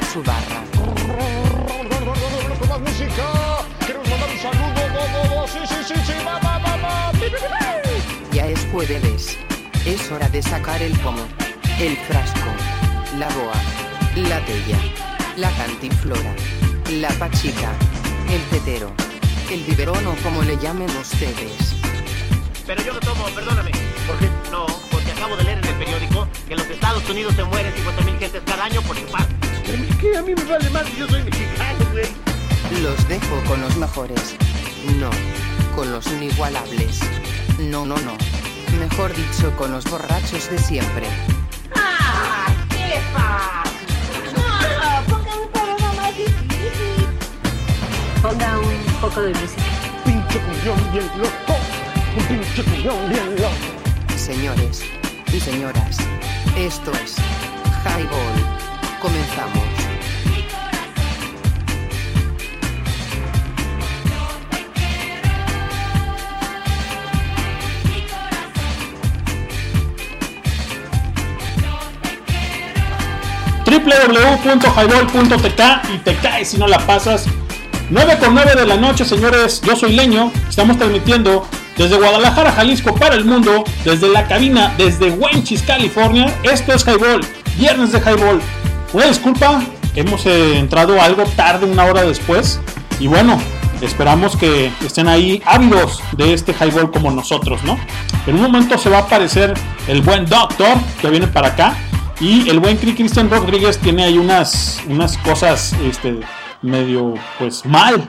su barra. Con más música. Queremos mandar un saludo. Sí, sí, sí, sí. Va, va, va, va. Ya es jueves. Es hora de sacar el pomo, el frasco, la boa, la tella, la cantinflora, la pachica, el tetero, el biberón o como le llamen ustedes. Pero yo no tomo, perdóname. ¿Por qué? No, porque acabo de leer en el periódico que en los Estados Unidos se mueren 50.000 gentes cada año por chupar. Que a mí me vale más si yo soy mexicano, güey. Los dejo con los mejores. No, con los inigualables. No, no, no. Mejor dicho, con los borrachos de siempre. Ponga un programa más difícil. Ponga un poco de música. Pinche cuñón bien loco. Un pinche cuñón bien loco. Señores y señoras, esto es Highball. Comenzamos. www.highball.tk y te caes si no la pasas. 9 con 9 de la noche, señores. Yo soy Leño. Estamos transmitiendo desde Guadalajara, Jalisco para el mundo, desde la cabina, desde Wenchis, California. Esto es Highball, viernes de Highball. Una disculpa, hemos eh, entrado algo tarde, una hora después. Y bueno, esperamos que estén ahí ávidos de este Highball como nosotros, ¿no? En un momento se va a aparecer el buen Doctor que viene para acá. Y el buen Cri- Cristian Rodríguez tiene ahí unas, unas cosas este, medio pues mal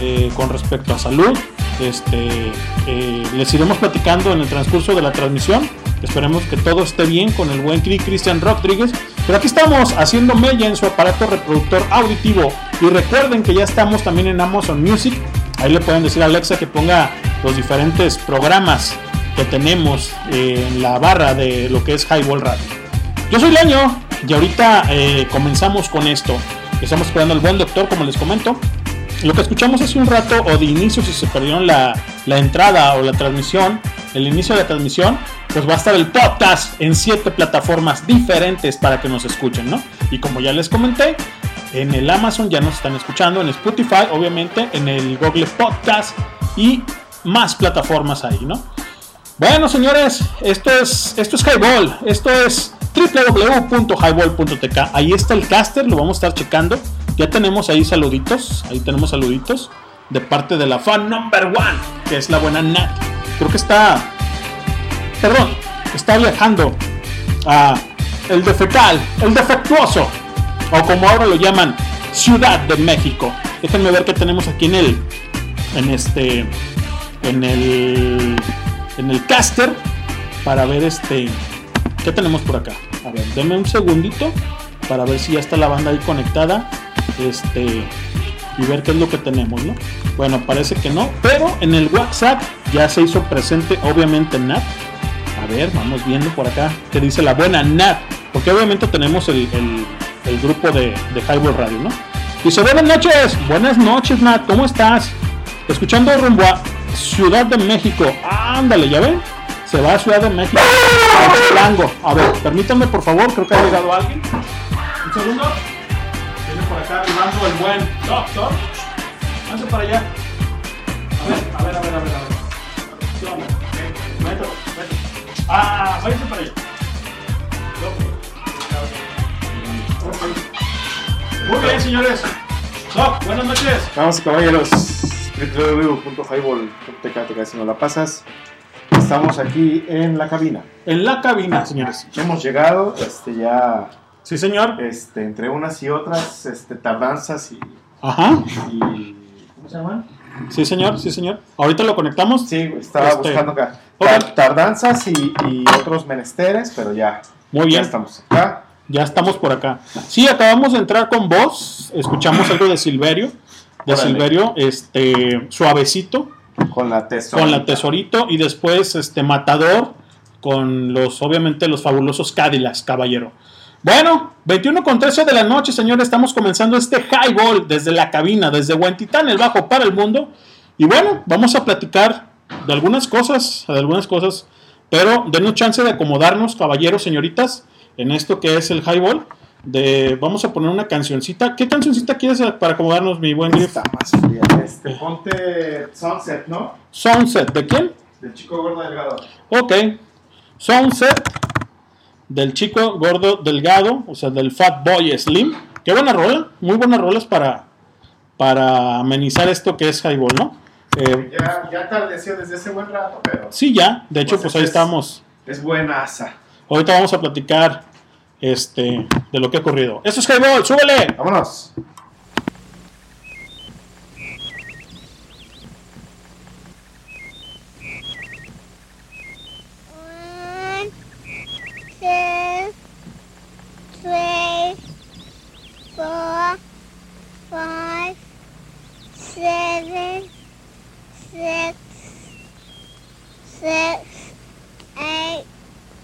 eh, con respecto a salud. Este, eh, les iremos platicando en el transcurso de la transmisión. Esperemos que todo esté bien con el buen Cri- Cristian Rodríguez. Pero aquí estamos haciendo mella en su aparato reproductor auditivo. Y recuerden que ya estamos también en Amazon Music. Ahí le pueden decir a Alexa que ponga los diferentes programas que tenemos en la barra de lo que es Highball Radio. Yo soy Leño y ahorita eh, comenzamos con esto. Estamos esperando al buen doctor, como les comento. Lo que escuchamos hace un rato, o de inicio, si se perdieron la, la entrada o la transmisión, el inicio de la transmisión, pues va a estar el podcast en siete plataformas diferentes para que nos escuchen, ¿no? Y como ya les comenté, en el Amazon ya nos están escuchando, en Spotify, obviamente, en el Google Podcast y más plataformas ahí, ¿no? Bueno, señores, esto es, esto es Highball, esto es www.highball.tk. Ahí está el caster, lo vamos a estar checando. Ya tenemos ahí saluditos, ahí tenemos saluditos de parte de la fan number one, que es la buena Nat. Creo que está, perdón, está viajando a el defecal, el defectuoso, o como ahora lo llaman, Ciudad de México. Déjenme ver qué tenemos aquí en el, en este, en el, en el caster para ver este, qué tenemos por acá. A ver, denme un segundito para ver si ya está la banda ahí conectada, este, y ver qué es lo que tenemos, ¿no? Bueno, parece que no, pero en el WhatsApp ya se hizo presente, obviamente Nat. A ver, vamos viendo por acá qué dice la buena Nat, porque obviamente tenemos el, el- grupo de, de Highball Radio, ¿no? Dice, buenas noches, buenas noches Nat, ¿cómo estás? Escuchando rumbo a Ciudad de México. Ándale, ya ven, se va a Ciudad de México. Chilango. A ver, permítanme por favor, creo que ha llegado alguien. Un segundo. Viene por acá arribando el buen doctor. Ande para allá. A ver, a ver, a ver, a ver. A ver. Ah, váyase para allá. Muy bien, señores. Doc, buenas noches. Vamos, caballeros. www.highball.tk, si no la pasas. Estamos aquí en la cabina. En la cabina, señores. Hemos llegado, este, ya, Sí, señor. este, entre unas y otras, este, tardanzas y, Ajá. y- ¿cómo se llaman? Sí, señor, sí, señor. Ahorita lo conectamos. Sí, estaba Este, buscando acá. Tardanzas y, y otros menesteres, pero ya, Muy ya bien. estamos acá. Ya estamos por acá. Sí, acabamos de entrar con voz. Escuchamos algo de Silverio. De Órale. Silverio, este, suavecito, Con la tesora. con la tesorito. Y después, este, matador, con los, obviamente, los fabulosos Cadillacs, caballero. Bueno, 21 con 13 de la noche, señores. Estamos comenzando este highball desde la cabina, desde Huentitán, el Bajo para el Mundo. Y bueno, vamos a platicar de algunas cosas, de algunas cosas. Pero denos chance de acomodarnos, caballeros, señoritas, en esto que es el highball. De, vamos a poner una cancioncita. ¿Qué cancioncita quieres para acomodarnos, mi buen Griff? Está más fría. Este, ponte Sunset, ¿no? Sunset, ¿de quién? Del chico gordo delgado. Ok. Sunset del chico gordo delgado, o sea, del Fat Boy Slim. Qué buena rola, muy buenas rolas para, para amenizar esto que es highball, ¿no? Eh, Ya, ya atardeció desde ese buen rato, pero sí, ya, de hecho, Pues pues es ahí es- estamos. es buena asa. Ahorita vamos a platicar este, de lo que ha ocurrido. Esto es highball, súbele. Vámonos. One, two, three, four, five, seven, six, six, eight,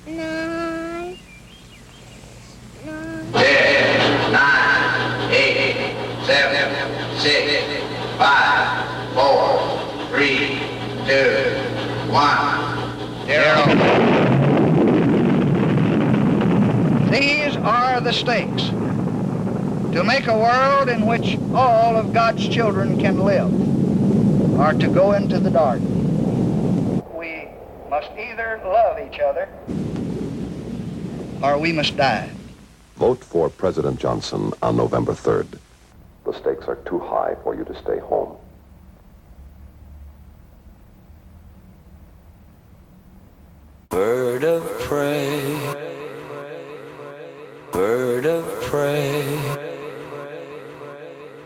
nine, nine. Ten, nine, eight, seven, six, five, four, three, two, one, zero. These are the stakes. To make a world in which all of God's children can live, or to go into the dark. We must either love each other, or we must die. Vote for President Johnson on November 3rd. The stakes are too high for you to stay home. Bird of prey, bird of prey,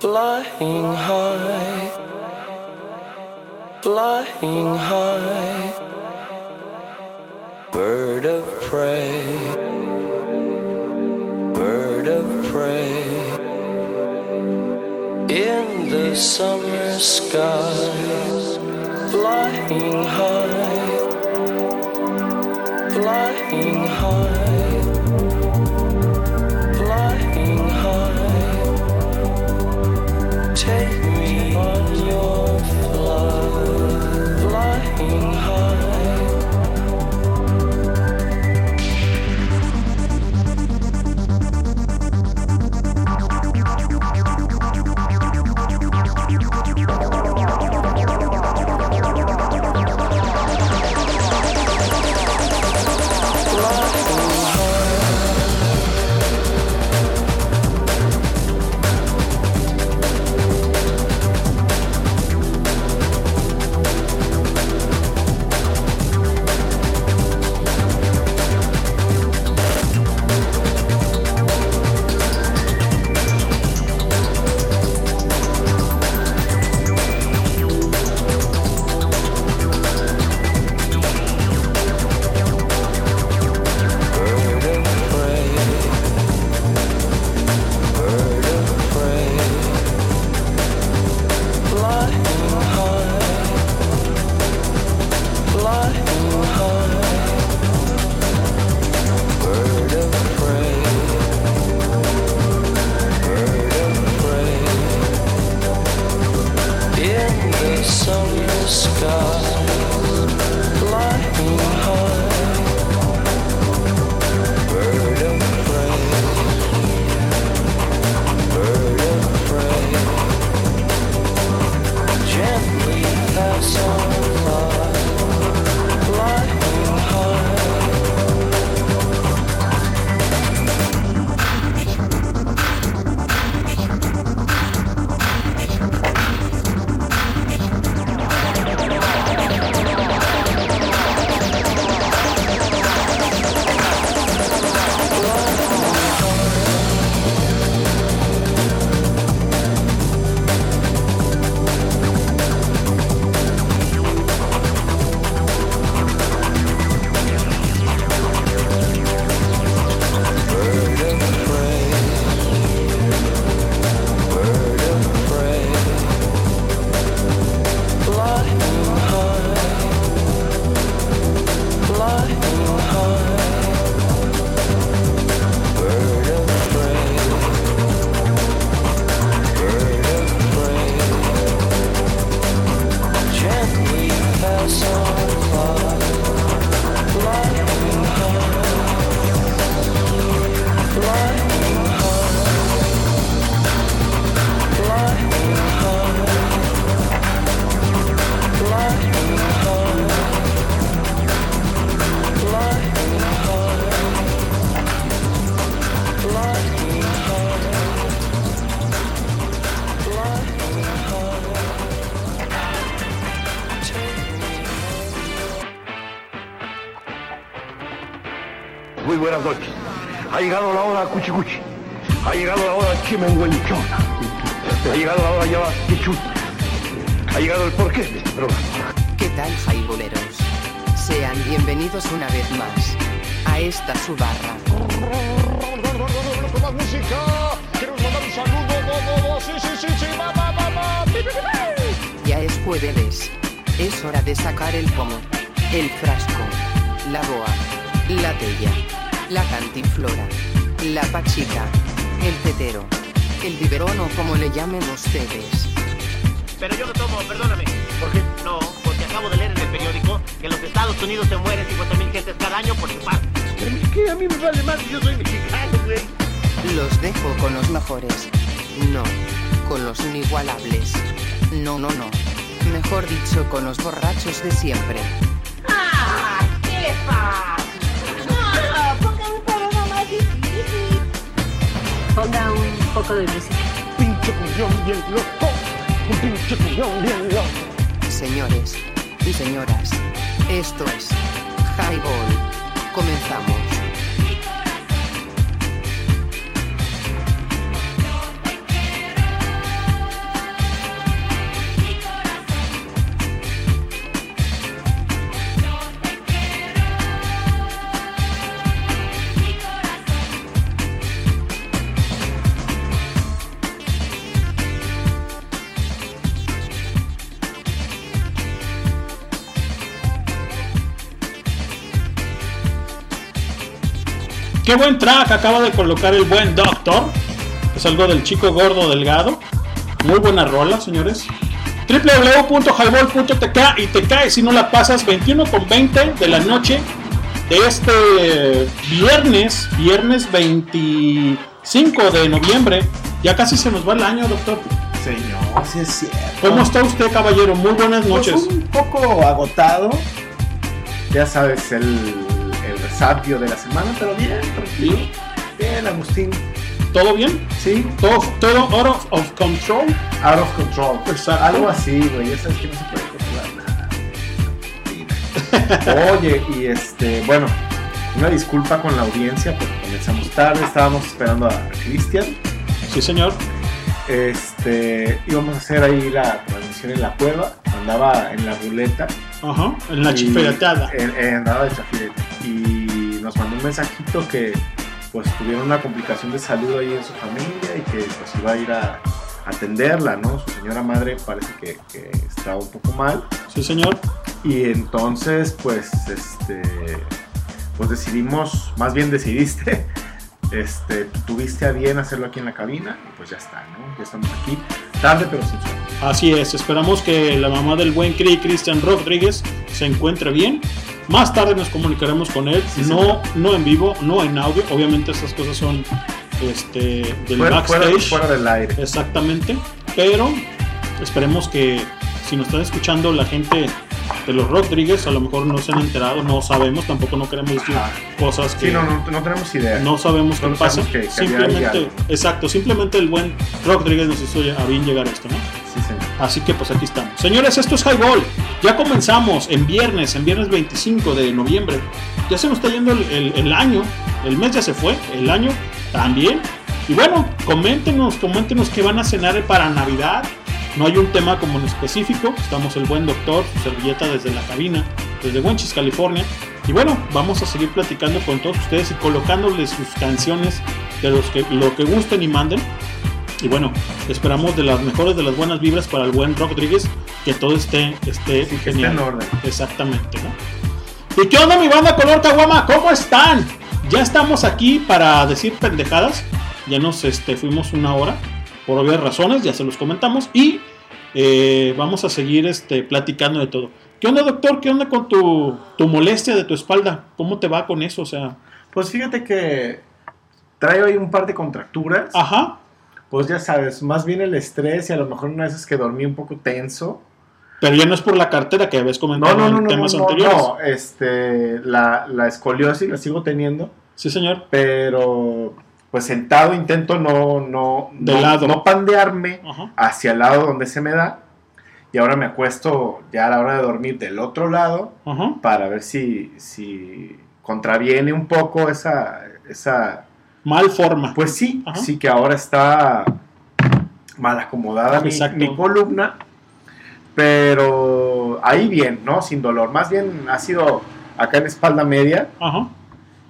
flying high, flying high, bird of prey, bird of prey, in the summer sky, flying high flying high, llegado la hora cuchicuchi. Ha llegado la hora chimenguenchona. Ha llegado la hora ya quichut. Ha llegado el porqué de este programa. ¿Qué tal, jaiboleros? Sean bienvenidos una vez más a esta su barra. Con más música. Queremos mandar un saludo. Bo, bo, bo. Sí, sí, sí, sí. Va, va, va, va. Pi, pi, pi, pi. Ya es jueves. Es hora de sacar el pomo, el frasco, la boa, la tella, la cantinflora, la pachica, el tetero, el biberón o como le llamen ustedes. Pero yo no tomo, perdóname. ¿Por qué? No, porque acabo de leer en el periódico que en los Estados Unidos se mueren 50.000 gentes cada año por chupar. Pero es que a mí me vale más si yo soy mexicano, güey. Los dejo con los mejores. No, con los inigualables. No, no, no. Mejor dicho, con los borrachos de siempre. Poco de música. Pinche cuñón bien loco. Un pinche cuñón bien loco. Señores y señoras, esto es Highball. Comenzamos. Qué buen track acaba de colocar el buen Doctor. Es algo del chico gordo delgado. Muy buena rola, señores. www.highball.tk y te cae si no la pasas 21 con 20 de la noche de este viernes, viernes 25 de noviembre. Ya casi se nos va el año, doctor. Señor, sí es cierto. ¿Cómo está usted, caballero? Muy buenas Pues noches. un poco agotado. Ya sabes, el, el resabio de la semana, pero bien, tranquilo. Bien, Agustín. ¿Todo bien? Sí, ¿Todo, todo out of, control? out of control. Exacto. Algo así, güey. Ya sabes que no se puede controlar nada. Oye, y este, bueno, una disculpa con la audiencia porque comenzamos tarde. Estábamos esperando a Cristian. Sí, señor. Este, íbamos a hacer ahí la transmisión en la cueva. Andaba en la ruleta. Ajá, en la eh, andaba de chafirete. Mandó un mensajito que pues tuvieron una complicación de salud ahí en su familia y que pues iba a ir a atenderla, ¿no? Su señora madre parece que, que está un poco mal. Sí, señor. Y entonces pues este pues decidimos, más bien decidiste, este, tuviste a bien hacerlo aquí en la cabina y pues ya está, ¿no? Ya estamos aquí, tarde pero sin sueño. Así es, esperamos que la mamá del buen Cri, Cristian Rodríguez, se encuentre bien. Más tarde nos comunicaremos con él, Sí, no, no en vivo, no en audio. Obviamente estas cosas son este, del Fuera, fuera, backstage. fuera del aire. Exactamente. Pero esperemos que si nos están escuchando la gente de los Rodríguez, a lo mejor no se han enterado, no sabemos, tampoco no queremos decir Ajá. cosas que Sí, no, no, no tenemos idea. no sabemos qué pasa. sabemos que- simplemente, exacto, simplemente el buen Rodríguez nos hizo a bien llegar a esto, ¿no? Así que pues aquí estamos. Señores, esto es Highball. Ya comenzamos en viernes, en viernes 25 de noviembre. Ya se nos está yendo el, año. El mes ya se fue, el año también. Y bueno, coméntenos, coméntenos qué van a cenar para Navidad. No hay un tema como en específico. Estamos el buen doctor, servilleta desde la cabina, desde Wenchis, California. Y bueno, vamos a seguir platicando con todos ustedes y colocándoles sus canciones de los que, lo que gusten y manden. Y bueno, esperamos de las mejores, de las buenas vibras para el buen Rodríguez, que todo esté, esté Sí, que esté en orden. Exactamente, ¿no? ¿Y qué onda mi banda color caguama? ¿Cómo están? Ya estamos aquí para decir pendejadas. Ya nos este, fuimos una hora, por obvias razones, ya se los comentamos. Y eh, vamos a seguir este, platicando de todo. ¿Qué onda, doctor? ¿Qué onda con tu, tu molestia de tu espalda? ¿Cómo te va con eso? O sea, Pues fíjate que traigo ahí un par de contracturas. ajá. Pues ya sabes, más bien el estrés y a lo mejor una vez que dormí un poco tenso. Pero ya no es por la cartera que habías comentado no, no, en temas anteriores. no, este, la, la escoliosis la sigo teniendo, Sí, señor. pero pues sentado intento no, no, De no, lado. no pandearme Ajá. hacia el lado donde se me da. Y ahora me acuesto ya a la hora de dormir del otro lado Ajá. para ver si, si contraviene un poco esa, esa Mal forma. Pues sí, Ajá. sí que ahora está mal acomodada mi, mi columna, pero ahí bien, ¿no? Sin dolor. Más bien ha sido acá en espalda media Ajá.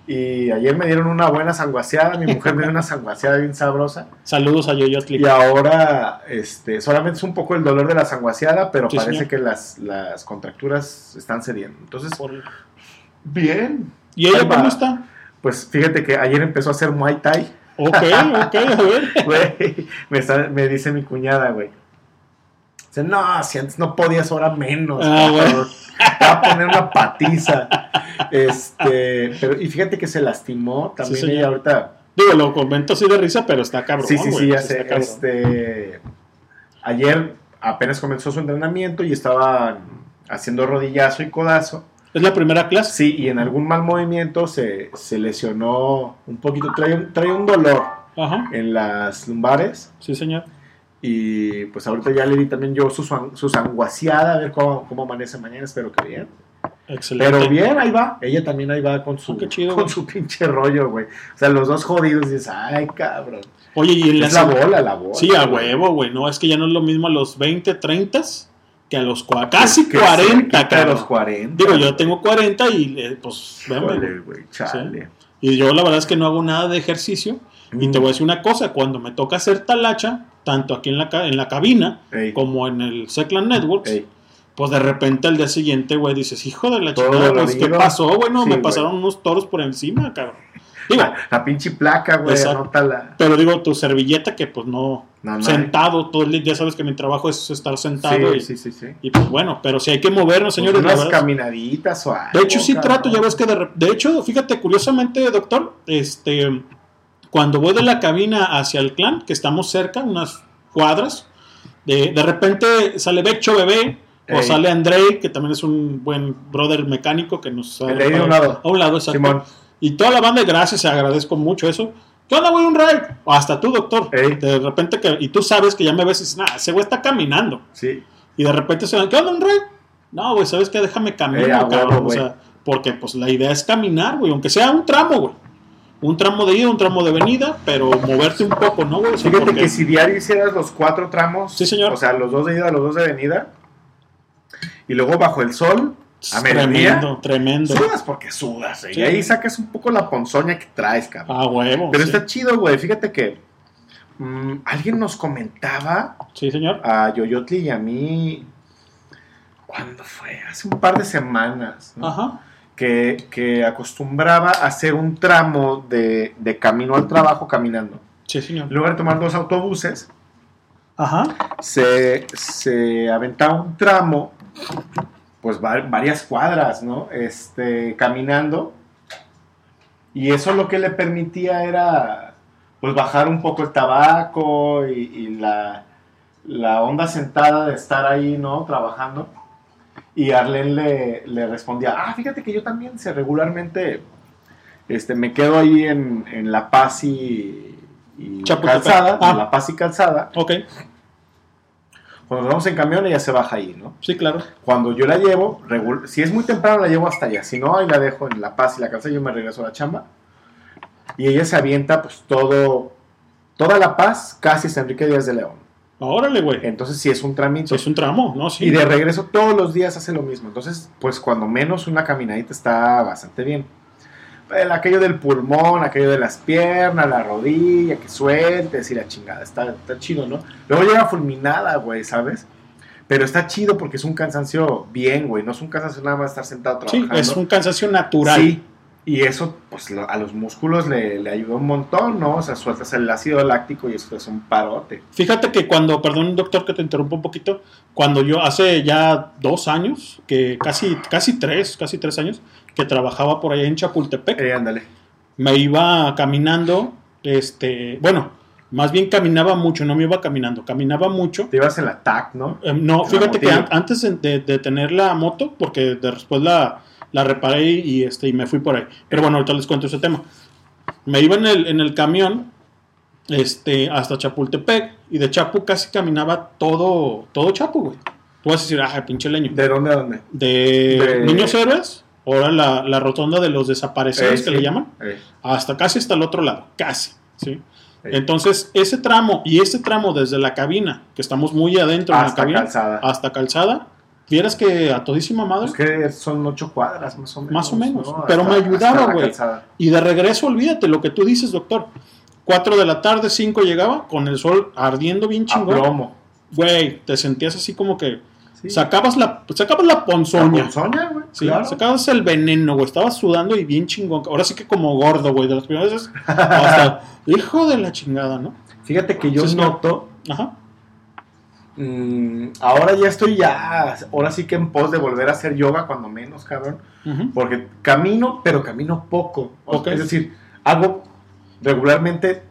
y ayer me dieron una buena sanguaseada, mi mujer me dio una sanguaseada bien sabrosa Saludos a Yoyotli. y ahora este, solamente es un poco el dolor de la sanguaseada, pero Sí, parece señor. que las, las contracturas están cediendo. Entonces, Por- bien. ¿Y ella cómo está? Pues fíjate que ayer empezó a hacer Muay Thai. Ok, ok, a ver. Güey, me, dice mi cuñada, güey. Dice, no, si antes no podías, ahora menos. Ah, cabrón. Te va a poner una patiza. Este, pero, y fíjate que se lastimó también señor. ella ahorita. Digo, lo comento así de risa, pero está cabrón. sí, sí, sí, ya sé. Este, ayer apenas comenzó su entrenamiento y estaban haciendo rodillazo y codazo. ¿Es la primera clase? Sí, y en algún mal movimiento se, se lesionó un poquito. Trae un, trae un dolor Ajá. en las lumbares. Sí, señor. Y pues ahorita ya le di también yo su, su sanguaseada, a ver cómo, cómo amanece mañana, espero que bien. Excelente. Pero bien, ahí va. Ella también ahí va con su, Ah, qué chido, con güey. su pinche rollo, güey. O sea, los dos jodidos y dices, ay, cabrón. Oye, y en Es la la bola, la bola. Sí, a huevo, güey. No, es que ya no es lo mismo a los 20, 30 que a los cua- casi Que 40, cerquita de cabrón. los 40. Digo, yo tengo 40 y eh, pues, véanme, Híjole. Y yo la verdad es que no hago nada de ejercicio. Y Mm. te voy a decir una cosa, cuando me toca hacer talacha, tanto aquí en la, ca- en la cabina Ey, como en el Seclan Networks, ey. pues de repente al día siguiente, güey, dices, hijo de la chingada, pues, ¿qué pasó? Bueno, Sí, me pasaron unos toros por encima, cabrón. Digo, La, la pinche placa, güey, anótala. pero digo, tu servilleta que pues no, No, no sentado todo el día, ya sabes que mi trabajo es estar sentado y, Sí, sí, sí, sí. y, pues bueno, pero si hay que movernos, señores. la Unas caminaditas o algo. De hecho, sí cabrón. trato, ya ves que de, de hecho, fíjate, curiosamente, doctor, este, cuando voy de la cabina hacia el clan, que estamos cerca, unas cuadras, de, de repente sale Becho Bebé, o Ey. sale Andrei, que también es un buen brother mecánico que nos ha El de ahí de un lado. A un lado, exacto. Simón. Y toda la banda, gracias, agradezco mucho eso. ¿Qué onda, güey? Un ride. O hasta tú, doctor. Ey. De repente, que, y tú sabes que ya me ves y dices, nah, ese güey está caminando. Sí. Y de repente se van, ¿qué onda, un rey? No, güey, ¿sabes qué? Déjame caminar, Eh, cabrón. O sea, porque pues la idea es caminar, güey, aunque sea un tramo, güey. Un tramo de ida, un tramo de venida, pero moverte un poco, ¿no, güey? O sea, Fíjate porque- que si diario hicieras los cuatro tramos, Sí, señor. o sea, los dos de ida, los dos de venida, y luego bajo el sol, a mediodía, Tremendo, tremendo. sudas porque sudas, ¿eh? Sí. y ahí sacas un poco la ponzoña que traes, cabrón. Ah, huevo. Pero sí. está chido, güey, fíjate que mm, alguien nos comentaba Sí, señor. a Yoyotli y a mí, ¿cuándo fue? Hace un par de semanas, ¿no? Ajá. que, que acostumbraba a hacer un tramo de, de camino al trabajo caminando. Sí, señor. En lugar de tomar dos autobuses, Ajá. se, se aventaba un tramo, pues va- varias cuadras, ¿no? Este, caminando. Y eso lo que le permitía era, pues, bajar un poco el tabaco y, y la, la onda sentada de estar ahí, ¿no? Trabajando. Y Arlen le, le respondía, ah, fíjate que yo también sé, regularmente este, me quedo ahí en, en La Paz y. Calzada, Ah. en La Paz y Calzada. Ok. Cuando nos vamos en camión, ella se baja ahí, ¿no? Sí, claro. Cuando yo la llevo, si es muy temprano, la llevo hasta allá. Si no, ahí la dejo en La Paz y la Calzada, yo me regreso a la chamba. Y ella se avienta, pues, todo, toda La Paz, casi San Enrique Díaz de León. Órale, güey. Entonces, sí es un tramito. Es un tramo, ¿no? Sí. Y de regreso todos los días hace lo mismo. Entonces, pues cuando menos una caminadita está bastante bien. El, aquello del pulmón, aquello de las piernas, la rodilla, que sueltes y la chingada. Está, está chido, ¿no? Luego llega fulminada, güey, ¿sabes? Pero está chido porque es un cansancio bien, güey. No es un cansancio nada más estar sentado Sí, trabajando. es un cansancio natural. Sí, y eso, pues lo- a los músculos le, le ayuda un montón, ¿no? O sea, sueltas el ácido láctico y eso es un parote. Fíjate que cuando, perdón doctor que te interrumpa un poquito, cuando yo hace ya dos años, que casi, casi tres, casi tres años, que trabajaba por allá en Chapultepec, Eh, ándale. me iba caminando, este, bueno, más bien caminaba mucho, no me iba caminando, caminaba mucho. Te ibas en la TAC, ¿no? Eh, no, En fíjate que antes de, tener la moto, porque de- después la, la reparé y, este, y me fui por ahí. Pero bueno, ahorita les cuento ese tema. Me iba en el, en el camión este, hasta Chapultepec y de Chapu casi caminaba todo, todo Chapu, güey. Tú vas a decir, ah, pinche leño. ¿De dónde a dónde? De, de- Niños Héroes, ahora la, la rotonda de los desaparecidos Eh, que sí. le llaman, Eh, hasta casi hasta el otro lado, casi, ¿sí? eh. Entonces, ese tramo y ese tramo desde la cabina, que estamos muy adentro en la Hasta cabina, calzada. hasta calzada, vieras que a todísima madre, Es que son ocho cuadras más o menos. Más o menos, ¿no? pero me ayudaba, hasta güey. y de regreso, olvídate lo que tú dices, doctor. 4 de la tarde, 5 llegaba, con el sol ardiendo bien chingón. Güey, te sentías así como que Sí. sacabas la sacabas la ponzoña. La ponzoña, güey. Sí, claro. sacabas el veneno, güey. Estabas sudando y bien chingón. Ahora sí que como gordo, güey. De las primeras veces. Hasta, hijo de la chingada, ¿no? Fíjate que yo Sí, noto. Ajá. mm, ahora ya estoy ya. Ahora sí que en pos de volver a hacer yoga, cuando menos, cabrón. Porque camino, pero camino poco. O- Ok. Es decir, hago regularmente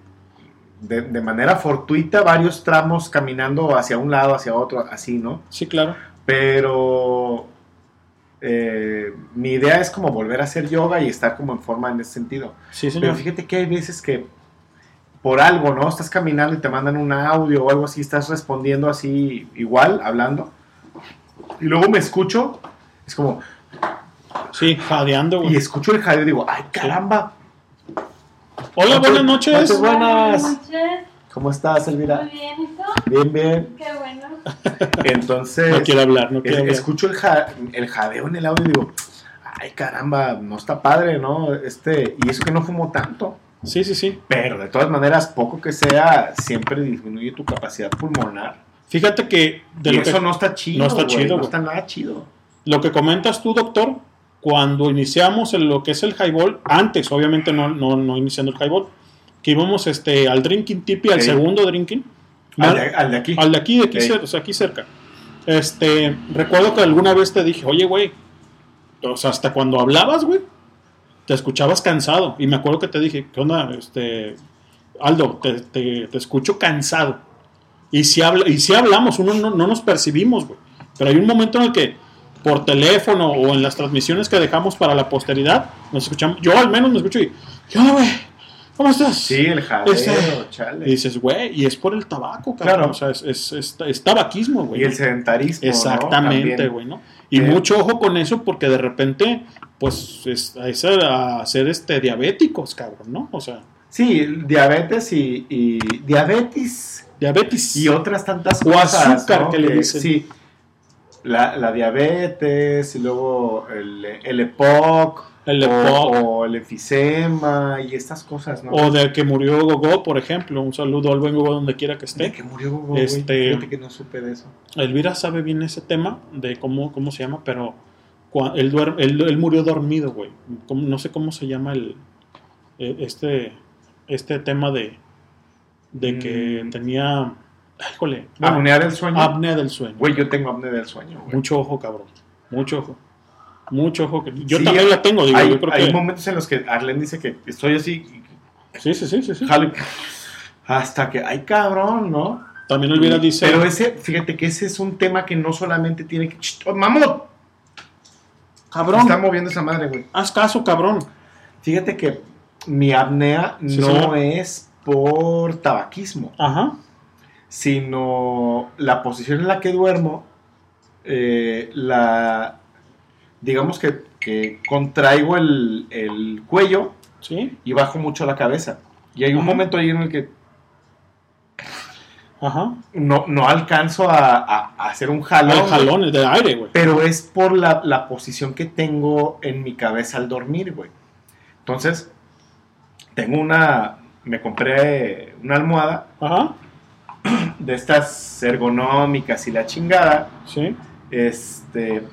de, de manera fortuita varios tramos caminando hacia un lado, hacia otro, así, ¿no? Sí, claro. Pero eh, mi idea es como volver a hacer yoga y estar como en forma en ese sentido. Sí, Pero señor. fíjate que hay veces que por algo, ¿no? Estás caminando y te mandan un audio o algo así, estás respondiendo así igual, hablando. Y luego me escucho, es como, Sí, jadeando, y güey. escucho el jadeo y digo, ay, caramba. Hola, buenas noches. Buenas. Buenas noches. ¿Cómo estás, Elvira? Muy bien, ¿y tú? Bien, bien. Qué bueno. Entonces, No quiero hablar, no es- quiero hablar. escucho el, ja- el jadeo en el audio y digo, ay, caramba, no está padre, ¿no? Este, y eso que no fumo tanto. Sí, sí, sí. Pero de todas maneras, poco que sea, siempre disminuye tu capacidad pulmonar. Fíjate que de y lo eso que, no está chido. no está chido, No está nada chido. lo que comentas tú, doctor, cuando iniciamos en lo que es el highball, antes, obviamente no, no, no iniciando el highball, que íbamos este, al drinking tipi, al Sí. segundo drinking. Al de, al de aquí. Al de aquí, de aquí, Sí. cer- o sea, aquí cerca. Este, recuerdo que alguna vez te dije, oye, güey, o sea, hasta cuando hablabas, güey, te escuchabas cansado. Y me acuerdo que te dije, ¿qué onda? Este, Aldo, te, te- te escucho cansado. Y si, habla, y si hablamos, uno no, no nos percibimos, güey. Pero hay un momento en el que por teléfono o en las transmisiones que dejamos para la posteridad, nos escuchamos, yo al menos me escucho y, ¿qué onda, güey? ¿Cómo estás? Sí, el jadeo, Este- chale. Y dices, güey, y es por el tabaco, cabrón. Claro. O sea, es, es, es- es tabaquismo, güey. Y el sedentarismo. Exactamente, güey, ¿no? Y Eh. mucho ojo con eso porque de repente, pues, es, es a ser este, diabéticos, cabrón, ¿no? O sea, Sí, diabetes y, y diabetes diabetes. y otras tantas O cosas. azúcar ¿no? que le dicen. Sí, la, la diabetes y luego el, el EPOC. El o- EPOC. O, el enfisema y estas cosas, ¿no? O de que murió Gogo, por ejemplo. Un saludo al buen Gogo donde quiera que de esté. que murió Gogo. Este- que no supe de eso. Elvira sabe bien ese tema de cómo, cómo se llama, pero él, duer- él, él murió dormido, güey. ¿Cómo- No sé cómo se llama el eh, este, este tema de, de que Mm. tenía... Híjole. bueno, Apnea del sueño. apnea del sueño. Güey, yo tengo apnea del sueño, güey. Mucho ojo, cabrón. Mucho ojo. Mucho ojo. Yo Sí, también la tengo, digo, hay, yo creo hay que... momentos en los que Arlen dice que estoy así, Sí, sí, sí, sí, sí. hasta que, ay cabrón, ¿no? También Elvira dice... Pero ese, fíjate que ese es un tema que no solamente tiene que. ¡Oh, ¡Mamut! cabrón, Está moviendo esa madre, güey. haz caso, cabrón. Fíjate que mi apnea Sí, no señor. es por tabaquismo, Ajá. Sino la posición en la que duermo, eh, la. Digamos que, que contraigo el, el cuello Sí. y bajo mucho la cabeza. Y hay un Ajá. momento ahí en el que Ajá. no, no alcanzo a, a- a hacer un jalón. El jalón de aire, güey. Pero es por la, la posición que tengo en mi cabeza al dormir, güey. Entonces, tengo una. Me compré una almohada Ajá. de estas ergonómicas y la chingada. Sí. Este.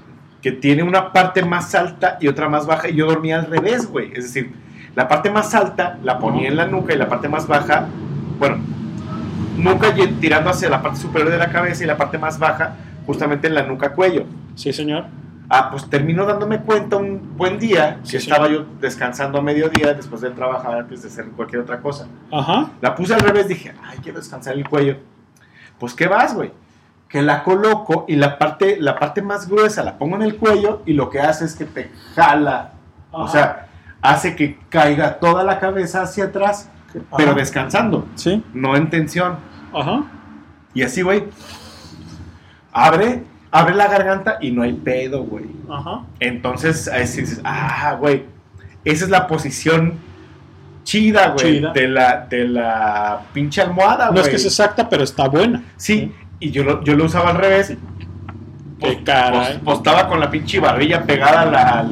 Que tiene una parte más alta y otra más baja. Y yo dormía al revés, güey. Es decir, la parte más alta la ponía en la nuca y la parte más baja. Bueno, nuca y- tirando hacia la parte superior de la cabeza y la parte más baja justamente en la nuca cuello. Sí, señor. Ah, pues terminó dándome cuenta un buen día que Sí, estaba yo descansando a mediodía después de trabajar antes de hacer cualquier otra cosa. Ajá. La puse al revés, dije, ay, quiero descansar el cuello. Pues, ¿qué vas, güey? Que la coloco y la parte, la parte más gruesa la pongo en el cuello y lo que hace es que te jala. O sea, hace que caiga toda la cabeza hacia atrás, pero descansando, Sí. no en tensión. Ajá. Y así, güey, abre, abre la garganta y no hay pedo, güey. Ajá. Entonces, ahí dices, ah, güey, esa es la posición chida, güey, Chida. de la, de la pinche almohada, güey. No es que sea exacta, pero está buena. Sí, y yo lo, yo lo usaba al revés. Pues, caray. pues, pues, estaba con la pinche barbilla pegada al, al-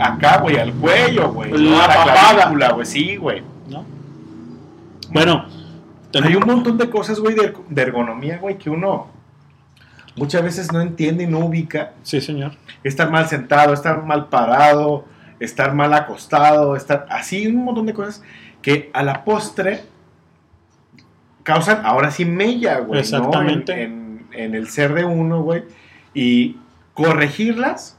a- acá, güey, al cuello, güey. La. A la clavícula, güey, sí, güey. ¿no? Bueno, Hay un montón de cosas, güey, de, de ergonomía, güey, que uno muchas veces no entiende y no ubica. Sí, señor. Estar mal sentado, estar mal parado, estar mal acostado, estar así, un montón de cosas que a la postre causan ahora sí mella, güey. ¿no? Exactamente. En, en- en el ser de uno, güey. Y corregirlas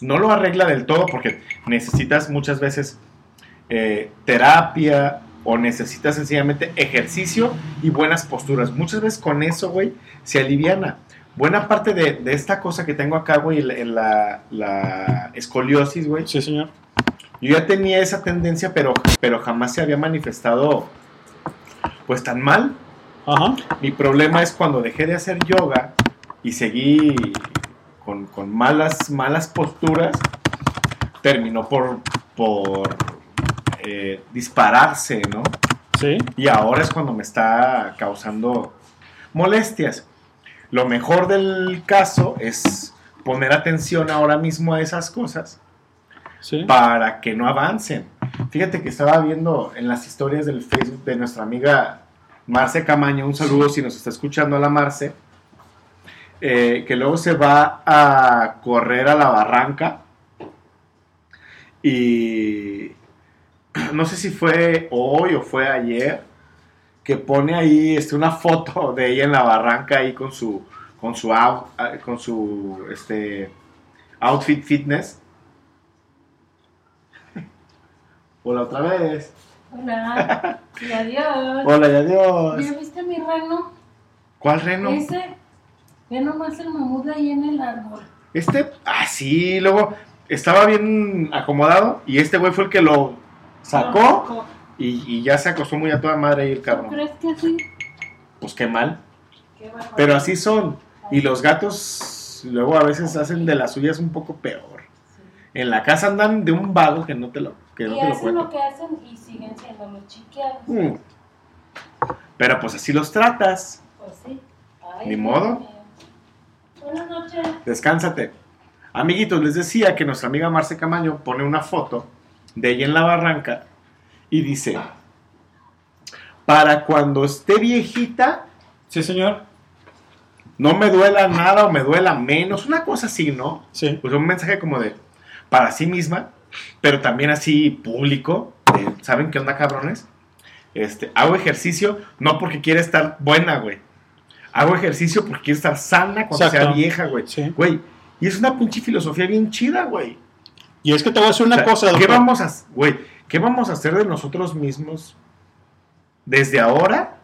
no lo arregla del todo porque necesitas muchas veces eh, terapia o necesitas sencillamente ejercicio y buenas posturas. Muchas veces con eso, güey, se aliviana. Buena parte de, de esta cosa que tengo acá, güey, en la- en la, la escoliosis, güey. Sí, señor. Yo ya tenía esa tendencia, pero, pero jamás se había manifestado pues tan mal. Ajá. Mi problema es cuando dejé de hacer yoga y seguí con, con malas, malas posturas, terminó por, por eh, dispararse, ¿no? Sí. Y ahora es cuando me está causando molestias. Lo mejor del caso es poner atención ahora mismo a esas cosas Sí. para que no avancen. Fíjate que estaba viendo en las historias del Facebook de nuestra amiga Marce Camaño, un saludo si nos está escuchando a la Marce, eh, que luego se va a correr a la barranca y no sé si fue hoy o fue ayer que pone ahí este, una foto de ella en la barranca ahí con su con su out- ah, con su este outfit fitness Hola otra vez. Hola. Y adiós. Hola y adiós. ¿Ya viste mi reno? ¿Cuál reno? Ese. Ve nomás el mamut ahí en el árbol. Este, ah, sí, luego estaba bien acomodado y este güey fue el que lo sacó y, y ya se acostó muy a toda madre ahí el ¿Tú cabrón. crees que? Pues qué mal. Qué. Pero así son. Y los gatos luego a veces hacen de las suyas un poco peor. En la casa andan de un vago que no te lo, que no y te lo hacen cuento. lo que hacen y siguen siendo los chiqueados. Mm. Pero pues así los tratas. Pues sí. Ay, Ni modo. Buenas noches. Descánsate. Amiguitos, les decía que nuestra amiga Marce Camaño pone una foto de ella en la barranca y dice, para cuando esté viejita, Sí, señor. no me duela nada o me duela menos, una cosa así, ¿no? Sí. Pues un mensaje como de, para sí misma, pero también así público, de, ¿saben qué onda cabrones? Este, hago ejercicio no porque quiera estar buena, güey. Hago ejercicio porque quiero estar sana cuando sea vieja, güey. Sí. Güey, y es una pinche filosofía bien chida, güey. Y es que te voy a decir una O sea, cosa, ¿qué doctor. vamos a, güey, qué vamos a hacer de nosotros mismos desde ahora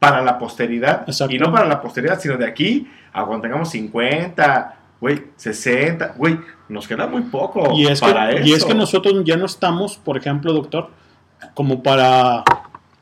para la posteridad? Exacto. Y no para la posteridad, sino de aquí a cuando tengamos 50, güey, 60, güey, nos queda muy poco Y es, para que, eso. y es que nosotros ya no estamos, por ejemplo, doctor, como para,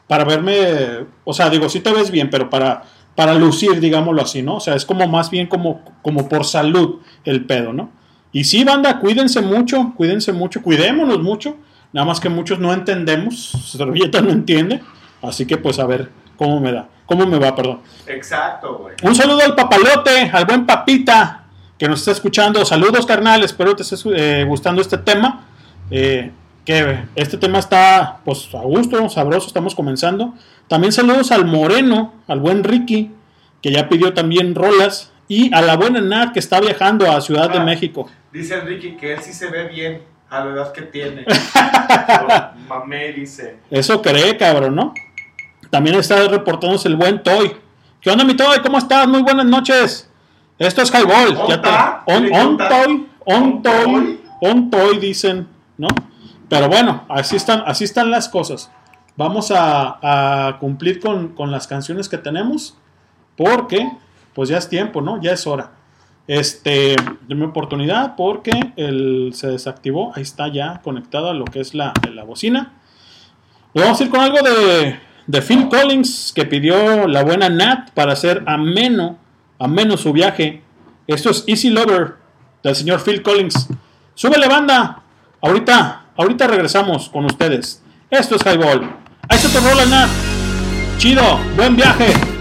para verme, o sea, digo, sí te ves bien, pero para, para lucir, digámoslo así, ¿no? O sea, es como más bien como, como por salud el pedo, ¿no? Y sí, banda, cuídense mucho, cuídense mucho, cuidémonos mucho, nada más que muchos no entendemos, Servilleta no entiende, así que pues a ver cómo me da, cómo me va, perdón. Exacto, güey. Un saludo al papalote, al buen papita que nos está escuchando. Saludos, carnal. Espero te esté eh, gustando este tema. eh, que este tema está pues a gusto, sabroso. Estamos comenzando. También saludos al Moreno, al buen Ricky, que ya pidió también rolas. Y a la buena Nat, que está viajando a Ciudad de Ah. México. Dice Enrique que él sí se ve bien a la edad que tiene. Mamé dice. Eso cree, cabrón, ¿no? También está reportándose el buen Toy. ¿Qué onda, mi Toy? ¿Cómo estás? Muy buenas noches. Esto es Highball. Ya te-. On, ¿Qué on? Toy, on ¿On Toy, Toy? on Toy, dicen, ¿no? Pero bueno, así están, así están las cosas. Vamos a, a cumplir con, con las canciones que tenemos. Porque, pues ya es tiempo, ¿no? Ya es hora. Este, denme oportunidad porque el, se desactivó. Ahí está ya conectada lo que es la, la bocina. Nos vamos a ir con algo de, de Phil Collins que pidió la buena Nat para hacer ameno, ameno su viaje Esto es Easy Lover del señor Phil Collins. Súbele banda. Ahorita, ahorita regresamos con ustedes. Esto es Highball. Ahí se te rola Nat. Chido, buen viaje.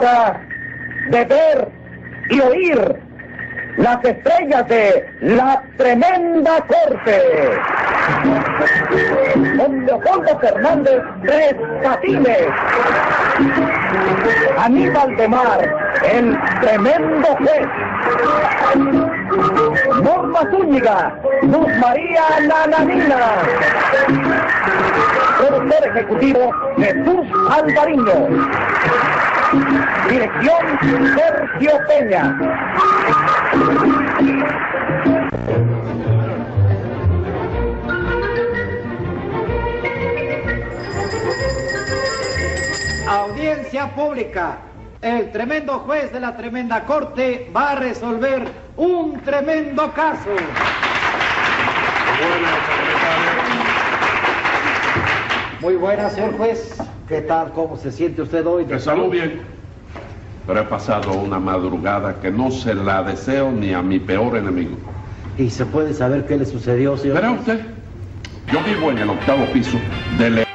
De ver y oír las estrellas de la tremenda corte. Don Leopoldo Fernández Tres Patines. Aníbal de Mar, el tremendo juez. Norma Zúñiga, Luz María Nananina. Productor ejecutivo Jesús Alvariño. Dirección Sergio Peña. Audiencia pública. El tremendo juez de la tremenda corte va a resolver un tremendo caso. Muy buenas, señor juez. ¿Qué tal? ¿Cómo se siente usted hoy? De salud bien. Pero he pasado una madrugada que no se la deseo ni a mi peor enemigo. ¿Y se puede saber qué le sucedió, señor? Verá usted, yo vivo en el octavo piso del...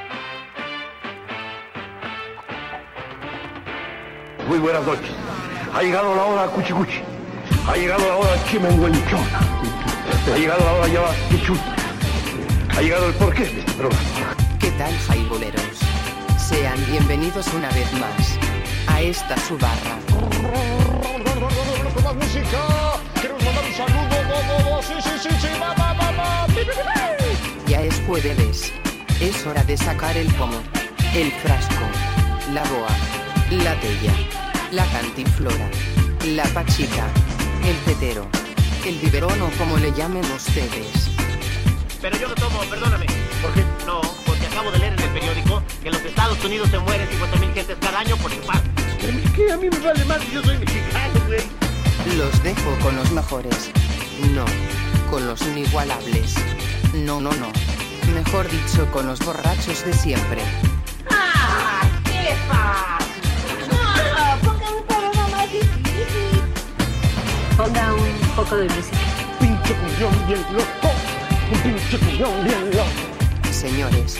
Muy buenas noches. Ha llegado la hora cuchicuchi. Ha llegado la hora chimenguenchona. Ha llegado la hora quichut. Ha llegado el porqué de este programa. ¿Qué tal, jaiboleros? Sean bienvenidos una vez más a esta su barra. Ya es jueves. Es hora de sacar el pomo, el frasco, la boa, la tella, la cantinflora, la pachica, el tetero, el biberón o como le llamen ustedes. Pero yo lo tomo, perdóname. ¿Por qué? No, porque acabo de leer en el periódico que en los Estados Unidos se mueren 50.000 gentes cada año por. Pero es que a mí me vale más que yo soy mexicano, güey. Los dejo con los mejores. No, con los inigualables. No, no, no. Mejor dicho, con los borrachos de siempre. ¡Ah! ¿Qué Ponga un poco de música. Pinche cuñón bien loco. Un pinche cuñón bien loco. Señores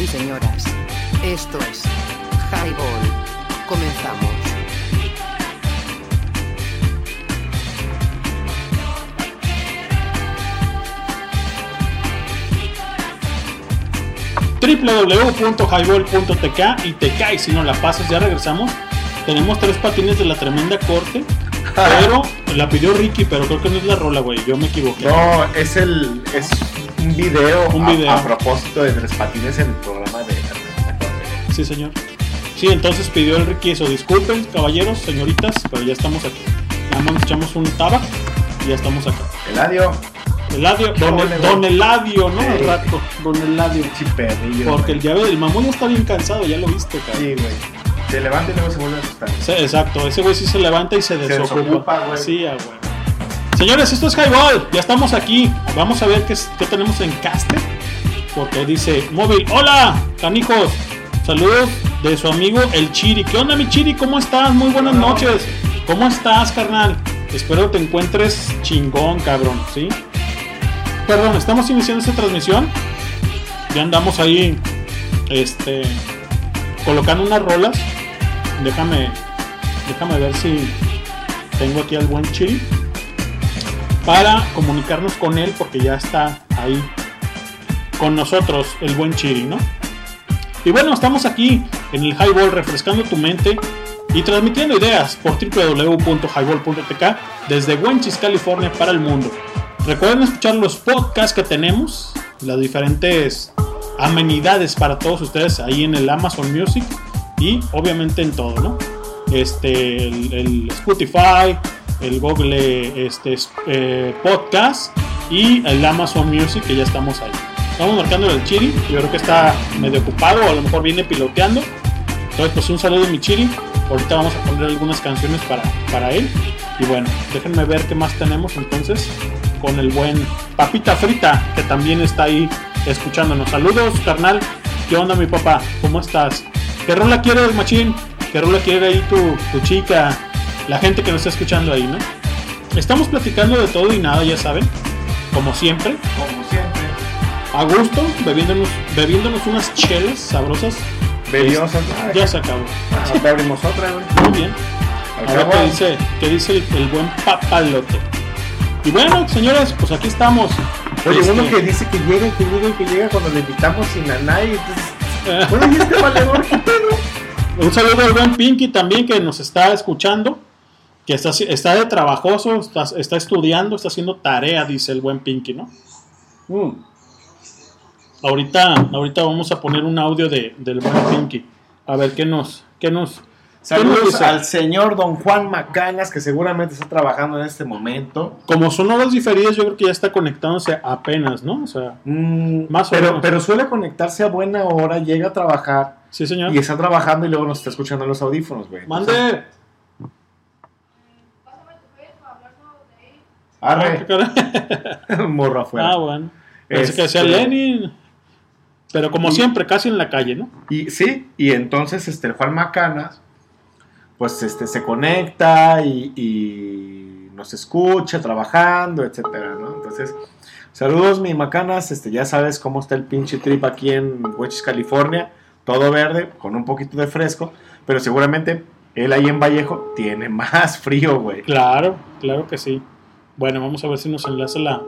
y señoras, esto es Highball. Comenzamos. www.highball.tk y te caes si no la pasas, ya regresamos. Tenemos tres patines de la tremenda corte, pero la pidió Ricky, pero creo que no es la rola, güey, yo me equivoqué. No, es el es un video, Un a- video. A, propósito de Tres Patines en el programa de Sí, señor. Sí, entonces pidió el Ricky eso. Disculpen, caballeros, señoritas, pero ya estamos aquí. Nada más nos echamos un tabac y ya estamos acá. Eladio. Eladio, don, güey. don Eladio, ¿no? Al rato, don Eladio. Chiperrillo. Porque el llave del mamón ya está bien cansado, ya lo viste, cabrón. Sí, güey. Se levanta y luego se vuelve a asustar. Sí, exacto, ese güey sí se levanta y se Se desocupa. desocupa, güey. Sí, ah, güey. Señores, esto es Highball, ya estamos aquí. Vamos a ver qué, qué tenemos en caster. Porque dice móvil, hola, canijos. Saludos de su amigo el Chiri. ¿Qué onda, mi Chiri? ¿Cómo estás? Muy buenas noches. ¿Cómo estás, carnal? Espero te encuentres chingón, cabrón, ¿sí? Perdón, estamos iniciando esta transmisión. Ya andamos ahí, este, colocando unas rolas. Déjame, déjame ver si tengo aquí al buen Chiri para comunicarnos con él porque ya está ahí con nosotros el buen Chiri, ¿no? Y bueno, estamos aquí en el Highball refrescando tu mente y transmitiendo ideas por www.highball.tk desde Wenchis, California para el mundo. Recuerden escuchar los podcasts que tenemos, las diferentes amenidades para todos ustedes ahí en el Amazon Music y obviamente en todo, ¿no? Este, el, Spotify, el Google este, es- eh, Podcast y el Amazon Music que ya estamos ahí. Estamos marcando el Chiri, yo creo que está medio ocupado o a lo mejor viene piloteando. Entonces, pues un saludo mi Chiri. Ahorita vamos a poner algunas canciones para, para él. Y bueno, déjenme ver qué más tenemos entonces con el buen Papita Frita, que también está ahí escuchándonos. Saludos, carnal. ¿Qué onda, mi papá? ¿Cómo estás? ¿Qué rola quieres, machín? ¿Qué rola quiere ahí tu, tu chica? La gente que nos está escuchando ahí, ¿no? Estamos platicando de todo y nada, ya saben. Como siempre. Como siempre. A gusto, bebiéndonos, bebiéndonos unas chelas sabrosas Bebió Este. Ya se acabó. Ah, te abrimos otra, güey. Muy bien. A ver qué dice, qué dice el, el buen papalote. Y bueno, señores, pues aquí estamos. Oye, uno que dice que llega, que llega, que llega cuando le invitamos sin a nadie. Entonces, bueno, ¿y este valedor qué pedo? Un saludo al buen Pinky también que nos está escuchando. Que está, está de trabajoso, está, está estudiando, está haciendo tarea, dice el buen Pinky, ¿no? Mm. Ahorita, ahorita vamos a poner un audio de, del buen Pinky. A ver qué nos, qué nos Saludos al señor don Juan Macanas, que seguramente está trabajando en este momento. Como son horas diferidas, yo creo que ya está conectándose apenas, ¿no? O sea, más o pero, menos. pero suele conectarse a buena hora, llega a trabajar. Sí, señor. Y está trabajando y luego nos está escuchando en los audífonos, güey. Mande. Arre. Morro afuera. Ah, bueno. Pensé que decía Este, Lenin. Pero como Y- siempre, casi en la calle, ¿no? Y sí, y entonces este Juan Macanas, pues este se conecta y, y nos escucha trabajando, etcétera, ¿no? Entonces, saludos mi Macanas, este ya sabes cómo está el pinche trip aquí en Huechis, California, todo verde, con un poquito de fresco, pero seguramente él ahí en Vallejo tiene más frío, güey. Claro, claro que sí. Bueno, vamos a ver si nos enlaza la,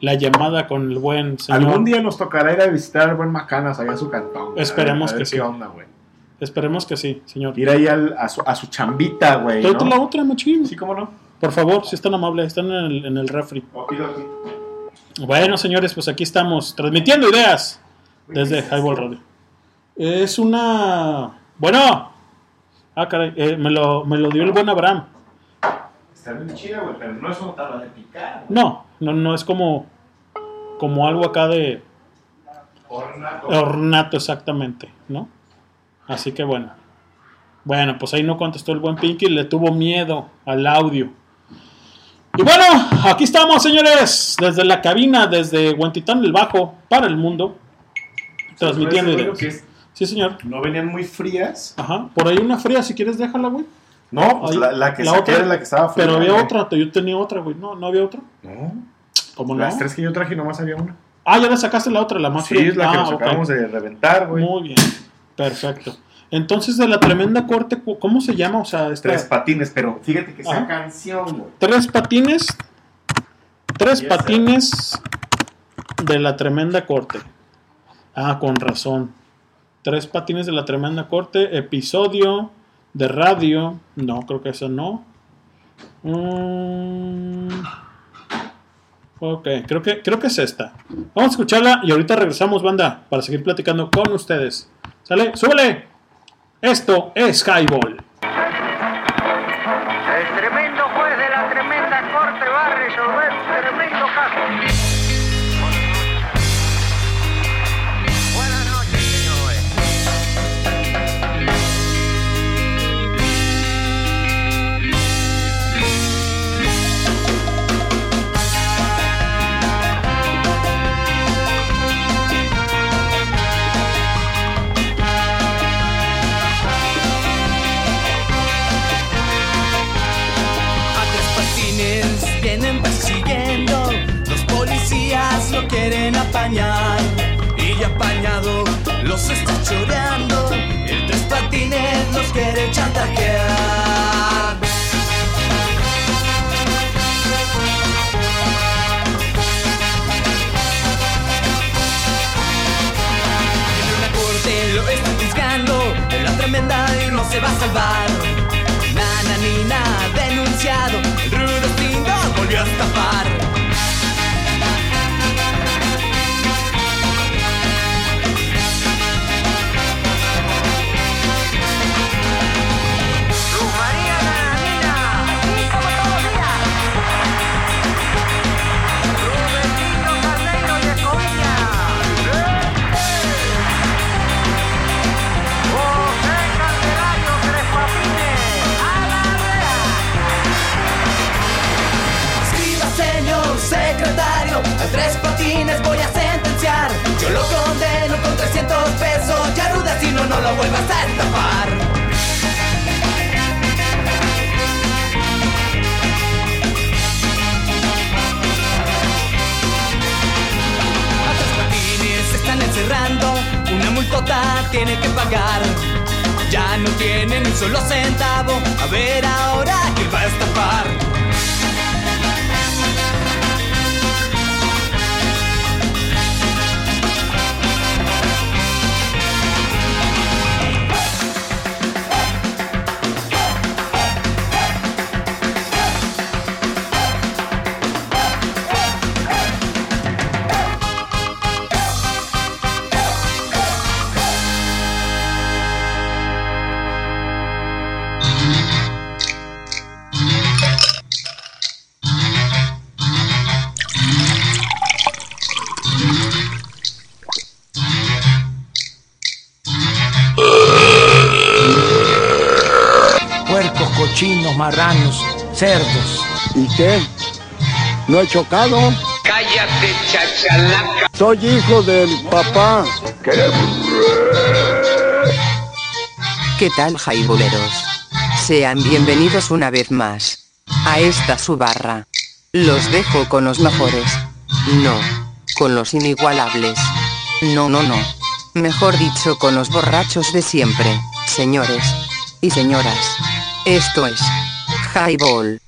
la llamada con el buen señor. Algún día nos tocará ir a visitar al buen Macanas allá a su cantón. Esperemos a ver que sí. qué onda, güey. Esperemos que sí, señor. Ir ahí al- a, su, a su chambita, güey. Tráete ¿no? la otra, machín. Sí, cómo no. Por favor, si es tan amable, están en el, en el refri. Bueno, señores, pues aquí estamos transmitiendo ideas desde Highball Radio. Es una. Bueno. Ah, caray, eh, me, lo, me lo dio el buen Abraham. Está bien chida, güey, pero no es una tabla de picar. No, no, no es como. Como algo acá de. Ornato. Ornato, exactamente, ¿no? Así que bueno. Bueno, pues ahí no contestó el buen Pinky, le tuvo miedo al audio. Y bueno, aquí estamos, señores, desde la cabina, desde Huentitán del Bajo, para el mundo, transmitiendo ideas. güey, que es- Sí, señor. No venían muy frías. Ajá, por ahí una fría, si quieres déjala, güey. No, pues Ahí, la, la que saqué era la que estaba fría. Pero había güey. otra, yo tenía otra, güey. No, no había otra. No. ¿Cómo no? Las tres que yo traje nomás había una. Ah, ya la sacaste la otra, la más Sí, fría. es la que Ah, nos acabamos de reventar, güey. Muy bien, perfecto. Entonces, de la tremenda corte, ¿cómo se llama? O sea, esta- Tres patines, pero fíjate que esa Ajá. canción, güey. tres patines. Tres patines de la tremenda corte. Ah, con razón. Tres patines de la tremenda corte. Episodio de radio. No, creo que eso no. Mm, ok, creo que, creo que es esta. Vamos a escucharla y ahorita regresamos, banda, para seguir platicando con ustedes. ¿Sale? ¡Súbele! Esto es Highball. Apañar y ya apañado los está choreando, el tres patines los quiere chantajear. En una corte lo están juzgando, en la tremenda y no se va a salvar. Nana Nina denunciado, el rudo volvió a escapar. No, lo vuelvas a estafar. Están encerrando, una multota tiene que pagar. Ya no tiene ni un solo centavo. A ver ahora que va a estafar. Marranos, cerdos. ¿Y qué? ¿No he chocado? Cállate, chachalaca. Soy hijo del papá. ¿Qué tal, jaibuleros? Sean bienvenidos una vez más a esta su barra. Los dejo con los mejores. No, con los inigualables. No, no, no. Mejor dicho, con los borrachos de siempre, señores y señoras. Esto es Highball.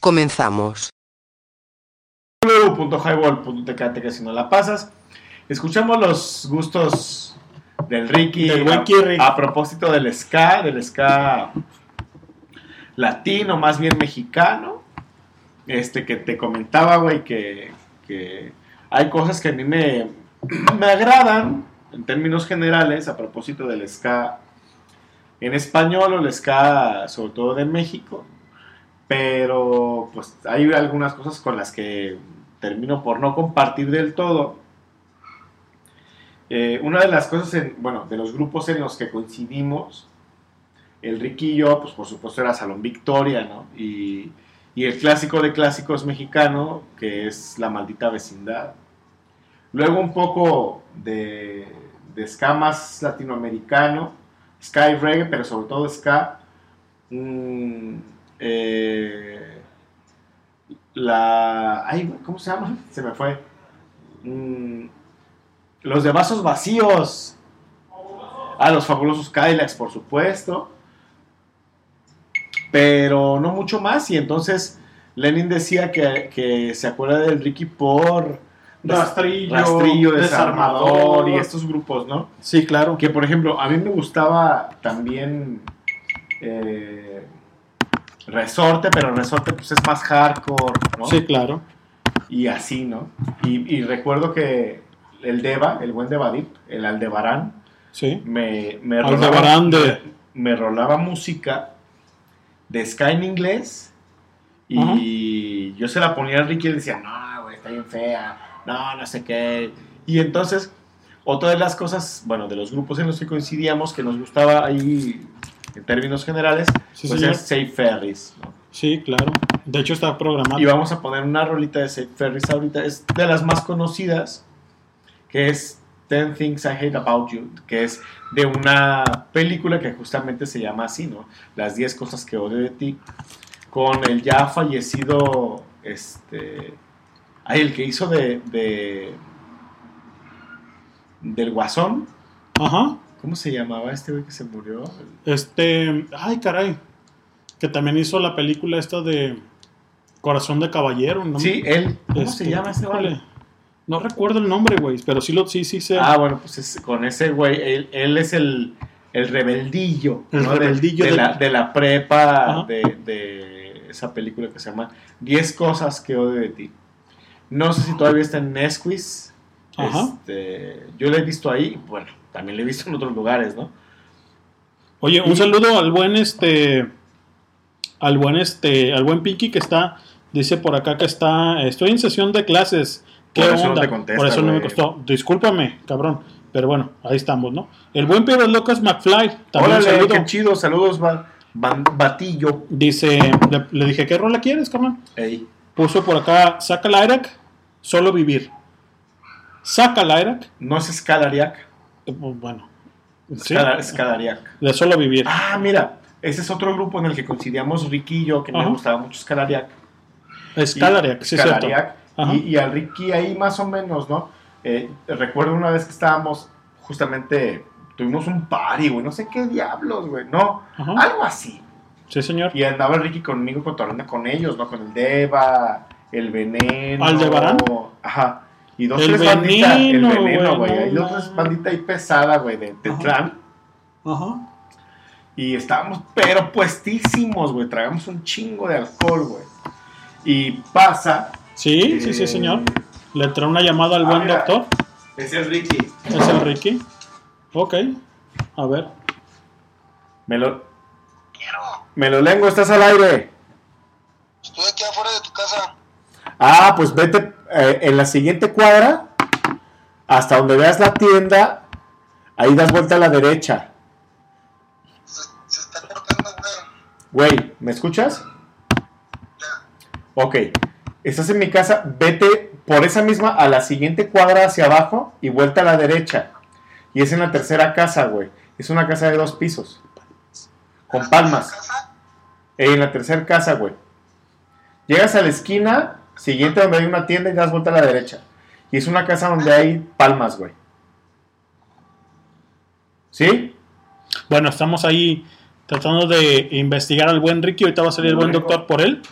Comenzamos. www.highball.tkt que si no la pasas. Escuchamos los gustos del Ricky. Del buen a, propósito del ska, del ska latino, más bien mexicano. Este que te comentaba, güey, que, que hay cosas que a mí me, me agradan en términos generales a propósito del ska en español o el ska sobre todo de México. Pero pues hay algunas cosas con las que termino por no compartir del todo. Eh, una de las cosas, en, bueno, de los grupos en los que coincidimos, el Ricky y yo, pues por supuesto era Salón Victoria, ¿no? Y, y el clásico de clásicos mexicano, que es La Maldita Vecindad. Luego un poco de, de ska más latinoamericano, ska y reggae, pero sobre todo ska. Eh, la. Ay, ¿Cómo se llama? Se me fue. Mm, los de vasos vacíos. Ah, los fabulosos Cadillacs, por supuesto. Pero no mucho más. Y entonces Lenin decía que, que se acuerda del Ricky por Rastrillo, Rastrillo, Desarmador Desarmador. y estos grupos, ¿no? Sí, claro. Que por ejemplo, a mí me gustaba también eh, Resorte, pero Resorte pues es más hardcore, ¿no? Sí, claro. Y así, ¿no? Y, y recuerdo que el Deva, el buen Devadip, el Aldebarán, Sí. me, me, Aldebarán de- me, me rolaba música de Sky en inglés y yo se la ponía a Ricky y le decía, no, güey, está bien fea, no, no sé qué. Y entonces, otra de las cosas, bueno, de los grupos en los que coincidíamos, que nos gustaba ahí en términos generales, Sí, pues señor. es Safe Ferries. ¿no? Sí, claro. De hecho está programado. Y vamos a poner una rolita de Safe Ferries ahorita, es de las más conocidas, que es Ten Things I Hate About You, que es de una película que justamente se llama así, ¿no? Las 10 cosas que odio de ti, con el ya fallecido, este, ay, el que hizo de, de del Guasón, Ajá. ¿Cómo se llamaba este güey que se murió? Este. Ay, caray. Que también hizo la película esta de Corazón de Caballero, ¿no? Sí, él, ¿cómo Este, se llama ese güey? No recuerdo el nombre, güey, pero sí lo sí, sí sé. Ah, bueno, pues es- con ese güey, él, él es el, el rebeldillo. El rebeldillo de, de- la, de la prepa de, de esa película que se llama 10 cosas que odio de ti. No sé si todavía está en Nesquis. Ajá. Este, yo lo he visto ahí, bueno, también lo he visto en otros lugares, ¿no? Oye, un saludo al buen este. Al buen este. Al buen Pinky que está. Dice por acá que está. Estoy en sesión de clases. ¿Qué Por eso no onda? te contesta, por eso no me costó. Discúlpame, cabrón. Pero bueno, ahí estamos, ¿no? El buen Piedras Locas McFly. También Órale, qué chido, saludos, Ba- Ban- Batillo. Dice. Le, le dije, ¿qué rola quieres, cabrón? Ey. Puso por acá. Saca el Irak. Solo vivir. Saca Irak. No es Scalariac. Pues, Bueno. Sí. Scala- Scalariac. De solo vivir. Ah, mira, ese es otro grupo en el que coincidíamos Ricky y yo, que me gustaba mucho Scalariac. Scalariac, sí, cierto. Scalariac. Ajá. Y, y al Ricky ahí más o menos, ¿no? Eh, recuerdo una vez que estábamos justamente tuvimos un party, güey, no sé qué diablos, güey, no, Ajá. algo así. Sí, señor. Y andaba el Ricky conmigo cotorreando con ellos, ¿no? Con el Deva, el Veneno. ¿Aldebarán? Ajá. Y dos, El tres banditas. El Veneno, güey. Hay dos, tres banditas ahí pesada, güey, de Tetlán. Ajá. Y estábamos, pero puestísimos, güey. Tragamos un chingo de alcohol, güey. Y pasa. Sí, sí, sí, señor. Le trae una llamada al Ah, buen mira. doctor. Ese es Ricky. Es el Ricky. Ok. A ver. Me lo. Me lo lengo, estás al aire. Estoy aquí afuera de tu casa. Ah, pues vete eh, en la siguiente cuadra, hasta donde veas la tienda, ahí das vuelta a la derecha. Güey, ¿me escuchas? Ok, estás en mi casa, vete por esa misma a la siguiente cuadra hacia abajo y vuelta a la derecha. Y es en la tercera casa, güey. Es una casa de dos pisos. Con palmas. Eh, en la tercera casa, güey. Llegas a la esquina siguiente donde hay una tienda y das vuelta a la derecha. Y es una casa donde hay palmas, güey. ¿Sí? Bueno, estamos ahí tratando de investigar al buen Ricky. Ahorita va a salir el buen doctor por él.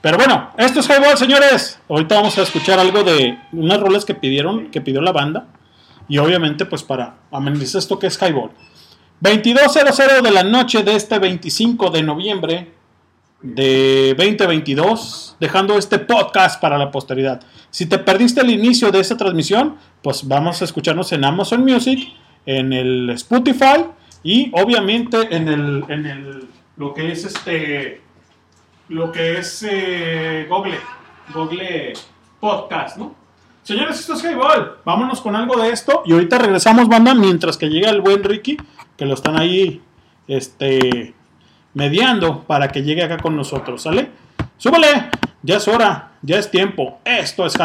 Pero bueno, esto es Highball, señores. Ahorita vamos a escuchar algo de unas rolas que pidieron, que pidió la banda. Y obviamente, pues para amenizar esto que es Highball. 22.00 de la noche de este 25 de noviembre de 2022, dejando este podcast para la posteridad. Si te perdiste el inicio de esta transmisión, pues vamos a escucharnos en Amazon Music, en el Spotify y obviamente en el, en el lo que es este lo que es eh, Google, Google Podcast, ¿no? Señores, esto es Highball. Vámonos con algo de esto y ahorita regresamos, banda, mientras que llega el buen Ricky, que lo están ahí este mediando para que llegue acá con nosotros, ¿sale? Súbele, ya es hora, ya es tiempo. Esto es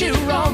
you wrong.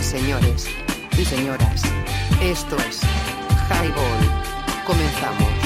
Señores y señoras, esto es Highball. Comenzamos.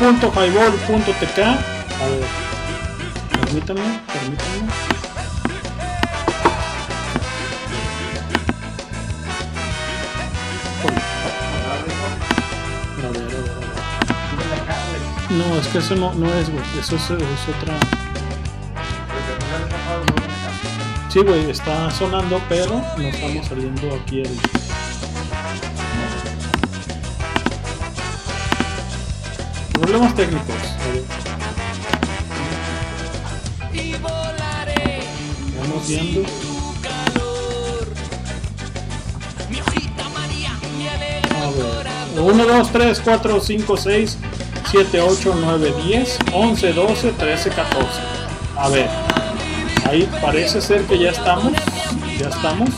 www.highball.tk A ver, permítame, permítame. A ver, a ver, a ver. No, es que eso no, no es, güey. Eso es, es otra. Sí, güey, está sonando, pero no estamos saliendo aquí el. Problemas técnicos. Vamos viendo. A ver. 1, 2, 3, 4, 5, 6, 7, 8, 9, 10, 11, 12, 13, 14. A ver. Ahí parece ser que ya estamos. Ya estamos.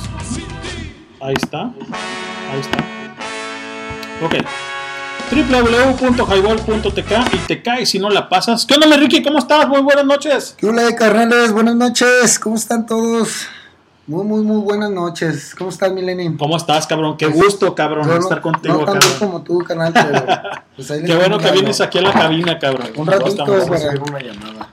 Ahí está. Ahí está. Ok. www.highball.tk y te cae si no la pasas. ¿Qué onda, Ricky? ¿Cómo estás? Muy buenas noches. ¿Qué hola, carnales? Buenas noches. ¿Cómo están todos? Muy, muy, muy buenas noches. ¿Cómo estás, Milenio? ¿Cómo estás, cabrón? Qué gusto, cabrón, no- estar contigo, no tan cabrón. como tú, canal, pero pues Qué bueno que vienes aquí a la cabina, cabrón. Un ratito para...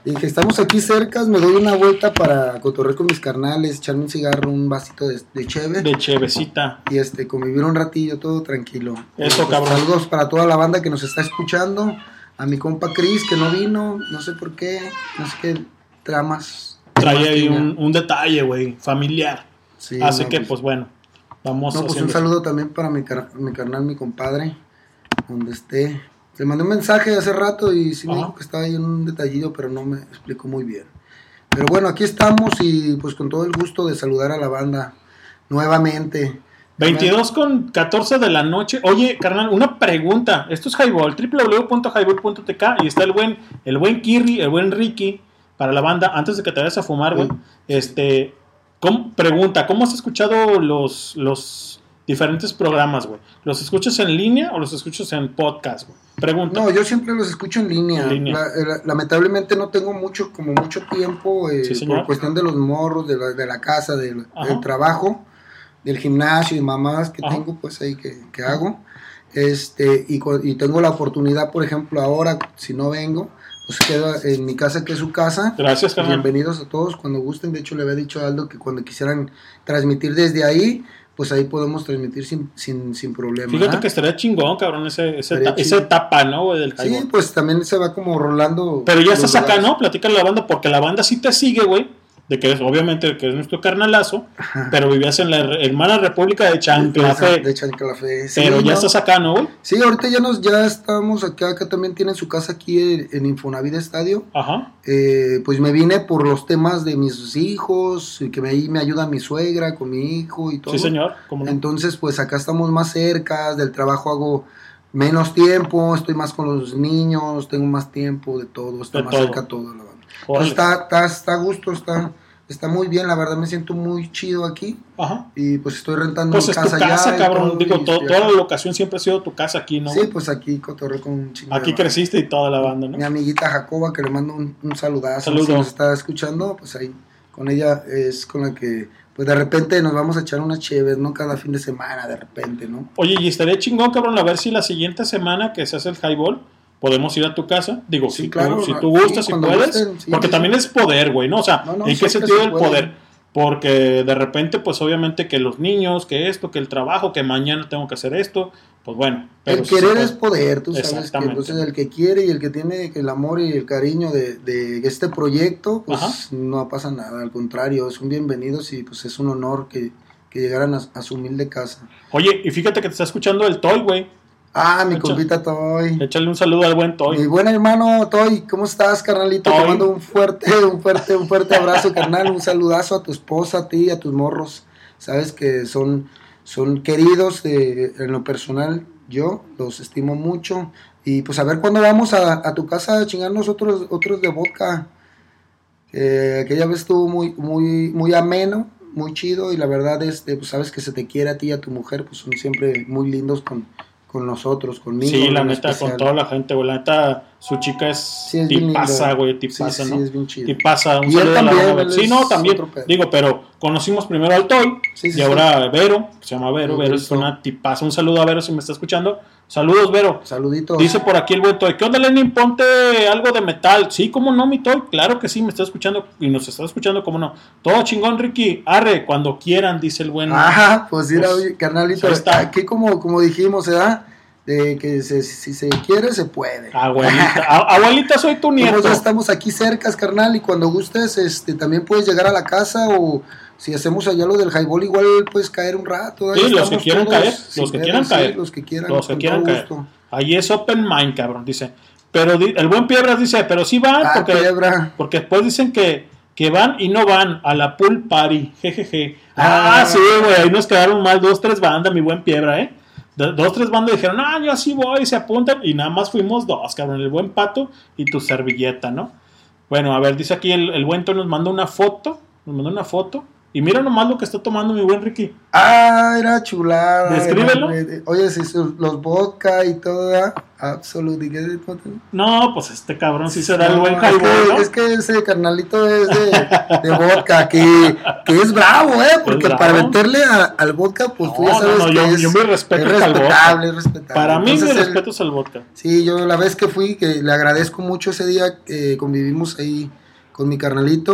Y que estamos aquí cerca, me doy una vuelta para cotorrear con mis carnales, echarme un cigarro, un vasito de, de cheve. De chevecita. Y este, convivir un ratillo, todo tranquilo. Eso, pues, cabrón. Saludos para toda la banda que nos está escuchando. A mi compa Chris, que no vino, no sé por qué, no sé qué tramas. Trae ahí un, un detalle, güey, familiar. Sí, Así no, que, pues- pues bueno, vamos No, pues un saludo también para mi, car- mi carnal, mi compadre, donde esté. Le mandé un mensaje hace rato y sí me Ajá. dijo que estaba ahí en un detallillo, pero no me explicó muy bien. Pero bueno, aquí estamos y pues con todo el gusto de saludar a la banda nuevamente. 22 con 14 de la noche. Oye, carnal, una pregunta. Esto es Highball, www.highball.tk y está el buen, el buen Kirri, el buen Ricky para la banda. Antes de que te vayas a fumar, güey. Este, ¿cómo- pregunta, ¿cómo has escuchado los, los diferentes programas, güey? ¿Los escuchas en línea o los escuchas en podcast, güey? Pregunta. No, yo siempre los escucho en línea. En línea. La- la- lamentablemente no tengo mucho, como mucho tiempo eh, Sí, por cuestión de los morros, de la, de la casa, del, trabajo, del gimnasio y mamadas que Ajá. tengo, pues ahí que, que hago. Este, y, y tengo la oportunidad, por ejemplo, ahora, si no vengo, pues queda en mi casa, que es su casa. Gracias, carnal. Bienvenidos a todos cuando gusten. De hecho, le había dicho a Aldo que cuando quisieran transmitir desde ahí, pues ahí podemos transmitir sin, sin, sin problema. Fíjate que estaría chingón, cabrón, ese, ese Estaría eta- esa etapa, ¿no, güey? Del Sí, pues también se va como rolando. Pero ya estás acá. ¿no? Platícale a la banda, porque la banda sí te sigue, güey. De que es, obviamente, que es nuestro carnalazo. Pero vivías en la hermana república de Chanclafé. De Chanclafé. sí, pero ya ¿no? estás acá, ¿no, güey? Sí, ahorita ya nos ya estamos acá, acá también tienen su casa aquí en, en Infonavit Estadio. Ajá. Eh, pues me vine por los temas de mis hijos, y que me, ahí me ayuda mi suegra con mi hijo y todo. Sí, señor. ¿Cómo no? Entonces, pues acá estamos más cerca, del trabajo hago menos tiempo, estoy más con los niños, tengo más tiempo de todo, está De más todo. cerca todo. La. Entonces, está, está, está a gusto, está, está muy bien, la verdad me siento muy chido aquí. Ajá. Y pues estoy rentando Pues mi es tu casa casa, ya y cabrón. todo, Digo, y to- estoy toda la locación siempre ha sido tu casa aquí, ¿no? Sí, pues aquí cotorreo con Aquí creciste y toda la banda, ¿no? Mi amiguita Jacoba, que le mando un, un saludazo. Saludo. Si nos está escuchando, pues ahí con ella es con la que, pues de repente nos vamos a echar unas chéves, ¿no? Cada fin de semana, de repente, ¿no? Oye, y estaría chingón, cabrón, a ver si la siguiente semana que se hace el highball podemos ir a tu casa. Digo, si, claro, tú, si tú sí, gustas, si puedes. gusten, sí, porque sí, también sí. es poder, güey, ¿no? O sea, No, no, ¿en qué sentido se el poder? Porque de repente, pues obviamente que los niños, que esto, que el trabajo, que mañana tengo que hacer esto, pues bueno. Pero el sí querer es poder, tú sabes que Exactamente. entonces el que quiere y el que tiene el amor y el cariño de, de este proyecto, pues Ajá. no pasa nada, al contrario, son bienvenidos y pues es un honor que, que llegaran a, a su humilde casa. Oye, y fíjate que te está escuchando el Toy, güey. Ah, mi Echa- compita Toy. Échale un saludo al buen Toy. Mi buen hermano Toy, ¿cómo estás, carnalito? Te mando un fuerte, un fuerte, un fuerte abrazo, carnal. Un saludazo a tu esposa, a ti, a tus morros. Sabes que son, son queridos eh, en lo personal. Yo los estimo mucho. Y pues a ver cuándo vamos a, a tu casa a chingarnos otros, otros de vodka. Eh, aquella vez estuvo muy, muy, muy ameno, muy chido. Y la verdad, este, pues sabes que se te quiere a ti y a tu mujer, pues son siempre muy lindos con, con nosotros, conmigo. Sí, la neta, especial. con toda la gente, güey. La neta, su chica es, es tipaza, lindo. güey, tipaza, Sí, sí, ¿no? es bien chido. Tipaza, un Y él saludo a la también, él Sí, es no, también. Digo, pero conocimos primero al Toy Sí, sí, y ahora Vero, que se llama Vero. Sí, Vero es una tipaza. Un saludo a Vero si me está escuchando. Saludos, Vero. Saluditos. Dice por aquí el buen Toy. ¿Qué onda, Lenin? Ponte algo de metal. Sí, ¿cómo no, mi Toy? Claro que sí, me está escuchando y nos está escuchando, ¿cómo no? Todo chingón, Ricky. Arre, cuando quieran, dice el buen. Ajá, pues mira, Pues, carnalito, está. aquí como, como dijimos, ¿verdad? De que se- si se quiere, se puede. Abuelita, abuelita, soy tu nieto. Nosotros estamos aquí cercas, carnal, y cuando gustes, este, también puedes llegar a la casa o si hacemos allá lo del highball, igual puedes caer un rato. ahí Sí, los que quieran caer, los que quieran sí, caer. los que quieran, Los que quieran caer. Allí es open mind, cabrón, dice. Pero el buen Piedras dice, pero sí van, Ah, porque, Piedra. porque después dicen que, que van y no van a la pool party. Jejeje. Ah, Ah. sí, güey, ahí nos quedaron mal dos, tres bandas, mi buen Piedra, ¿eh? Do- dos, tres bandas dijeron, ah, yo así voy, se apuntan, y nada más fuimos dos, cabrón, el buen pato y tu servilleta, ¿no? Bueno, a ver, dice aquí el, el buen Toy nos manda una foto, nos mandó una foto, y mira nomás lo que está tomando mi buen Ricky. Ah, era chulada. Descríbelo. era- eh, Oye, si los vodka y todo, ¿verdad? Absolutely. ¿qué- cómo te- No, pues este cabrón sí será el No, buen es, highball, que, ¿no? es que ese carnalito es de, de vodka, que, que es bravo, ¿eh? Porque bravo. para meterle a- al vodka, pues tú ya No, no, sabes no, que yo, es, yo mi respeto es es respetable, es respetable. Para mí mi Entonces, respeto es al vodka. Sí, yo la vez que fui, que le agradezco mucho ese día que convivimos ahí con mi carnalito.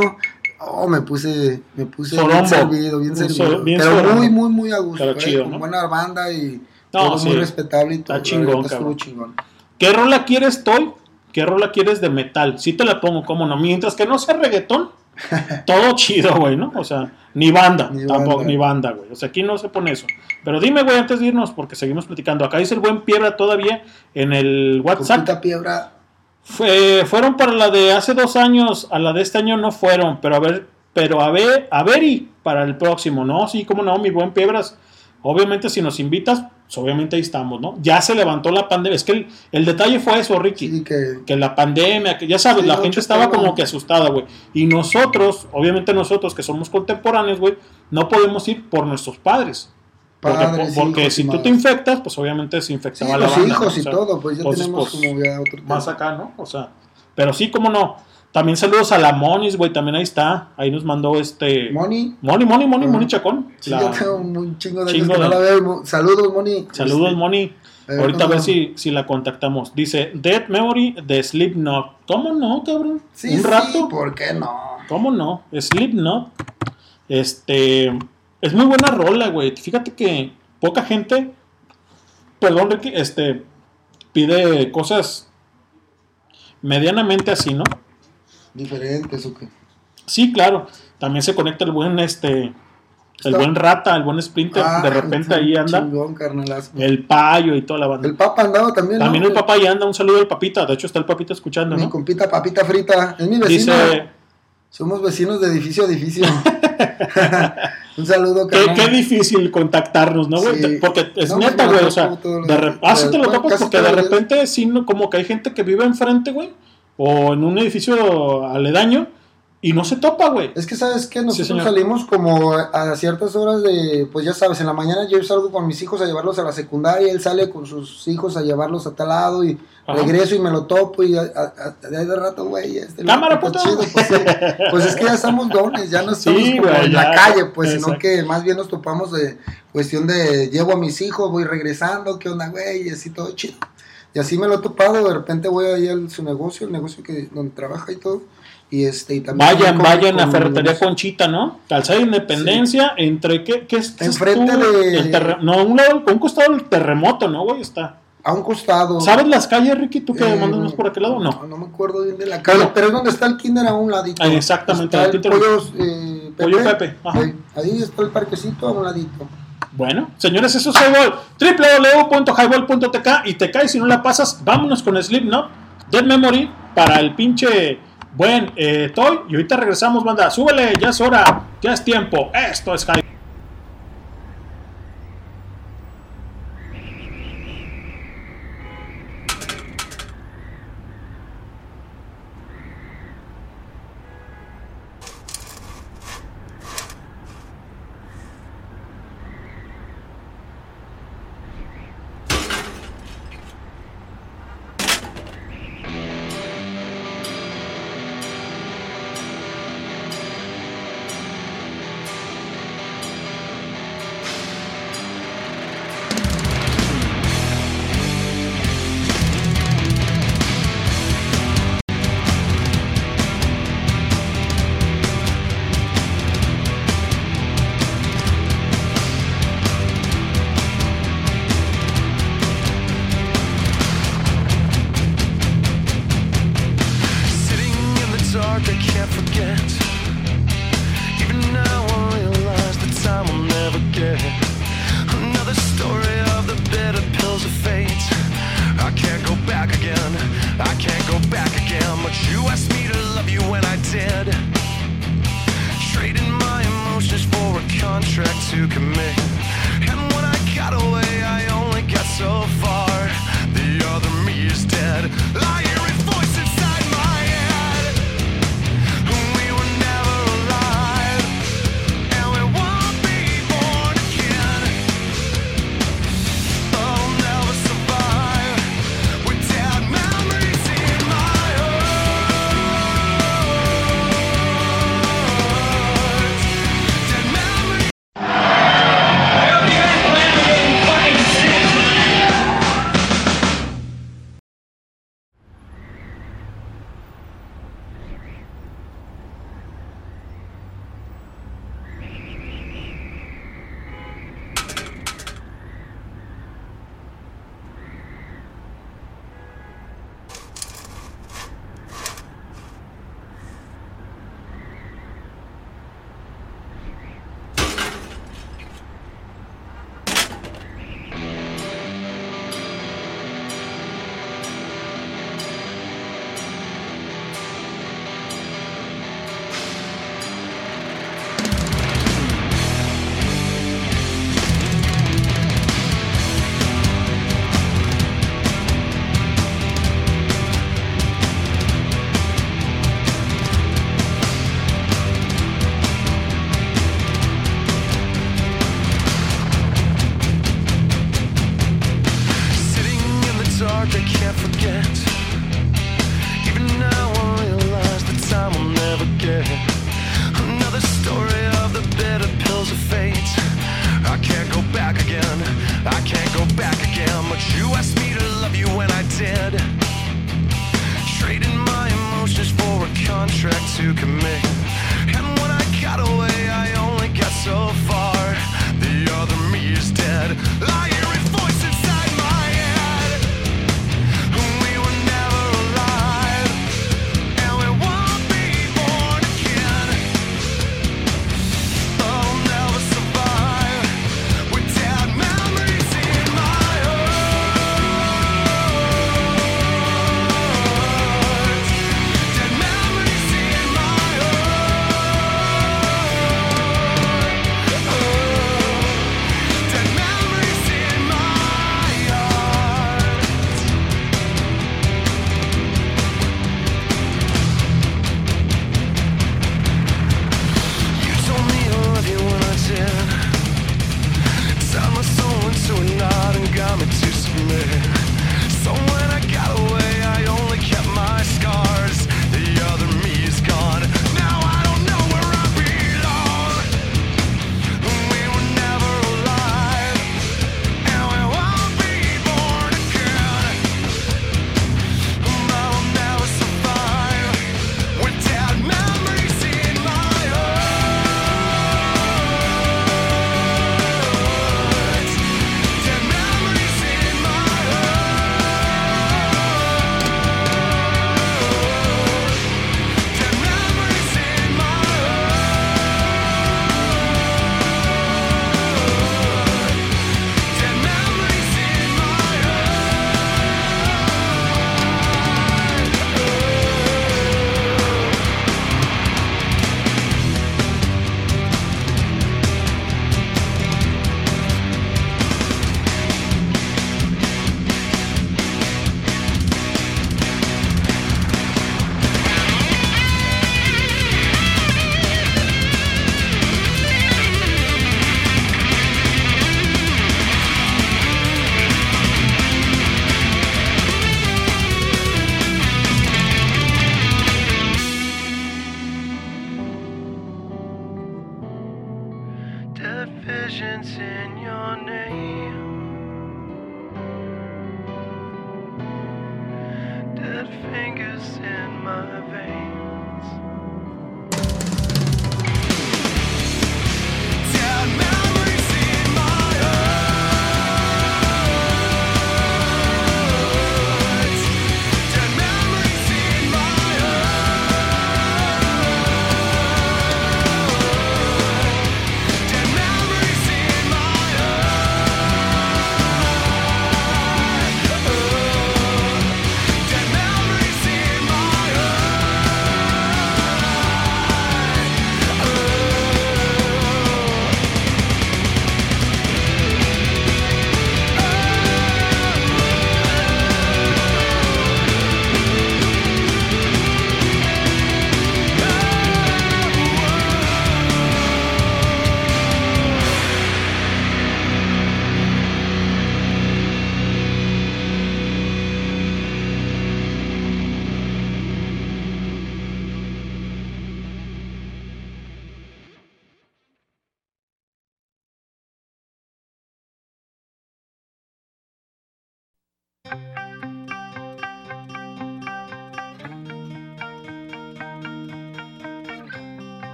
Oh, me puse, me puse bien servido, bien servido. bien pero muy, muy, muy a gusto. Pero ¿eh? chido, con ¿no? buena banda y No, todo sí. muy respetable y todo. Está chingón, cabrón. chingón. ¿Qué rola quieres, Toy? ¿Qué rola quieres de metal? Sí te la pongo, cómo no. Mientras que no sea reggaetón, todo chido, güey, ¿no? O sea, ni banda, Ni tampoco, banda. ni banda, güey. O sea, aquí no se pone eso. Pero dime, güey, antes de irnos, porque seguimos platicando. Acá dice el buen Piedra todavía en el WhatsApp. Compita Piedra, Fue- fueron para la de hace dos años, a la de este año no fueron, pero a ver, pero a ver, a ver y para el próximo, ¿no? Sí, cómo no, mi buen Piedras. Obviamente si nos invitas, pues obviamente ahí estamos, ¿no? Ya se levantó la pandemia. Es que el, el detalle fue eso, Ricky. sí, que Que la pandemia, que ya sabes, Sí, la gente estaba como que asustada, güey. Y nosotros, obviamente nosotros que somos contemporáneos, güey, no podemos ir por nuestros padres. Porque, Padres, si tú te infectas, pues obviamente se Sí, infectaba la los banda, hijos ¿no? y O sea, todo, pues ya entonces, tenemos pues, como ya otro más acá, ¿no? O sea, pero sí, cómo no. También saludos a la Monis, güey, también ahí está. Ahí nos mandó este. Moni. Moni, Moni, Moni, Ah. Moni Chacón. Sí, La- yo tengo un chingo de Chingo años que no de- la veo. Mo- Saludos, Moni. Saludos, Este, Moni. Ahorita a ver si, si la contactamos. Dice Dead Memory de Slipknot. ¿Cómo no, cabrón? Sí, Un sí, rato. ¿por qué no? ¿Cómo no? Slipknot. Este. Es muy buena rola, güey. Fíjate que poca gente. Perdón, Ricky. Este. Pide cosas. Medianamente así, ¿no? Diferentes o qué. Sí, claro. También se conecta el buen este. El Está- buen rata, el buen Sprinter. Ah, de repente ahí anda. Chingón. El payo y toda la banda. El Papa andaba también, También ¿no? el papá ahí anda. Un saludo al papita. De hecho, está el papita escuchando, Mi ¿no? compita Papita Frita. Es mi vecino. Dice. Somos vecinos de edificio a edificio. Un saludo, Qué, carnal. qué difícil contactarnos, ¿no, güey? Sí. Porque es No, neta, lo güey. O sea, de re- ah, sí te lo Bueno, topas casi porque de repente, sí, no- como que hay gente que vive enfrente, güey. O en un edificio aledaño y no se topa, güey. Es que sabes que nosotros salimos como a ciertas horas de, pues ya sabes, en la mañana yo salgo con mis hijos a llevarlos a la secundaria, él sale con sus hijos a llevarlos a tal lado y Ajá. regreso y me lo topo y a- a- a- de ahí de rato, güey, este Cámara, puto. chido, pues. Pues es que ya estamos dones, ya no Sí, estamos como en ya. la calle, pues, sino que más bien nos topamos de cuestión de llevo a mis hijos, voy regresando, qué onda, güey, y así todo chido. Y así me lo he topado, de repente voy ahí a su negocio, el negocio que donde trabaja y todo. Y este, y también vayan, vayan a Ferretería. Conchita, ¿no? Calzada Independencia, entre qué, qué es. Enfrente de. El terre... No, un lado, un costado del terremoto, ¿no, güey? Está. A un costado. ¿Sabes las calles, Ricky? ¿Tú que eh, por aquel lado no? No, no me acuerdo bien de la calle, pero es donde está el kinder a un ladito. Ahí exactamente. Está el pollos, eh, Pepe. Pollo Pepe. Ajá. Ahí, está el parquecito a un ladito. Bueno, señores, eso es Highball. www.highball.tk y te caes si no la pasas. Vámonos con Slipknot, Dead Memory, para el pinche buen eh, toy. Y ahorita regresamos, banda. Súbele, ya es hora, ya es tiempo. Esto es High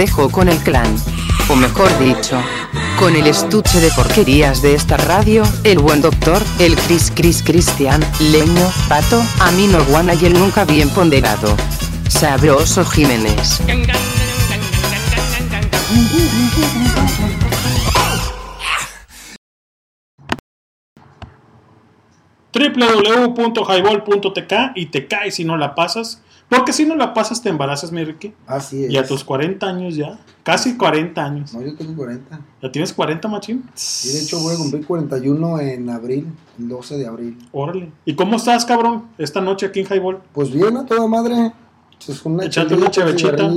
dejo con el clan. O mejor dicho, con el estuche de porquerías de esta radio, el buen doctor, el Chris Chris Cristian, Leño, Pato, Amino Guana y el nunca bien ponderado. Sabroso Jiménez. www.highball.tk y te caes si no la pasas. Porque si no la pasas te embarazas, mi Ricky. Así es. Y a tus 40 años ya. Casi 40 años. No, yo tengo 40. ¿Ya tienes 40, machín? Y de hecho voy a cumplir 41 en abril, el 12 de abril. Órale. ¿Y cómo estás, cabrón? Esta noche aquí en Highball. Pues bien, a toda madre. Pues una Echate una chevechita.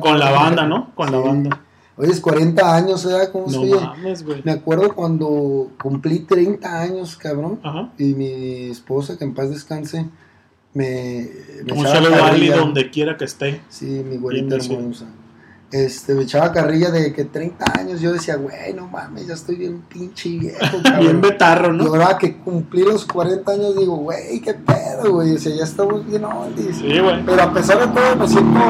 Con la banda, ¿no? Con la Sí. banda. Oye, es 40 años, ¿verdad? ¿Cómo No se mames, güey. Me acuerdo cuando cumplí 30 años, cabrón. Ajá. Y mi esposa, que en paz descanse, me, me Un saludo a Ali donde quiera que esté. Sí, mi güerita hermosa. Este, me echaba carrilla de que 30 años. Yo decía, güey, no mames, ya estoy bien pinche viejo, cabrón. Bien betarro, ¿no? Y ahora que cumplí los 40 años, digo, güey, qué pedo, güey. O sea, ya estamos bien oldies. Sí, güey. Pero a pesar de todo, me siento,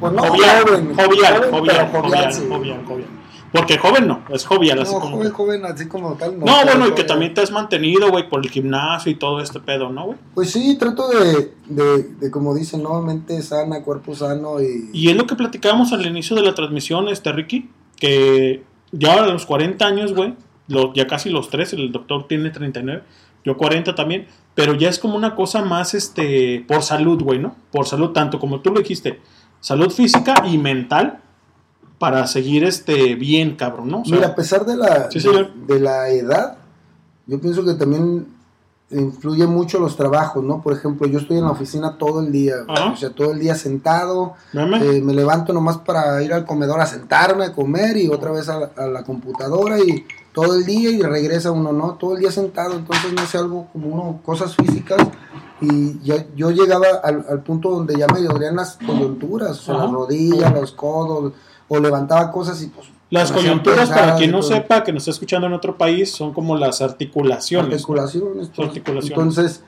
pues no jovial, joven, jovial, joven, jovial, pero jovial, sí. jovial, jovial. Porque joven no, es jovial, así No, como. joven, joven, así como tal. No, pero bueno, y que joven. también te has mantenido, güey, por el gimnasio y todo este pedo, ¿no, güey? Pues sí, trato de, de, de, como dicen, ¿no? Mente sana, cuerpo sano y... Y es lo que platicábamos al inicio de la transmisión, este Ricky, que ya a los 40 años, güey, lo- ya casi los 3, el doctor tiene 39, yo 40 también, pero ya es como una cosa más, este, por salud, güey, ¿no? Por salud, tanto como tú lo dijiste, salud física y mental, para seguir, este, bien, cabrón, ¿no? O sea, Mira, a pesar de la, Sí, de, de la edad, yo pienso que también influye mucho los trabajos, ¿no? Por ejemplo, yo estoy en la oficina todo el día, Ajá. o sea, todo el día sentado, eh, me levanto nomás para ir al comedor a sentarme, a comer y otra vez a la, a la computadora y todo el día y regresa uno, ¿no? Todo el día sentado, entonces no sé, algo como uno, cosas físicas y ya, yo llegaba al, al punto donde ya me dolían las coyunturas, o sea, las rodillas, los codos, o levantaba cosas y pues... Las coyunturas, para quien no sepa, que nos está escuchando en otro país, son como las articulaciones. pues. Articulaciones. Entonces,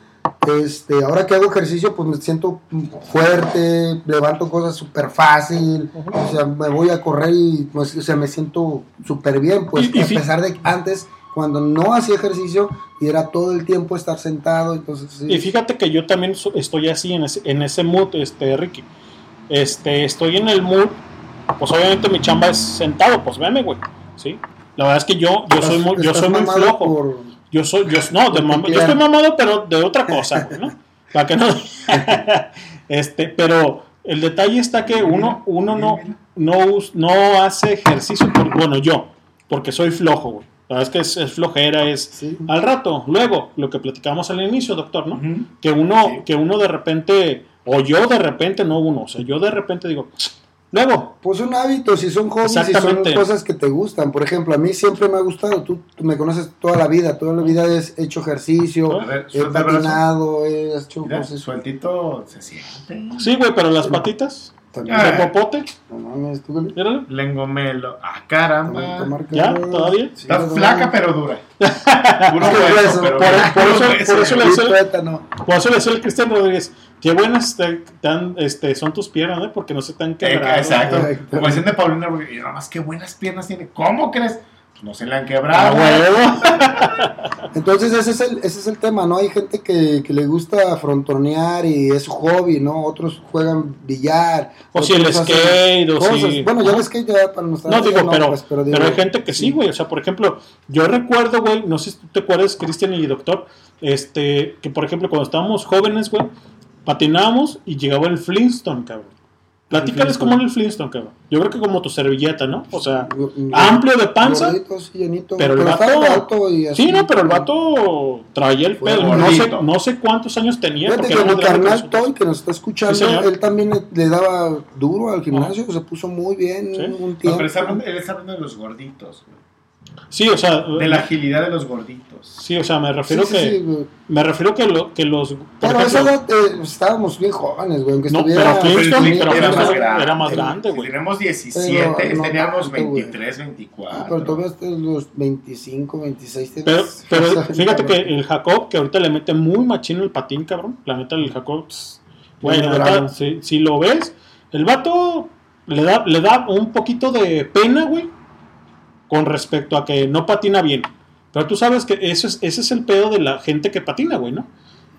este, ahora que hago ejercicio, pues me siento fuerte, levanto cosas súper fácil, o sea, me voy a correr y pues, o sea, me siento súper bien, pues Y- y a pesar de que antes, cuando no hacía ejercicio, y era todo el tiempo estar sentado, entonces sí, Y fíjate que yo también estoy así en ese, en ese mood, este, Ricky. Este, estoy en el mood, pues obviamente mi chamba es sentado, pues veme, güey. ¿Sí? La verdad es que yo, yo soy muy, yo soy muy flojo. por- Yo soy, yo, no, de mam- yo estoy mamado, pero de otra cosa, güey, ¿no? Para que no. este, pero el detalle está que uno, uno no, no, no hace ejercicio, por, bueno, yo, porque soy flojo, güey. La verdad es que es, es flojera, es al rato, luego, lo que platicamos al inicio, doctor, ¿no? Que uno, que uno de repente, o yo de repente, no uno, o sea, yo de repente digo, luego. Pues son hábitos y son hobbies y son cosas que te gustan. Por ejemplo, a mí siempre me ha gustado. Tú, tú me conoces toda la vida. Toda la vida he hecho ejercicio, ver, he patinado, he hecho Mira, cosas. sueltito se siente. Sí, güey, pero las patitas, También. de popote, No mames, tú, güey. míralo. Lengomelo. Ah, caramba. ¿Ya? ¿Todavía? Sí, Está no, flaca no. pero dura. Puro hueso, pero por- por eso- por eso le-. Por eso le decía el Cristian Rodríguez, qué buenas te, han- este, son tus piernas, ¿eh? Porque no se te han Eh, quebrado. Exacto. Como decían de Paulina, porque, y nada más qué buenas piernas tiene. ¿Cómo crees? Pues no se le han Ah, quebrado. huevo. Entonces ese es el, ese es el tema, ¿no? Hay gente que, que le gusta frontonear y es su hobby, ¿no? Otros juegan billar. O si el skate, o si- Bueno, ya el skate ya para nuestra No, digo, ya pero, pues, pero, digo, hay gente que sí, güey. O sea, por ejemplo, yo recuerdo, güey, no sé si tú te acuerdas, Cristian y doctor, este, que por ejemplo, cuando estábamos jóvenes, güey, patinábamos y llegaba el Flintstone, cabrón. Platícales cómo era el Flintstone, cabrón. Yo creo que como tu servilleta, ¿no? O sea, amplio de panza, Gordito, sí, llenito, pero el vato. alto y así. Sí, no, pero el vato traía el pedo. No sé, no sé cuántos años tenía. Fíjate Porque que era mi carnal. Toy, que nos está escuchando, Sí, él también le, le daba duro al gimnasio, se puso muy bien Sí. un No, tiempo. pero está hablando- él está hablando de los gorditos. güey. Sí, o sea, De la agilidad de los gorditos. Sí, o sea, me refiero Sí, sí, que sí, me refiero que lo que los Pero esa edad eh, estábamos bien jóvenes, güey. Aunque No, estuviera. pero Kingston, pero era más era grande. más grande, güey. Tenemos 17, Pero no teníamos tanto, güey. 23, Ah, 24. pero todavía hasta los 25, 26 Pero, fíjate que el Jacob, que ahorita le mete muy machino el patín, cabrón. La neta, el Jacob, pss, güey, la neta, si, si lo ves, el vato le da, le da un poquito de pena, güey, con respecto a que no patina bien. Pero tú sabes que eso es, ese es el pedo de la gente que patina, güey, ¿no?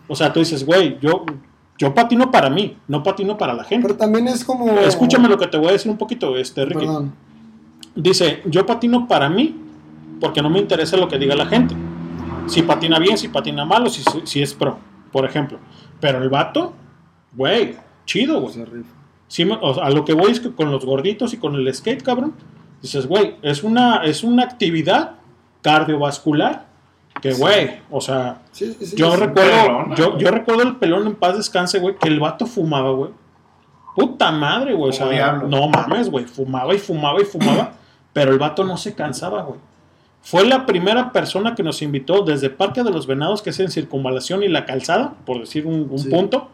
O sea, tú dices, güey, yo, yo patino para mí, no patino para la gente. Pero también es como. Escúchame lo que te voy a decir un poquito, este, Ricky. Perdón. Dice, yo patino para mí porque no me interesa lo que diga la gente. Si patina bien, si patina mal o si, si es pro, por ejemplo. Pero el vato, güey, chido, güey. Sí, o sea, a lo que voy es que con los gorditos y con el skate, cabrón, dices, güey, es una, es una actividad cardiovascular que, güey, o sea, Sí, sí, sí, yo recuerdo, yo, yo recuerdo el pelón en paz descanse, güey, que el vato fumaba, güey. Puta madre, güey. O sea, diablo. no mames, güey. Fumaba y fumaba y fumaba. pero el vato no se cansaba, güey. Fue la primera persona que nos invitó desde Parque de los Venados, que es en Circunvalación y la Calzada, por decir un, punto,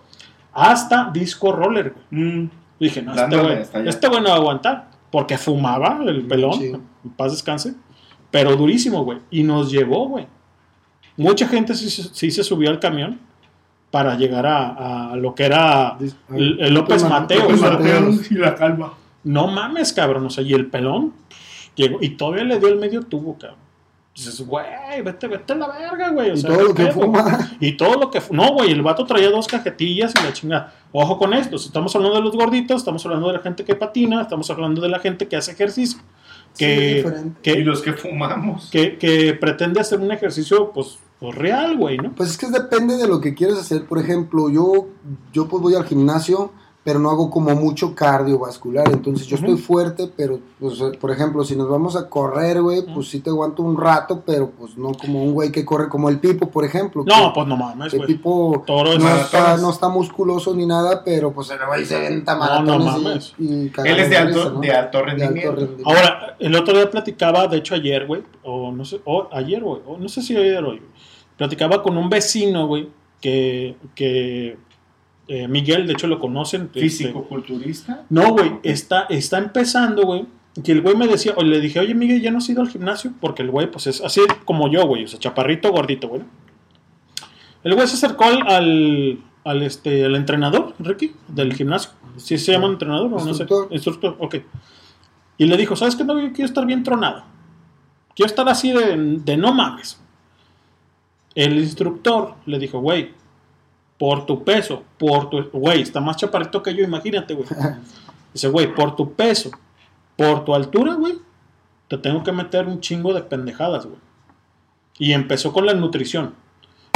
hasta Disco Roller, güey. Dije, no, este Dándole güey, este güey no va a aguantar. Porque fumaba el pelón, Sí. en paz descanse. Pero durísimo, güey. Y nos llevó, güey. Mucha gente sí, se- sí se subió al camión para llegar a, a lo que era el, el López Mateo. López. Y la calma. no mames, cabrón. O sea, y el pelón pff, llegó y todavía le dio el medio tubo, cabrón. Dices, güey, vete, vete a la verga, güey. O Y sea, todo ¿qué lo que pedo? fuma. Y todo lo que No, güey, el vato traía dos cajetillas y la chingada. Ojo con esto, si estamos hablando de los gorditos, estamos hablando de la gente que patina, estamos hablando de la gente que hace ejercicio. Sí, es Que, diferente. Y que, los que fumamos. que, que pretende hacer un ejercicio, pues, pues real, güey, ¿no? Pues es que depende de lo que quieres hacer. Por ejemplo, yo, yo pues voy al gimnasio, pero no hago como mucho cardiovascular. Entonces yo estoy fuerte, pero, pues, por ejemplo, si nos vamos a correr, güey, pues sí te aguanto un rato, pero pues no como un güey que corre como el Pipo, por ejemplo. No, que- pues no mames, el güey. Pipo Toro no, está, no está musculoso ni nada, pero pues el güey se venta No, maratones no mames. y, y Él es de alto, ¿no? de alto De rendimiento. alto rendimiento. Ahora, el otro día platicaba, de hecho ayer, güey, o no sé, o ayer, güey, o no sé si ayer o hoy, platicaba con un vecino, güey, que, que eh, Miguel, de hecho lo conocen. este, Físico-culturista. No, güey, está, está empezando, güey. Y el güey me decía, o le dije, oye, Miguel, ¿ya no has ido al gimnasio? Porque el güey, pues es así como yo, güey, o sea, chaparrito, gordito, güey. El güey se acercó al, al, al, este, al entrenador, Ricky, del gimnasio. ¿Sí se llama entrenador o no sé? Instructor. Instructor, ok. Y le dijo, ¿sabes qué? No, yo quiero estar bien tronado. Quiero estar así de, de no mames. El instructor le dijo, güey, por tu peso, por tu... Güey, está más chaparrito que yo, imagínate, güey. Dice, güey, por tu peso, por tu altura, güey, te tengo que meter un chingo de pendejadas, güey. Y empezó con la nutrición.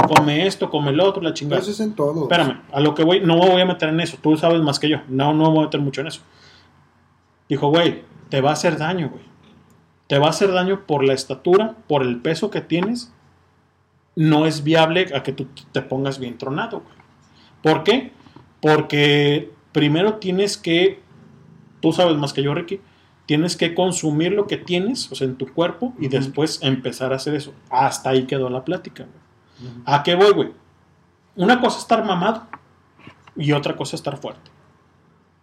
Come esto, come lo otro, la chingada. Eso es en todo. Espérame, a lo que voy, no me voy a meter en eso. Tú sabes más que yo. No, no me voy a meter mucho en eso. Dijo, güey, te va a hacer daño, güey. Te va a hacer daño por la estatura, por el peso que tienes. No es viable a que tú te pongas bien tronado, güey. ¿Por qué? Porque primero tienes que, tú sabes más que yo, Ricky, tienes que consumir lo que tienes, o sea, en tu cuerpo, y después empezar a hacer eso. Hasta ahí quedó la plática, güey. ¿A qué voy, güey? Una cosa es estar mamado y otra cosa es estar fuerte.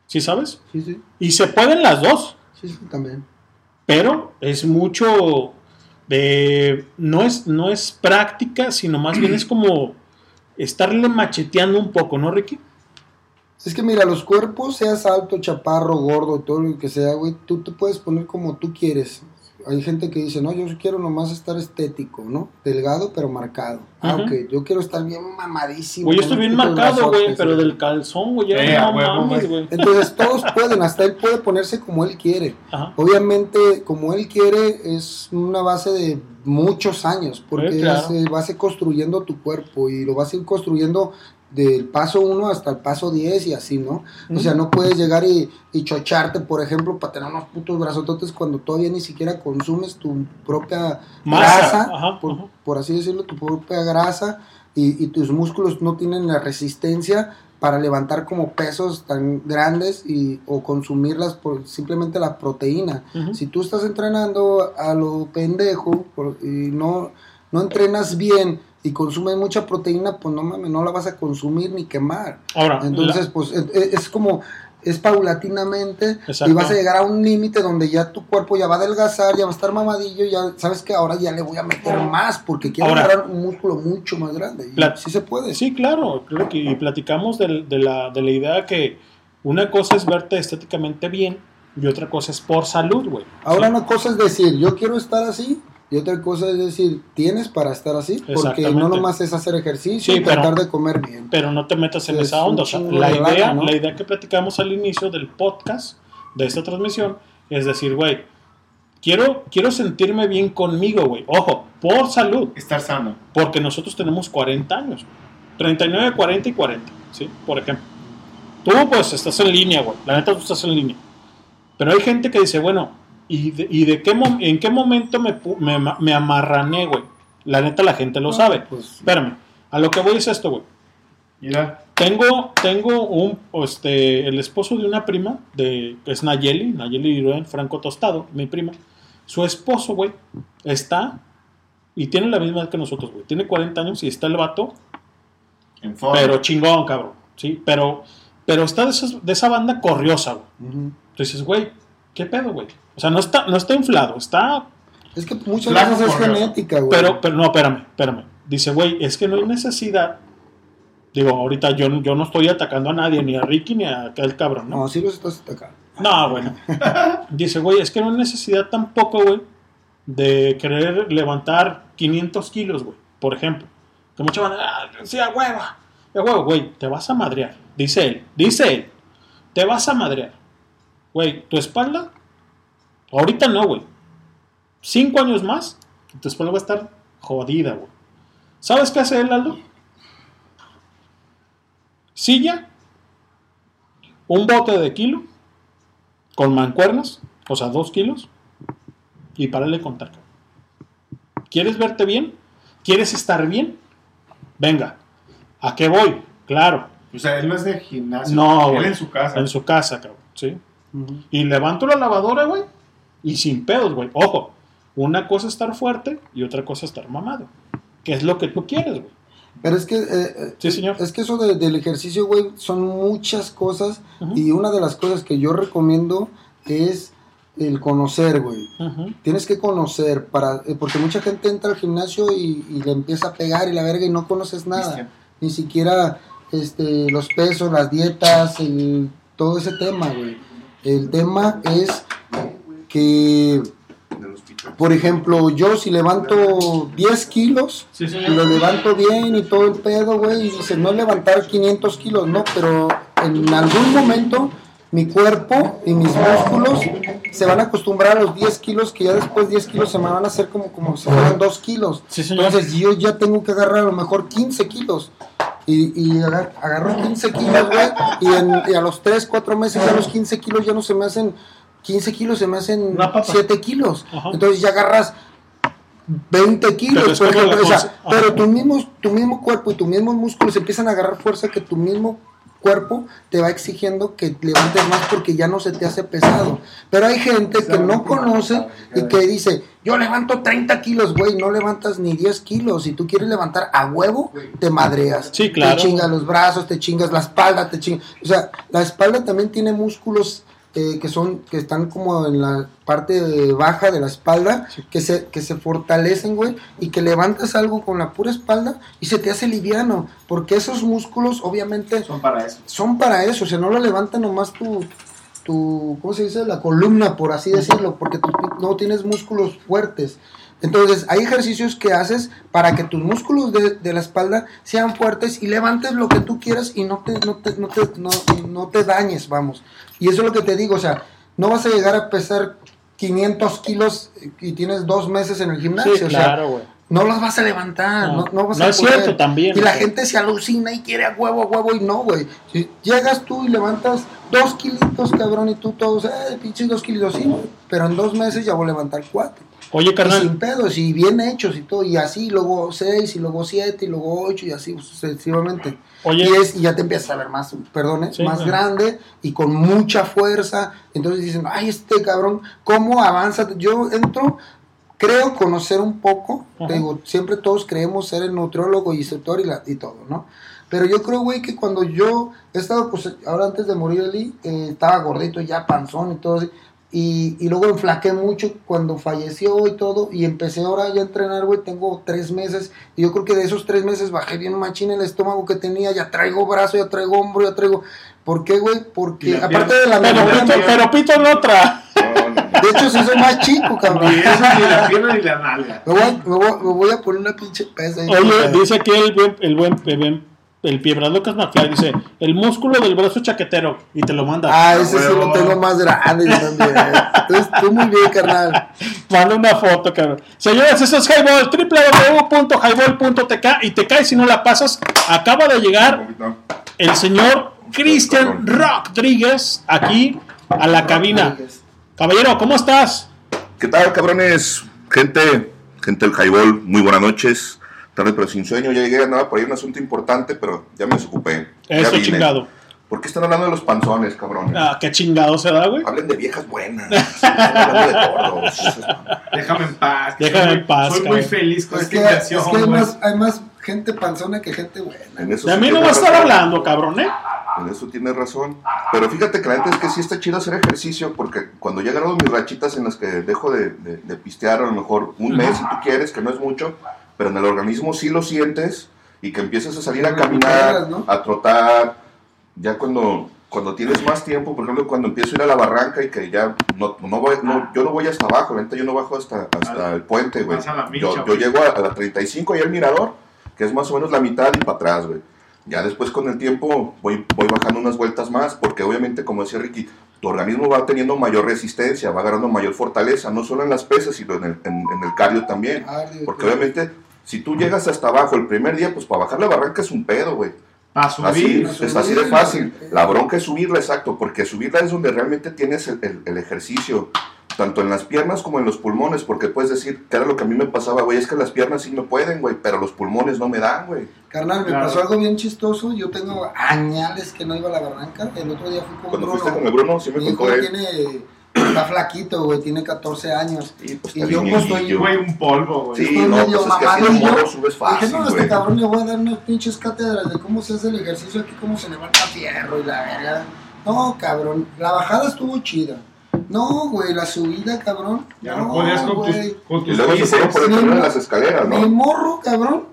¿Sí sabes? Sí, sí, Y se pueden las dos, sí, sí, también. pero es mucho de... No es, no es práctica, sino más bien es como estarle macheteando un poco, ¿no, Ricky? Es que mira, los cuerpos, seas alto, chaparro, gordo, todo lo que sea, güey, tú te puedes poner como tú quieres. Hay gente que dice, no, yo quiero nomás estar estético, ¿no? Delgado pero marcado. Ah, ok, yo quiero estar bien mamadísimo. Güey, yo estoy bien marcado, güey, brazotes, pero del calzón, güey, ya Eh, a no mames, güey. Entonces todos pueden, hasta él puede ponerse como él quiere. Ajá. Obviamente, como él quiere, es una base de muchos años, porque Sí, claro. es, eh, vas a ir construyendo tu cuerpo y lo vas a ir construyendo del paso 1 hasta el paso 10 y así, ¿no? O sea, no puedes llegar y, y chocharte, por ejemplo, para tener unos putos brazototes cuando todavía ni siquiera consumes tu propia Masa, grasa, ajá, por, por así decirlo, tu propia grasa y, y tus músculos no tienen la resistencia para levantar como pesos tan grandes y o consumirlas por simplemente la proteína. Si tú estás entrenando a lo pendejo por- y no, no entrenas bien y consumes mucha proteína, pues no mames, no la vas a consumir ni quemar. Ahora, Entonces, la- pues es como, es paulatinamente Exacto. y vas a llegar a un límite donde ya tu cuerpo ya va a adelgazar, ya va a estar mamadillo, ya sabes que ahora ya le voy a meter más porque quiero Ahora- agarrar un músculo mucho más grande. Y sí se puede. Sí, claro, creo que y platicamos de, la, de la idea que una cosa es verte estéticamente bien y otra cosa es por salud, güey. Ahora una cosa es decir, yo quiero estar así, y otra cosa es decir, tienes para estar así, porque no nomás es hacer ejercicio Sí, y pero- tratar de comer bien. Pero no te metas en Es esa onda. O sea, la lana, idea, ¿no? la idea que platicamos al inicio del podcast, de esta transmisión, es decir, güey, quiero, quiero sentirme bien conmigo, güey. Ojo, por salud. Estar sano. Porque nosotros tenemos 40 años. 39, 40 y 40, ¿sí? Por ejemplo. Tú, pues, estás en línea, güey. La neta, tú estás en línea. Pero hay gente que dice, bueno, ¿y de, y de qué en qué momento me, me, me amarrané, güey? La neta, la gente lo sabe. Espérame. A lo que voy es esto, güey. Mira. Tengo, tengo un, este, el esposo de una prima, de, es Nayeli, Nayeli Iruén, Franco Tostado, mi prima. Su esposo, güey, está y tiene la misma edad que nosotros, güey. Tiene 40 años y está el vato, En forma. pero chingón, cabrón. Sí, pero, pero está de, esas- de esa banda corriosa, güey. Entonces, güey, ¿qué pedo, güey? O sea, no está, no está inflado, está Es que muchas Flaco veces es genética, güey. pero, pero no, espérame, espérame. Dice, güey, es que no hay necesidad. Digo, ahorita yo, yo no estoy atacando a nadie, ni a Ricky ni a aquel cabrón, ¿no? No, sí los estás atacando. No, bueno. Dice, güey, es que no hay necesidad tampoco, güey, de querer levantar 500 kilos, güey, por ejemplo. Que mucha banda, ah, sí, a huevo, a huevo, güey, te vas a madrear. Dice él, dice él, te vas a madrear. Güey, tu espalda, ahorita no, güey. Cinco años más, tu espalda va a estar jodida, güey. ¿Sabes qué hace él, Aldo? Silla, un bote de kilo, con mancuernas, o sea, dos kilos, y párale contar. cabrón. ¿Quieres verte bien? ¿Quieres estar bien? Venga. ¿A qué voy? Claro. O sea, él no es de gimnasio. No, Él güey. en su casa. En su casa, cabrón. ¿Sí? Y levanto la lavadora, güey. Y sin pedos, güey. Ojo. Una cosa es estar fuerte y otra cosa es estar mamado. Que es lo que tú quieres, güey. Pero es que, eh, eh, Sí, señor. es que eso de- del ejercicio, güey, son muchas cosas. Y una de las cosas que yo recomiendo es el conocer, güey. Tienes que conocer, para eh, porque mucha gente entra al gimnasio y, y le empieza a pegar y la verga y no conoces nada. Ni siquiera este, los pesos, las dietas, el- todo ese tema, güey. El tema es que, por ejemplo, yo si levanto 10 kilos, Sí, y lo levanto bien y todo el pedo, güey, y dices, no levantar 500 kilos, no, pero en algún momento mi cuerpo y mis músculos se van a acostumbrar a los 10 kilos, que ya después 10 kilos se me van a hacer como, como si fueran 2 kilos. Entonces yo ya tengo que agarrar a lo mejor 15 kilos. Y, y agar- agarro 15 kilos, güey, y, en- y a los 3, 4 meses ya los 15 kilos ya no se me hacen 15 kilos, se me hacen 7 kilos. Entonces ya agarras 20 kilos, Pero la o sea, Ajá. pero tu mismo, tu mismo cuerpo y tus mismos músculos empiezan a agarrar fuerza que tu mismo cuerpo te va exigiendo que levantes más porque ya no se te hace pesado. Pero hay gente que no conoce y que dice, yo levanto 30 kilos, güey, no levantas ni 10 kilos. Si tú quieres levantar a huevo, te madreas. Sí, claro. Te chingas los brazos, te chingas la espalda, te chingas... O sea, la espalda también tiene músculos eh, que son que están como en la parte de baja de la espalda que se que se fortalecen güey y que levantas algo con la pura espalda y se te hace liviano porque esos músculos obviamente Son para eso. son para eso o sea no lo levanta nomás tu tu cómo se dice la columna por así decirlo porque tú no tienes músculos fuertes entonces hay ejercicios que haces para que tus músculos de, de la espalda sean fuertes y levantes lo que tú quieras y no te, no te, no te, no, no te dañes, vamos. Y eso es lo que te digo, o sea, no vas a llegar a pesar 500 kilos y tienes dos meses en el gimnasio. Sí, o sea, claro, güey. no las vas a levantar, no, No, no vas no a es poder. cierto también, Y o la sea. gente se alucina y quiere a huevo, a huevo, y no, güey. Si llegas tú y levantas dos kilitos, cabrón, y tú todos, eh, pinches dos kilos, sí, güey. Pero en dos meses ya voy a levantar cuatro. Oye, Y carnal. sin pedos, y bien hechos y todo, y así, luego seis, y luego siete, y luego ocho, y así sucesivamente. Oye. y, es, y ya te empiezas a ver más, perdón, ¿eh? Sí, más claro. grande y con mucha fuerza. Entonces dicen, ay, este cabrón, ¿cómo avanza? Yo entro, creo conocer un poco, te digo, siempre todos creemos ser el nutriólogo y instructor y, la, y todo, ¿no? Pero yo creo, güey, que cuando yo he estado, pues ahora antes de morir Eli, eh, estaba gordito ya, panzón y todo así. Y, y luego enflaqué mucho cuando falleció y todo. Y empecé ahora ya a entrenar, güey. Tengo tres meses. Y yo creo que de esos tres meses bajé bien machín el estómago que tenía. Ya traigo brazo, ya traigo hombro, ya traigo. ¿Por qué, güey? Porque la aparte pierna. de la Pero memoria, pito, pero pito en otra. De hecho, sí soy más chico, cabrón. Ni ni la pierna ni la nalga. Me voy, a- me voy a- me voy a poner una pinche pesa. ahí. Oye, dice aquí el buen, el buen, el buen- el Piebra Lucas McFly, dice, el músculo del brazo chaquetero, y te lo manda. Ah, ese sí lo tengo más grande también. Entonces, tú muy bien, carnal. Manda una foto, cabrón. Señores, eso es Highball, www.highball.tk y te caes si no la pasas. Acaba de llegar el señor Cristian Rodríguez aquí a la cabina. Caballero, ¿cómo estás? ¿Qué tal, cabrones? Gente, gente del Highball, muy buenas noches. Tarde pero sin sueño, ya llegué, andaba por ahí un asunto importante, pero ya me desocupé. Eso chingado. ¿Por qué están hablando de los panzones, cabrones? Ah, qué chingado se da, güey. Hablen de viejas buenas. Están hablando de gordos. Déjame en paz. Déjame Soy en paz, Soy muy cabrón. feliz con Es esta que, es que hay, más, hay más gente panzona que gente buena. En eso De a sí mí no tienes va a estar hablando, cabrón, ¿eh? En eso tienes razón. Pero fíjate que la neta es que sí está chido hacer ejercicio, porque cuando ya he agarrado mis rachitas en las que dejo de, de- de pistear, a lo mejor un mes si tú quieres, que no es mucho, pero en el organismo sí lo sientes y que empiezas a salir a caminar, a trotar. Ya cuando, cuando tienes más tiempo, por ejemplo, cuando empiezo a ir a la barranca y que ya no, no voy, no, yo no voy hasta abajo, neta yo no bajo hasta, hasta el puente, güey. Yo, yo llego a, la 35 y al mirador, que es más o menos la mitad y para atrás, güey. Ya después con el tiempo voy, voy bajando unas vueltas más, porque obviamente, como decía Ricky, tu organismo va teniendo mayor resistencia, va agarrando mayor fortaleza, no solo en las pesas, sino en el, en, en el cardio también. Porque obviamente, si tú llegas hasta abajo el primer día, pues para bajar la barranca es un pedo, güey. Para Así, subir. es así de fácil. La bronca es subirla, exacto, porque subirla es donde realmente tienes el, el- el ejercicio, tanto en las piernas como en los pulmones, porque puedes decir, que era lo que a mí me pasaba, güey, es que las piernas sí me pueden, güey, pero los pulmones no me dan, güey. Carnal, me Claro. pasó algo bien chistoso. Yo tengo añales que no iba a la barranca. El otro día fui con Cuando Bruno. fuiste con el Bruno, sí me contó él. tiene, está flaquito, güey, tiene 14 años. y está yo bien pues. Güey, un polvo, güey. Sí, estoy no, medio pues es que así mamado de y yo morro subes fácil, Dije, no, este cabrón le voy a dar unas pinches cátedras de cómo se hace el ejercicio aquí, cómo se levanta fierro y la verga. No, cabrón, la bajada estuvo chida. No, güey, la subida, cabrón. Ya no podías con tus- Y luego se fueron por el Mi camino de las escaleras, Mi ¿no? morro, cabrón,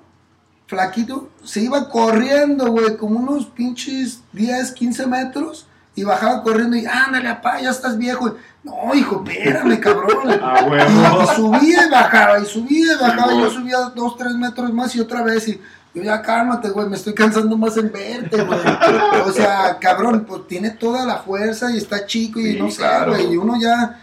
flaquito, se iba corriendo, güey, como unos pinches 10, 15 metros y bajaba corriendo y ándale, apá, ya estás viejo. No, hijo, espérame, cabrón. A huevo. Y subía y bajaba, y subía y bajaba, y yo subía dos, tres metros más y otra vez y yo ya cálmate, güey, me estoy cansando más en verte, güey. O sea, cabrón, pues tiene toda la fuerza y está chico y Sí, no sé, claro. güey, y uno ya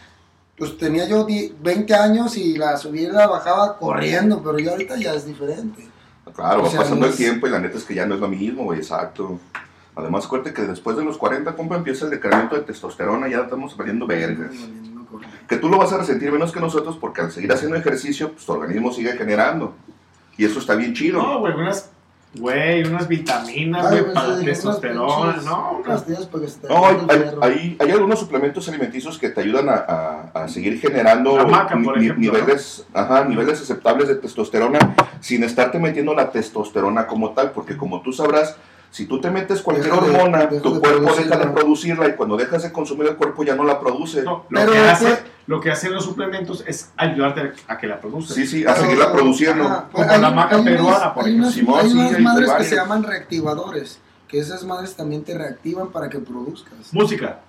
pues tenía yo 10, 20 años y la subía y la bajaba corriendo, pero ya ahorita ya es diferente. Claro, O va pasando no el tiempo y la neta es que ya no es lo mismo, güey, exacto. Además, acuérdate que después de los 40, compa, empieza el decremento de testosterona, ya estamos valiendo vergas. Que tú lo vas a resentir menos que nosotros porque al seguir haciendo ejercicio, pues tu organismo sigue generando. Y eso está bien chido. No, güey, unas, güey, unas vitaminas, Ay, güey, pues, para testosterona, pinches ¿no? No, hay, algunos suplementos alimenticios que te ayudan a, a- a seguir generando La maca, por ni- ejemplo, niveles, ajá, niveles aceptables de testosterona sin estarte metiendo la testosterona como tal, porque como tú sabrás, si tú te metes cualquier Deja hormona, tu de cuerpo deja producirla. de producirla y cuando dejas de consumir el cuerpo ya no la produce. Lo, Pero, que hace, pues- lo que hacen los suplementos es ayudarte a que la produzcas. Sí, sí, a seguirla produciendo. Ajá, Como hay- la maca peruana, unas- por hay ejemplo. unas, hay sí, unas hay madres que se llaman reactivadores, que esas madres también te reactivan para que produzcas. Música.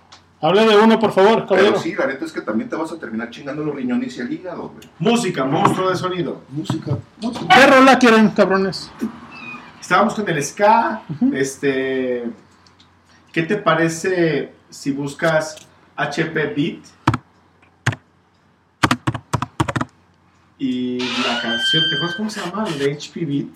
Hable de uno, por favor, Pero caballero. sí, la neta es que también te vas a terminar chingando los riñones y el hígado, güey. Música, monstruo de sonido. Música, música. ¿Qué rola quieren, cabrones? Estábamos con el ska. Este. ¿Qué te parece si buscas HP Beat? Y la canción, ¿te acuerdas cómo se llama? El de HP Beat.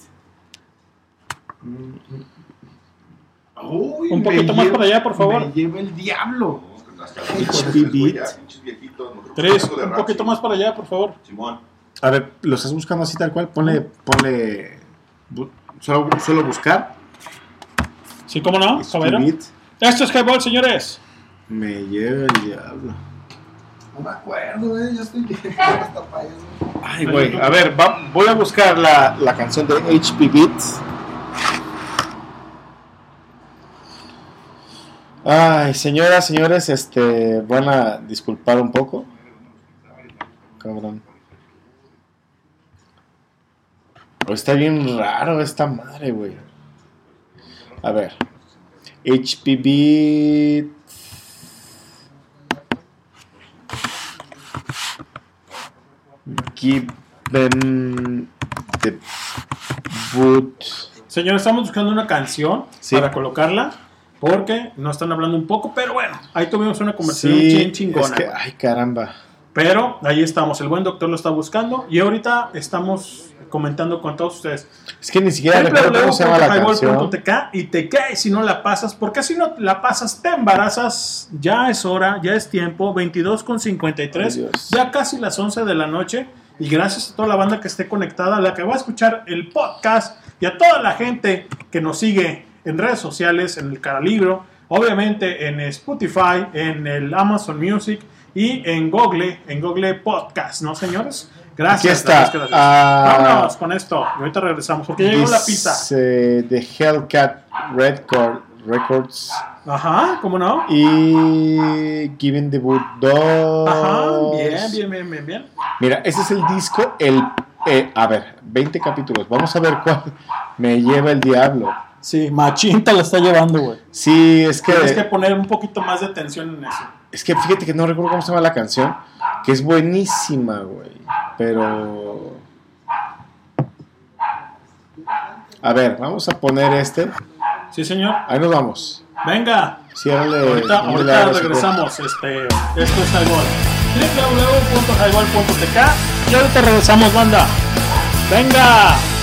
Uy, Un poquito más para allá, por favor. Me lleva el diablo. HP Beat. Tres, un poquito más para allá, por favor. Simón. A ver, ¿lo estás buscando así tal cual? Ponle, ponle, solo, solo buscar. Sí, ¿cómo no? Caballero. Esto es Highball, señores. Me lleva el diablo. No me acuerdo, eh. Yo estoy hasta payaso. Ay, güey. A ver, va- voy a buscar la, la canción de HP Beat. Ay, señoras, señores, este, van a disculpar un poco. Cabrón. Pero está bien raro esta madre, güey. A ver. HP Beat. Given the boot. Señores, estamos buscando una canción Sí. para colocarla. Porque nos están hablando un poco, pero bueno, ahí tuvimos una conversación Sí, bien chingona. es que, ay, caramba. Pero ahí estamos, el buen doctor lo está buscando y ahorita estamos comentando con todos ustedes. Es que ni siquiera recuerdo cómo se llama la canción. y te caes si no la pasas, porque si no la pasas te embarazas, ya es hora, ya es tiempo, 22 con 53, Ay, Dios. ya casi las 11 de la noche y gracias a toda la banda que esté conectada, la que va a escuchar el podcast y a toda la gente que nos sigue en redes sociales, en el Caralibro, obviamente en Spotify, en el Amazon Music y en Google, en Google Podcast, ¿no señores? Gracias. Aquí está. gracias, gracias. Ah. Vámonos con esto. Y ahorita regresamos porque llegó la pizza. The Hellcat Record Records Ajá, ¿cómo no? y Given the Boot 2. Ajá, bien, bien, bien, bien, bien. Mira, ese es el disco, el... eh, a ver, 20 capítulos. Vamos a ver cuál me lleva el diablo. Sí, machinta la está llevando, güey. Sí, es que... Tienes que poner un poquito más de atención en eso. Es que fíjate que no recuerdo cómo se llama la canción, que es buenísima, güey. Pero... A ver, vamos a poner este. Sí, señor. Ahí nos vamos. Venga. Ciérrale. Ahorita, ahorita regresamos. Este, esto es Highball. www.highball.tk y ahorita regresamos, banda. Venga.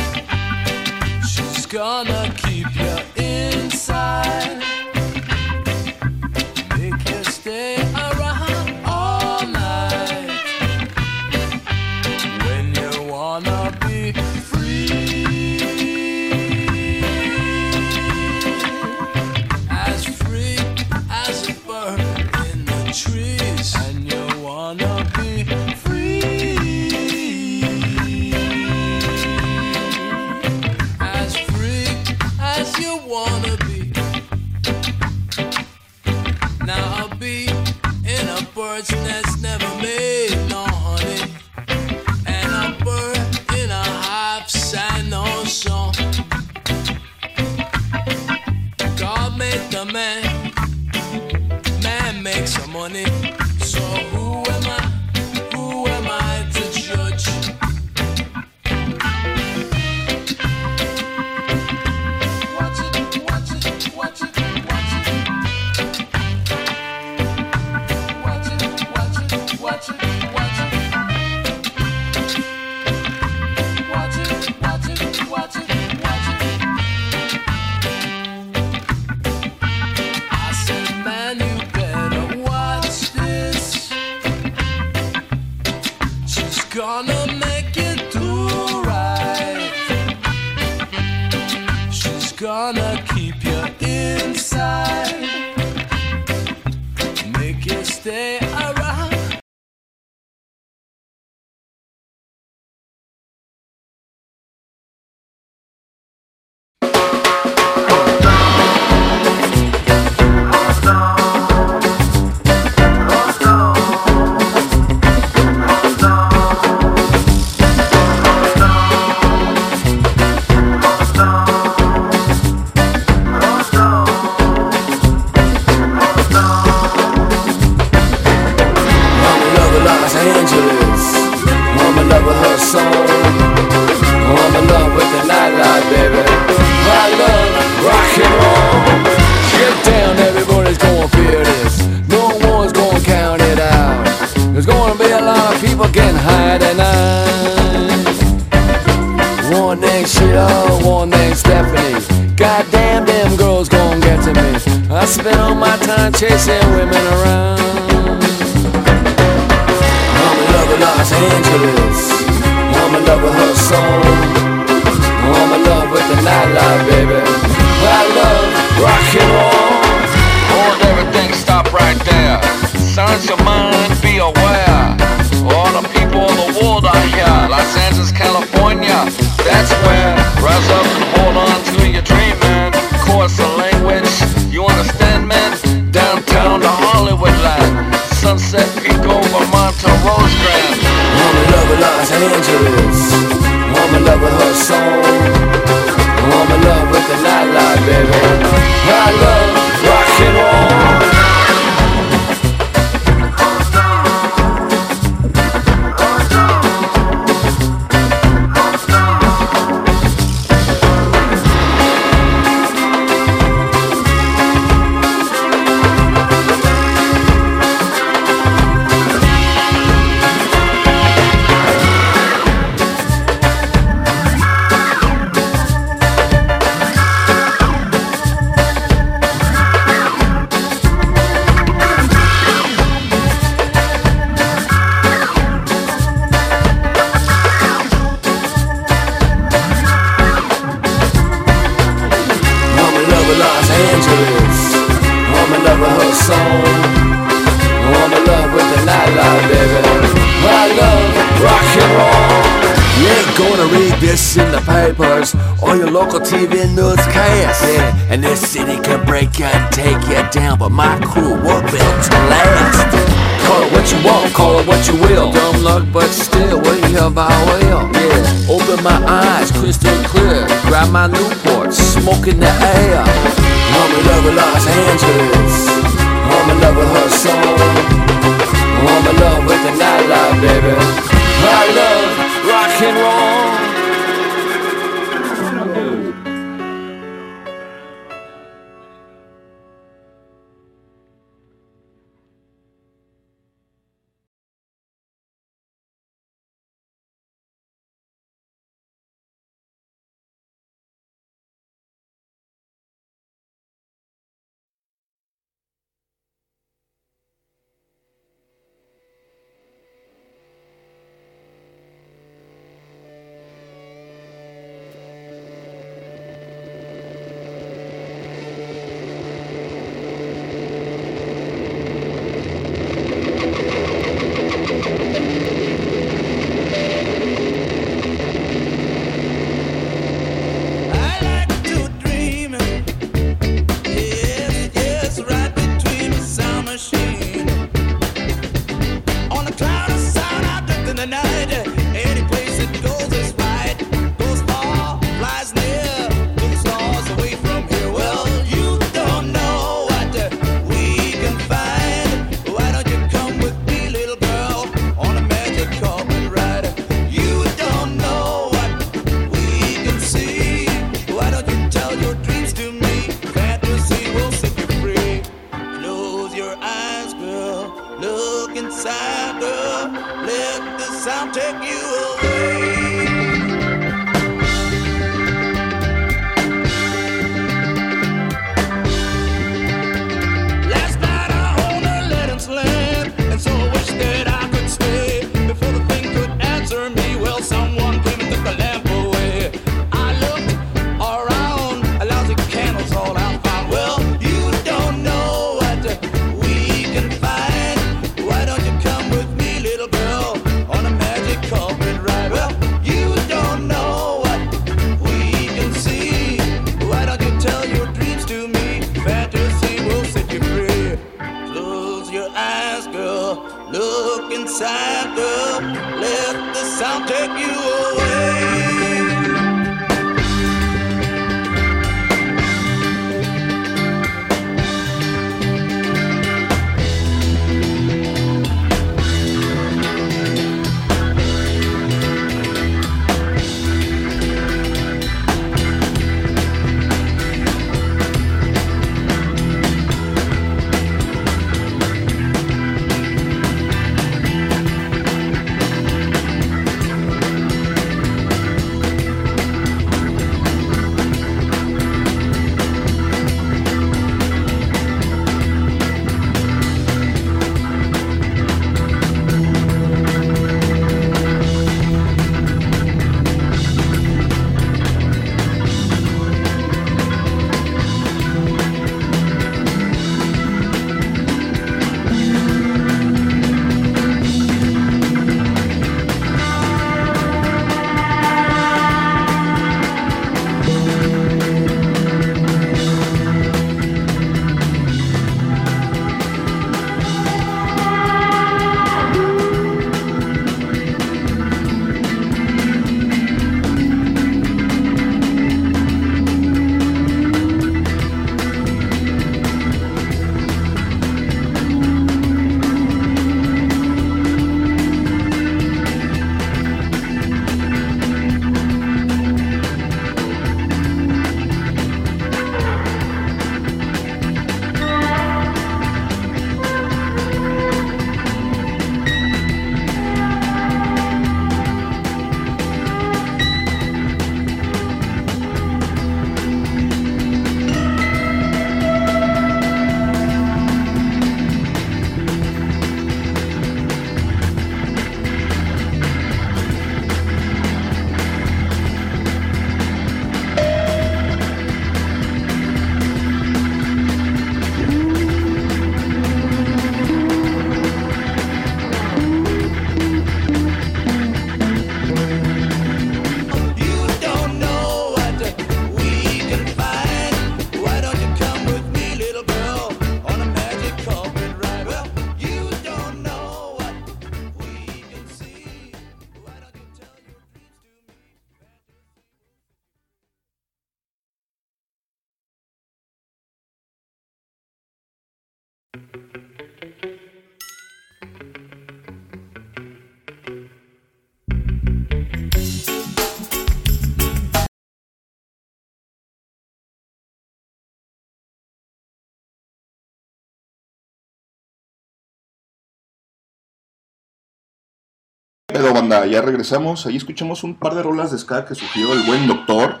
Pero banda, ya regresamos. Ahí escuchamos un par de rolas de ska que sugirió el buen doctor.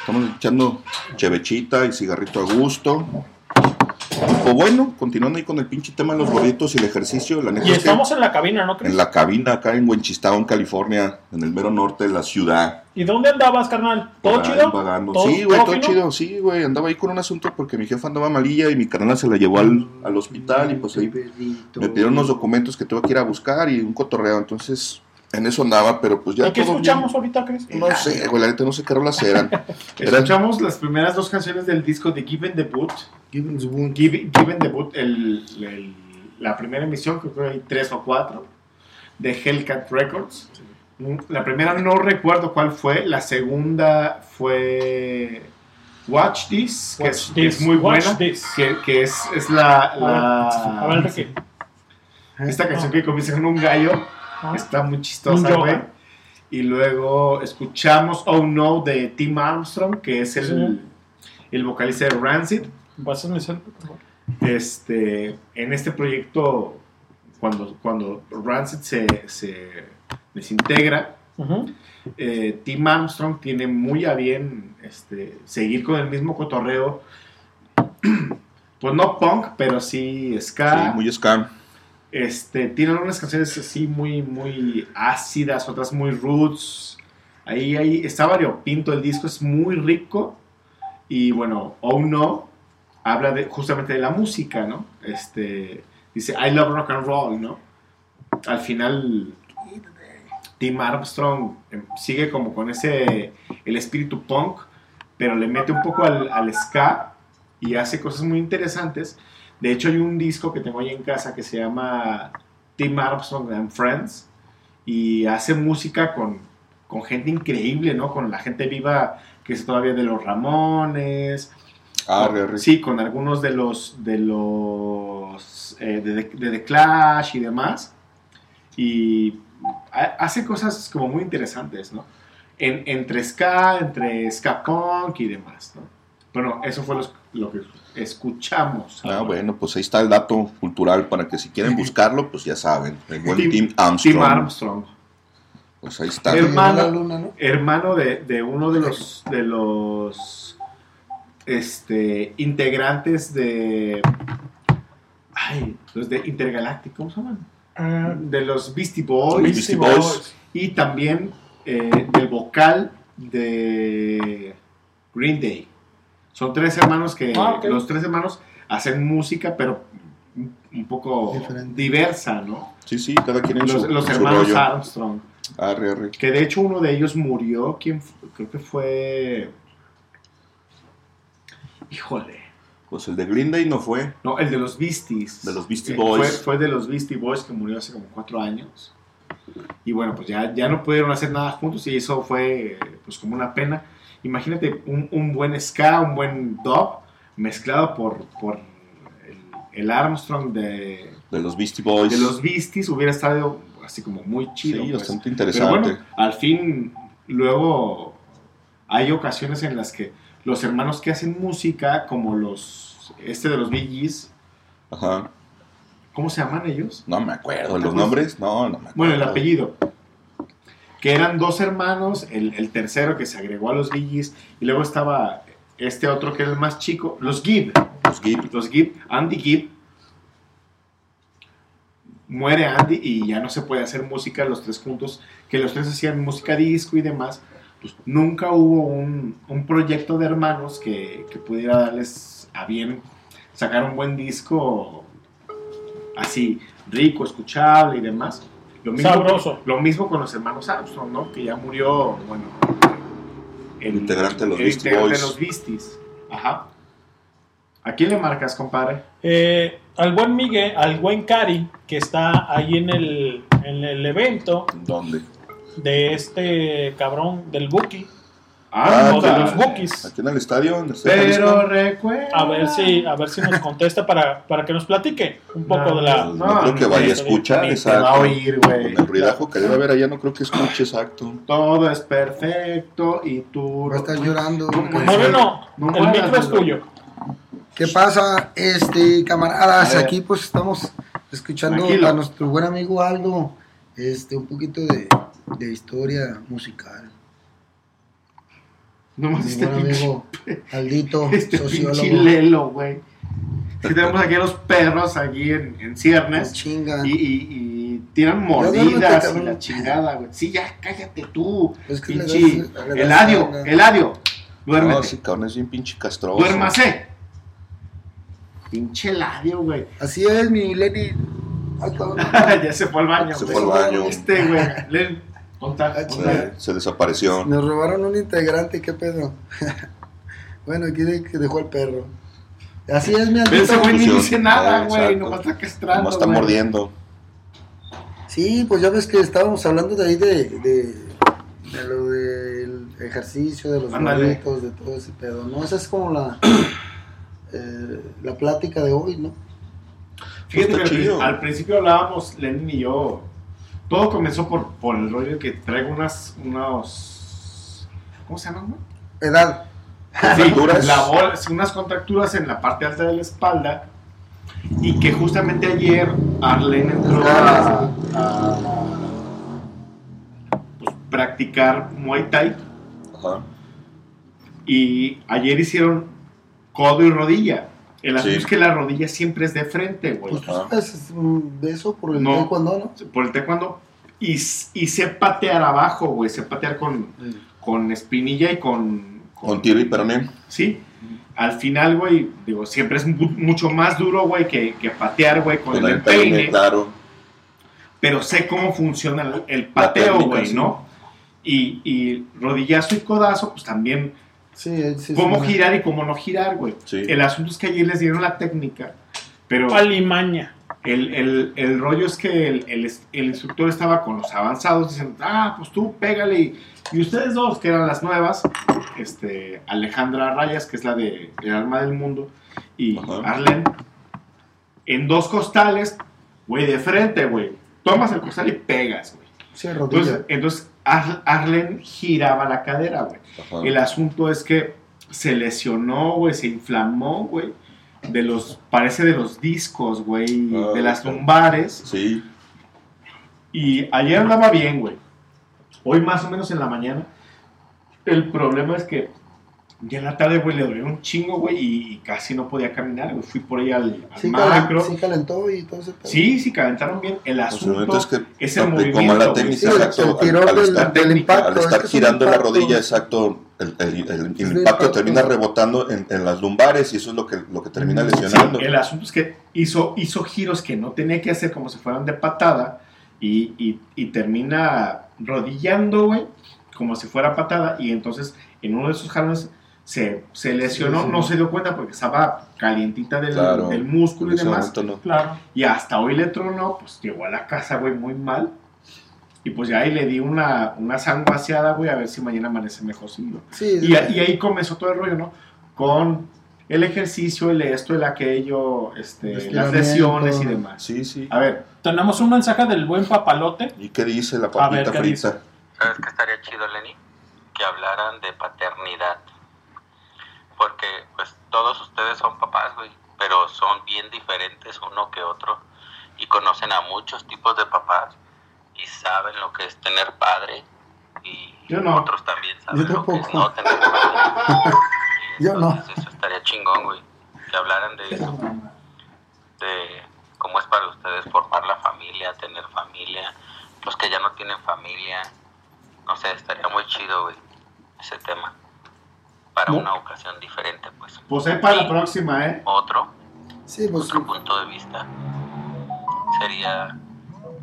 Estamos echando chevechita y cigarrito a gusto. O bueno, continuando ahí con el pinche tema de los gorditos y el ejercicio. La neta Y que estamos en la cabina, ¿no crees? en la cabina acá en Wenchistown, California, en el mero norte de la ciudad. ¿Y dónde andabas, carnal? ¿Todo chido? vagando. ¿Todo- sí, güey, todo chido, sí, güey. Andaba ahí con un asunto porque mi jefa andaba malilla y mi carnal se la llevó al, al hospital y pues ahí me pidieron unos documentos que tuve que ir a buscar y un cotorreo. Entonces, en eso andaba, pero pues ya ¿Y qué escuchamos ahorita, crees? No sé, güey, la neta no sé qué rolas eran. Eran Escuchamos las primeras dos canciones del disco de Given the Boot. Given the Boot. Given, the Boot, el, el- la primera emisión, creo que hay tres o cuatro. de Hellcat Records. La primera no recuerdo cuál fue, la segunda fue Watch This, que, es, que This, es muy Watch buena, This. que, que es, es la... la- A ver, Enrique. esta canción que comienza con un gallo, Ah. está muy chistosa, güey. Y luego escuchamos Oh No de Tim Armstrong, que es el, Sí. el vocalista de Rancid. Por favor. Este, en este proyecto, cuando, cuando Rancid se, se desintegra, eh, Tim Armstrong tiene muy a bien este, seguir con el mismo cotorreo. Pues no punk, pero sí ska. Sí, muy scam. Este, tienen unas canciones así muy, muy ácidas, otras muy roots. Ahí, ahí está variopinto el disco, es muy rico. Y bueno, Oh No habla de, justamente de la música, ¿no? Este, dice, I love rock and roll, ¿no? Al final, Tim Armstrong eh, sigue como con ese, el espíritu punk, pero le mete un poco al, al ska y hace cosas muy interesantes. De hecho, hay un disco que tengo ahí en casa que se llama Tim Armstrong and Friends y hace música con, con gente increíble, ¿no? Con la gente viva que es todavía de los Ramones. Arre. Sí, con algunos de los de los eh, de, de The Clash y demás. Y hace cosas como muy interesantes, ¿no? En- entre ska, entre ska punk y demás, ¿no? Bueno, eso fue los- lo que escuchamos. Ah, bueno, pues ahí está el dato cultural para que si quieren buscarlo, pues ya saben. El buen Tim- Tim Armstrong. Tim Armstrong. Pues ahí está. hermano, hermano de, de uno de los de los este integrantes de ay, los de Intergalactic, ¿cómo se llaman? Ah, De los Beastie Boys, Beastie Boys. y también eh, del vocal de Green Day. Son tres hermanos que Ah, los tres hermanos hacen música, pero un- poco diversa, ¿no? Sí, sí, cada quien en Los, su, los en su hermanos rollo. Armstrong. Arre, arre. Que de hecho uno de ellos murió. ¿Quién? fu- Creo que fue. Híjole. Pues el de Green Day no fue. No, el de los Beasties. De los Beastie Eh, Boys. Fue, fue de los Beastie Boys que murió hace como cuatro años. Y bueno, pues ya, ya no pudieron hacer nada juntos y eso fue pues como una pena. Imagínate un, un buen ska, un buen dub mezclado por, por el, el Armstrong de, De los Beastie Boys. de los Beasties hubiera estado así como muy chido. Sí, pues. bastante Pero interesante. bueno, al fin, luego hay ocasiones en las que los hermanos que hacen música, como los, este de los Bee Gees, Ajá. ¿cómo se llaman ellos? No me acuerdo. ¿Te ¿Los nombres? No, no me acuerdo. Bueno, el apellido. Que eran dos hermanos, el, el tercero que se agregó a los Bee Gees, y luego estaba este otro que era el más chico, los Gibb. Los Gibb. Los Gibb, Andy Gibb. Muere Andy y ya no se puede hacer música los tres juntos, que los tres hacían música disco y demás. Pues nunca hubo un, un proyecto de hermanos que, que pudiera darles a bien sacar un buen disco así rico, escuchable y demás. Lo mismo, Sabroso. Lo mismo con los hermanos Armstrong, ¿no? Que ya murió, bueno, el Integrante de los el Beastie integrante Boys. de los Beasties. Ajá. ¿A quién le marcas, compadre? Eh, al buen Miguel, al buen Cari, que está ahí en el, en el evento ¿Dónde? De este cabrón del Buki. Ah, o de los Bukis. Aquí en el estadio. En el Pero Jalisco. recuerda. A ver si, a ver si nos contesta para, para que nos platique un poco No, de la. No, no creo que vaya a escuchar, exacto. va a oír, güey. Con el ruidajo que debe haber allá, no creo que escuche, exacto. Todo es perfecto y tú. A estar llorando. Moreno, No el micro es tuyo. ¿Qué pasa, este camaradas? Aquí pues estamos escuchando Tranquilo. a nuestro buen amigo Aldo, este, un poquito de, de historia musical. Nomás Mi este buen pinche, amigo Aldito, este sociólogo. pinche güey. Que tenemos aquí a los perros aquí en, en ciernes Chinga. y, y, y tiran duérmete, mordidas y la chingada, güey. Sí, ya cállate tú. Es que le pinche. das- le das Eladio. Eladio. Duérmete. No, sí, cabrón, es bien pinche castroso. Duérmase. Pinche Eladio, güey. Así es, mi Lenny. Ay, cabrón. ya se fue al baño. Se fue al baño. Este, güey. Ah, conta. Se, se desapareció. Nos robaron un integrante, ¿qué pedo? bueno, aquí que dejó el perro. Así es, mi Pero ese güey ni dice nada, güey. Nomás está castrando. Nomás está güey. mordiendo. Sí, pues ya ves que estábamos hablando de ahí de, de, de lo del ejercicio, de los gorritos, de todo ese pedo, ¿no? Esa es como la, eh, la plática de hoy, ¿no? Fíjate Está que al, al principio hablábamos, Lenin y yo, todo comenzó por, por el rollo de que traigo unas, unos, ¿cómo se llaman? Edad. Sí, la bola- unas contracturas en la parte alta de la espalda y que justamente ayer Arlene entró a, a, pues, practicar Muay Thai Ajá. y ayer hicieron codo y rodilla. El asunto Sí. es que la rodilla siempre es de frente, güey. Pues tú sabes de eso por el No. taekwondo, ¿no? por el taekwondo y, y sé patear abajo, güey, sé patear con, con espinilla y con, Con tiro y peroné. Sí. Al final, güey, digo, siempre es mu- mucho más duro, güey, que, que patear, güey, con, Con el, el peine, peine. claro. Pero sé cómo funciona el, el pateo, técnica, güey, sí. ¿no? Y, y rodillazo y codazo, pues también Sí, sí, cómo sí, girar y cómo no girar, güey. Sí. El asunto es que ayer les dieron la técnica, pero Alimaña. el, el, el rollo es que el, el, el instructor estaba con los avanzados diciendo, ah, pues tú pégale. Y, y ustedes dos, que eran las nuevas, este, Alejandra Rayas, que es la de El Alma del Mundo, y Arlen, en dos costales, güey, de frente, güey. Tomas el costal y pegas, güey. Entonces, entonces Ar- Arlen giraba la cadera, güey. Ajá. El asunto es que se lesionó, güey, se inflamó, güey. De los, parece de los discos, güey, Ah, de las lumbares. Sí. Y ayer andaba bien, güey. Hoy más o menos en la mañana. El problema es que ya en la tarde, güey, le dolió un chingo, güey, y, y casi no podía caminar, güey. Fui por ahí al, al Sí, macro. calen- sí calentó y todo ese pedo. Sí, sí, calentaron bien. El Pues, asunto es que es el aplicó movimiento. mal la Sí, exacto. Al, tirón al del- estar, del impacto, al es estar es girando la rodilla, exacto, el, el- el- el el impacto impacto. termina rebotando en, en las lumbares y eso es lo que, lo que termina lesionando. Sí, el asunto es que hizo, hizo giros que no tenía que hacer como si fueran de patada y, y- y termina rodillando, güey, como si fuera patada y entonces en uno de esos jalones se, se lesionó, Sí, sí. no se dio cuenta porque estaba calientita del, Claro, del músculo y demás. no. Claro. Y hasta hoy le tronó, pues llegó a la casa, güey, muy mal. Y pues ya ahí le di una, una sanguaseada, güey, a ver si mañana amanece mejor. sí, Y, ahí comenzó todo el rollo, ¿no? Con el ejercicio, el esto, el aquello, este, las lesiones y demás. Sí, sí. A ver, Tenemos un mensaje del buen papalote. ¿Y qué dice la ver, papita ¿qué frita? dice? ¿Sabes qué estaría chido, Lenny? Que hablaran de paternidad. Porque, pues, todos ustedes son papás, güey. Pero son bien diferentes uno que otro. Y conocen a muchos tipos de papás. Y saben lo que es tener padre. Y Yo no. otros también saben Yo lo que es no tener padre. Y Yo no. Eso estaría chingón, güey. Que hablaran de eso. De cómo es para ustedes formar la familia, tener familia. Los que ya no tienen familia. No sé, estaría muy chido, güey, ese tema. Para No. una ocasión diferente, pues. pues ahí para la próxima, ¿eh? Otro, Sí, pues otro punto de vista sería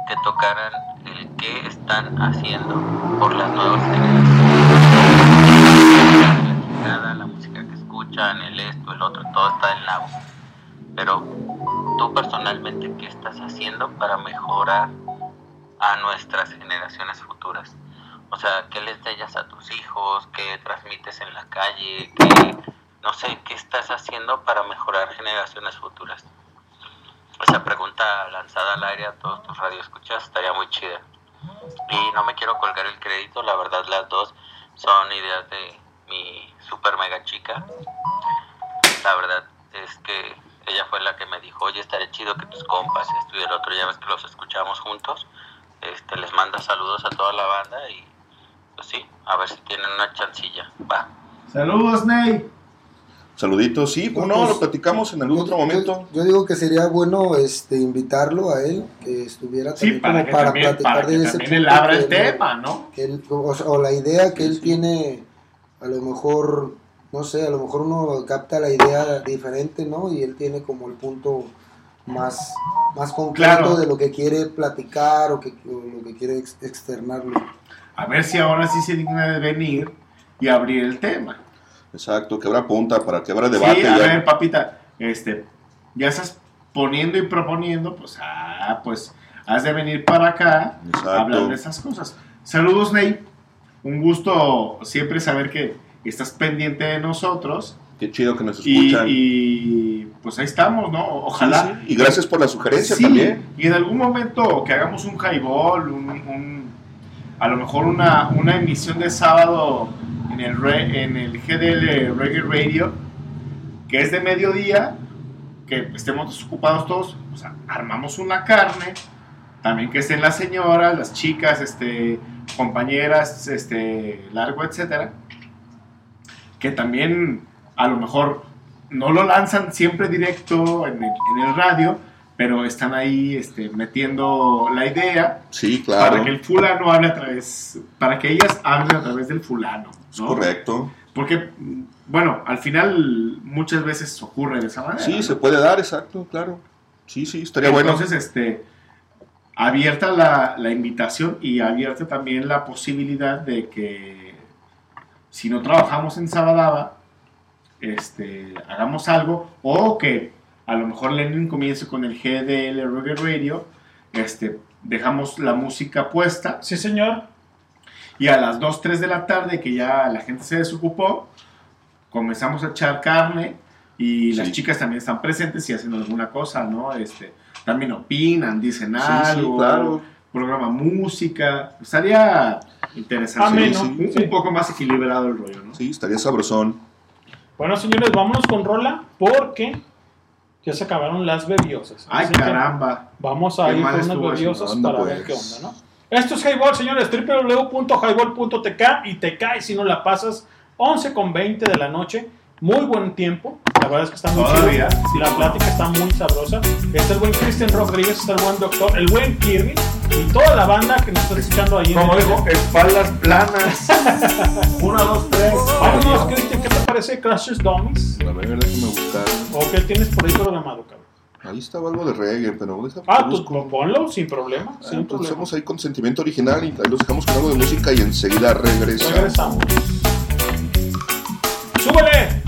que tocaran el qué están haciendo por las nuevas generaciones. Nada, la música que escuchan, el esto, el otro, todo está en la Pero tú personalmente, ¿qué estás haciendo para mejorar a nuestras generaciones futuras? O sea, ¿qué les enseñas a tus hijos? ¿Qué transmites en la calle? ¿Qué, no sé, qué estás haciendo para mejorar generaciones futuras? Esa pregunta lanzada al aire a todos tus radioescuchas estaría muy chida. Y no me quiero colgar el crédito, la verdad las dos son ideas de mi super mega chica. La verdad es que ella fue la que me dijo, oye, estaría chido que tus compas, esto y el otro, ya ves que los escuchamos juntos. Este, les manda saludos a toda la banda y pues sí, a ver si tienen una chancilla. Va. Saludos, Ney. Saluditos, sí, No, no, pues, lo platicamos en algún otro momento. Yo digo que sería bueno este invitarlo a él, que estuviera Sí, también para como que para también, platicar para que de ese también él abra el tema, ¿no? que él- o, o la idea que él tiene, a lo mejor, no sé, a lo mejor uno capta la idea diferente, ¿no? Y él tiene como el punto más, más concreto Claro. de lo que quiere platicar o, que, o lo que quiere ex- externarlo. A ver si ahora sí se digna de venir y abrir el tema. Exacto, que habrá punta para que habrá debate. sí, a ya. ver, papita, este, ya estás poniendo y proponiendo, pues, ah, pues, has de venir para acá Exacto. a hablar de esas cosas. Saludos, Ney. Un gusto siempre saber que estás pendiente de nosotros. Qué chido que nos Y, escuchan. y, pues ahí estamos, ¿no? Ojalá. Sí, sí. Y gracias por la sugerencia también. Y en algún momento que hagamos un highball, un, un- a lo mejor una, una emisión de sábado en el, en el GDL Reggae Radio, que es de mediodía, que estemos desocupados todos, o sea, armamos una carne, también que estén las señoras, las chicas, este, compañeras, este, largo, etcétera, que también a lo mejor no lo lanzan siempre directo en el radio, pero están ahí este, metiendo la idea Sí, claro. para que el fulano hable a través, para que ellas hablen a través del fulano. Correcto. Porque, bueno, al final muchas veces ocurre de esa manera. Sí, ¿no? se puede dar, exacto, claro. Sí, sí, estaría bueno. Entonces, este, abierta la, la invitación y abierta también la posibilidad de que si no trabajamos en Sabadaba, este, hagamos algo o que a lo mejor Lenin comience con el GDL Reggae Radio, este, dejamos la música puesta. Sí, señor. Y a las 2, 3 de la tarde, que ya la gente se desocupó, comenzamos a echar carne y las Sí. chicas también están presentes y hacen alguna cosa, ¿no? Este, también opinan, dicen Sí, sí, algo, claro. programa música. Estaría interesante. Ameno, un, un sí. poco más equilibrado el rollo, ¿no? Sí, estaría sabrosón. Bueno, señores, vámonos con rola porque ya se acabaron las bebiosas. Ay, Así caramba. Vamos a Qué ir con unas bebiosas para pues. ver qué onda, ¿no? Esto es Highball, señores, www.highball.tk y te cae si no la pasas 11 con 20 de la noche. Muy buen tiempo. La verdad es que está muy Todavía, chido. sí. La plática está muy sabrosa. Está el buen Cristian Rodríguez, está el buen doctor, el buen Kirby y toda la banda que nos está escuchando ahí Como el- dijo, espaldas planas. Una, dos, tres. Vámonos, Cristian, ¿qué te parece Crashers Dummies? A ver, déjame buscar. ¿O qué tienes por ahí programado, cabrón? Ahí estaba algo de reggae, pero déjame Ah, busco. tú ponlo sin problema. Ah, sin pues problema. hacemos ahí con sentimiento original y los dejamos con algo de música y enseguida regresamos. Regresamos. ¡Súbele!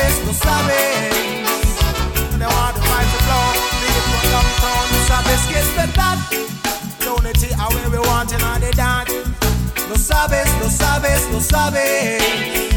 Sabes, lo sabes. They want the fight to flow. People downtown, sabes que es verdad. unity, how we want the dance. Lo sabes, lo sabes, lo sabes.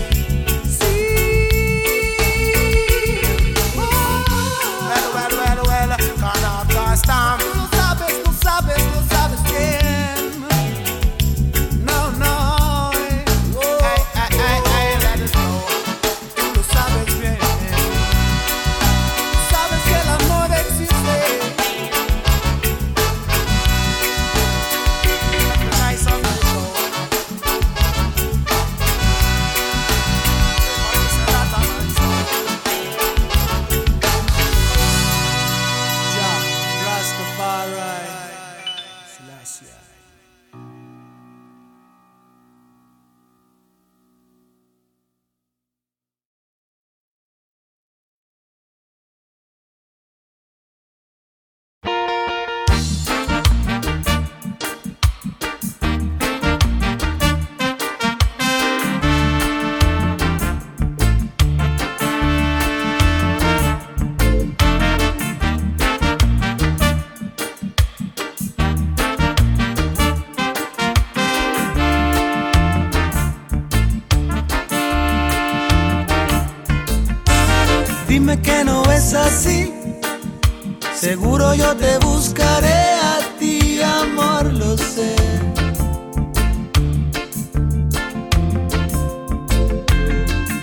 Yo te buscaré a ti, amor, lo sé.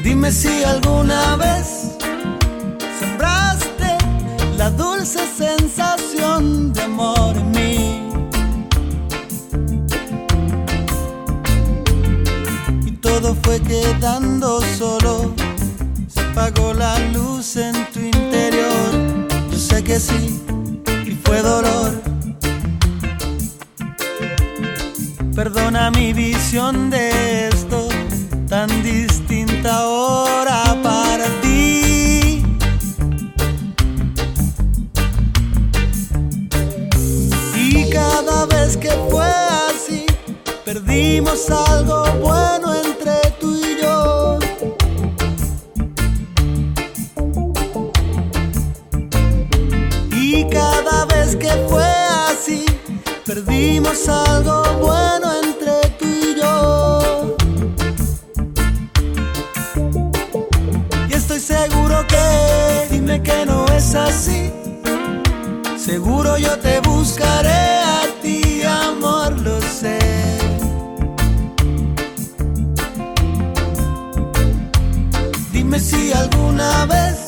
Dime si alguna vez sembraste la dulce sensación de amor en mí. Y todo fue quedando solo se apagó la luz en tu interior. Yo sé que sí, fue dolor. Perdona mi visión de esto, tan distinta ahora para ti. Y cada vez que fue así, perdimos algo bueno perdimos algo bueno entre tú y yo. Y estoy seguro que, dime que no es así. Seguro yo te buscaré a ti, amor, lo sé. Dime si alguna vez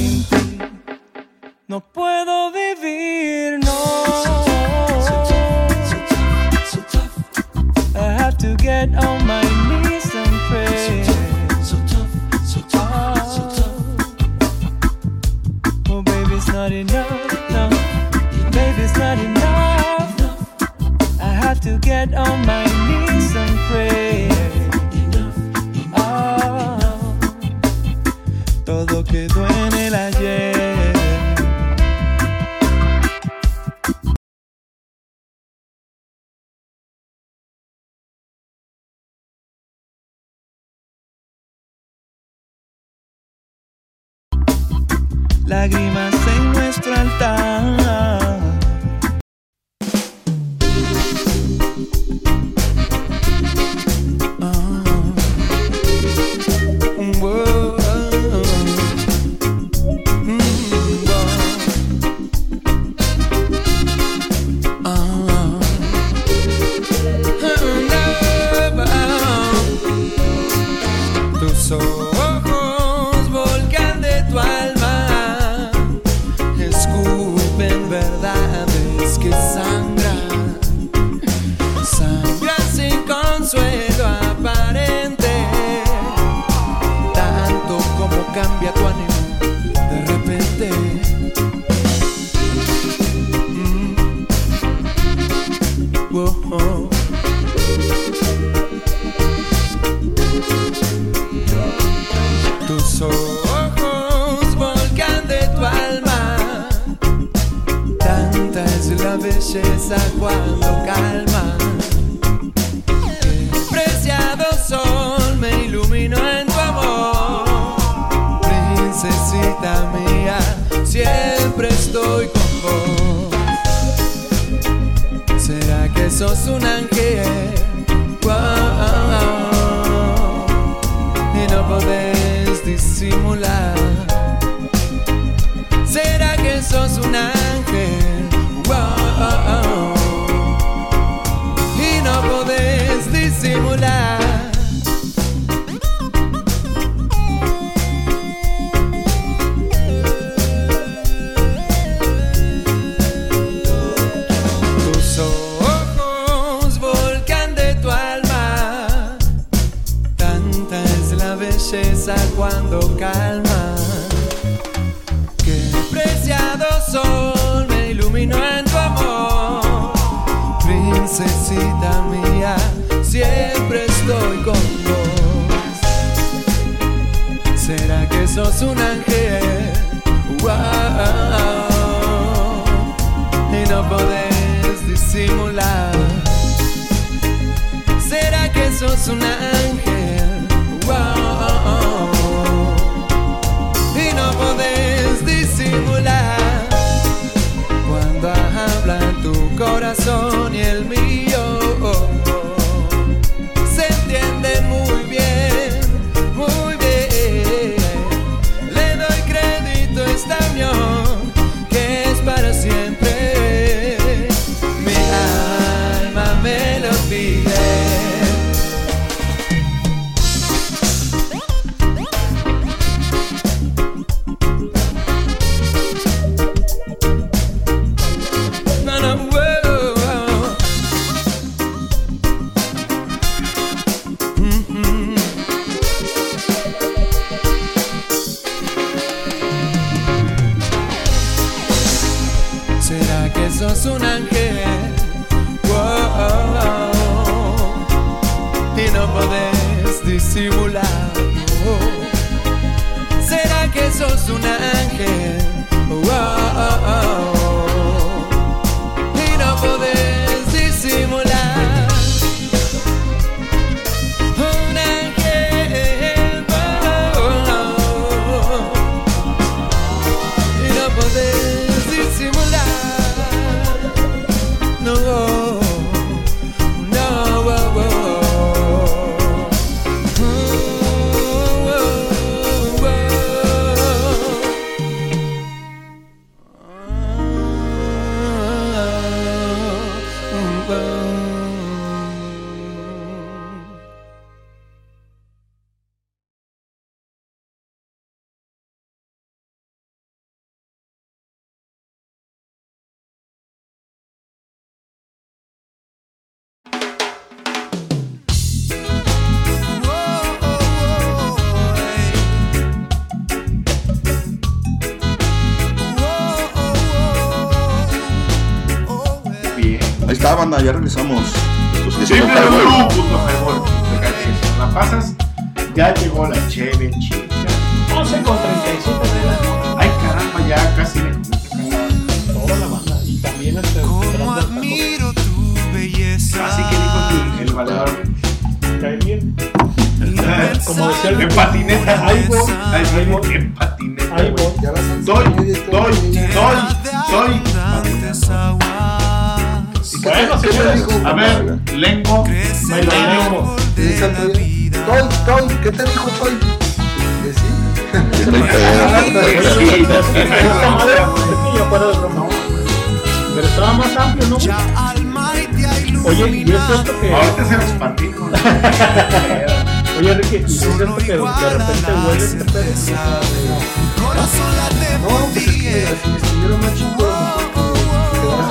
vida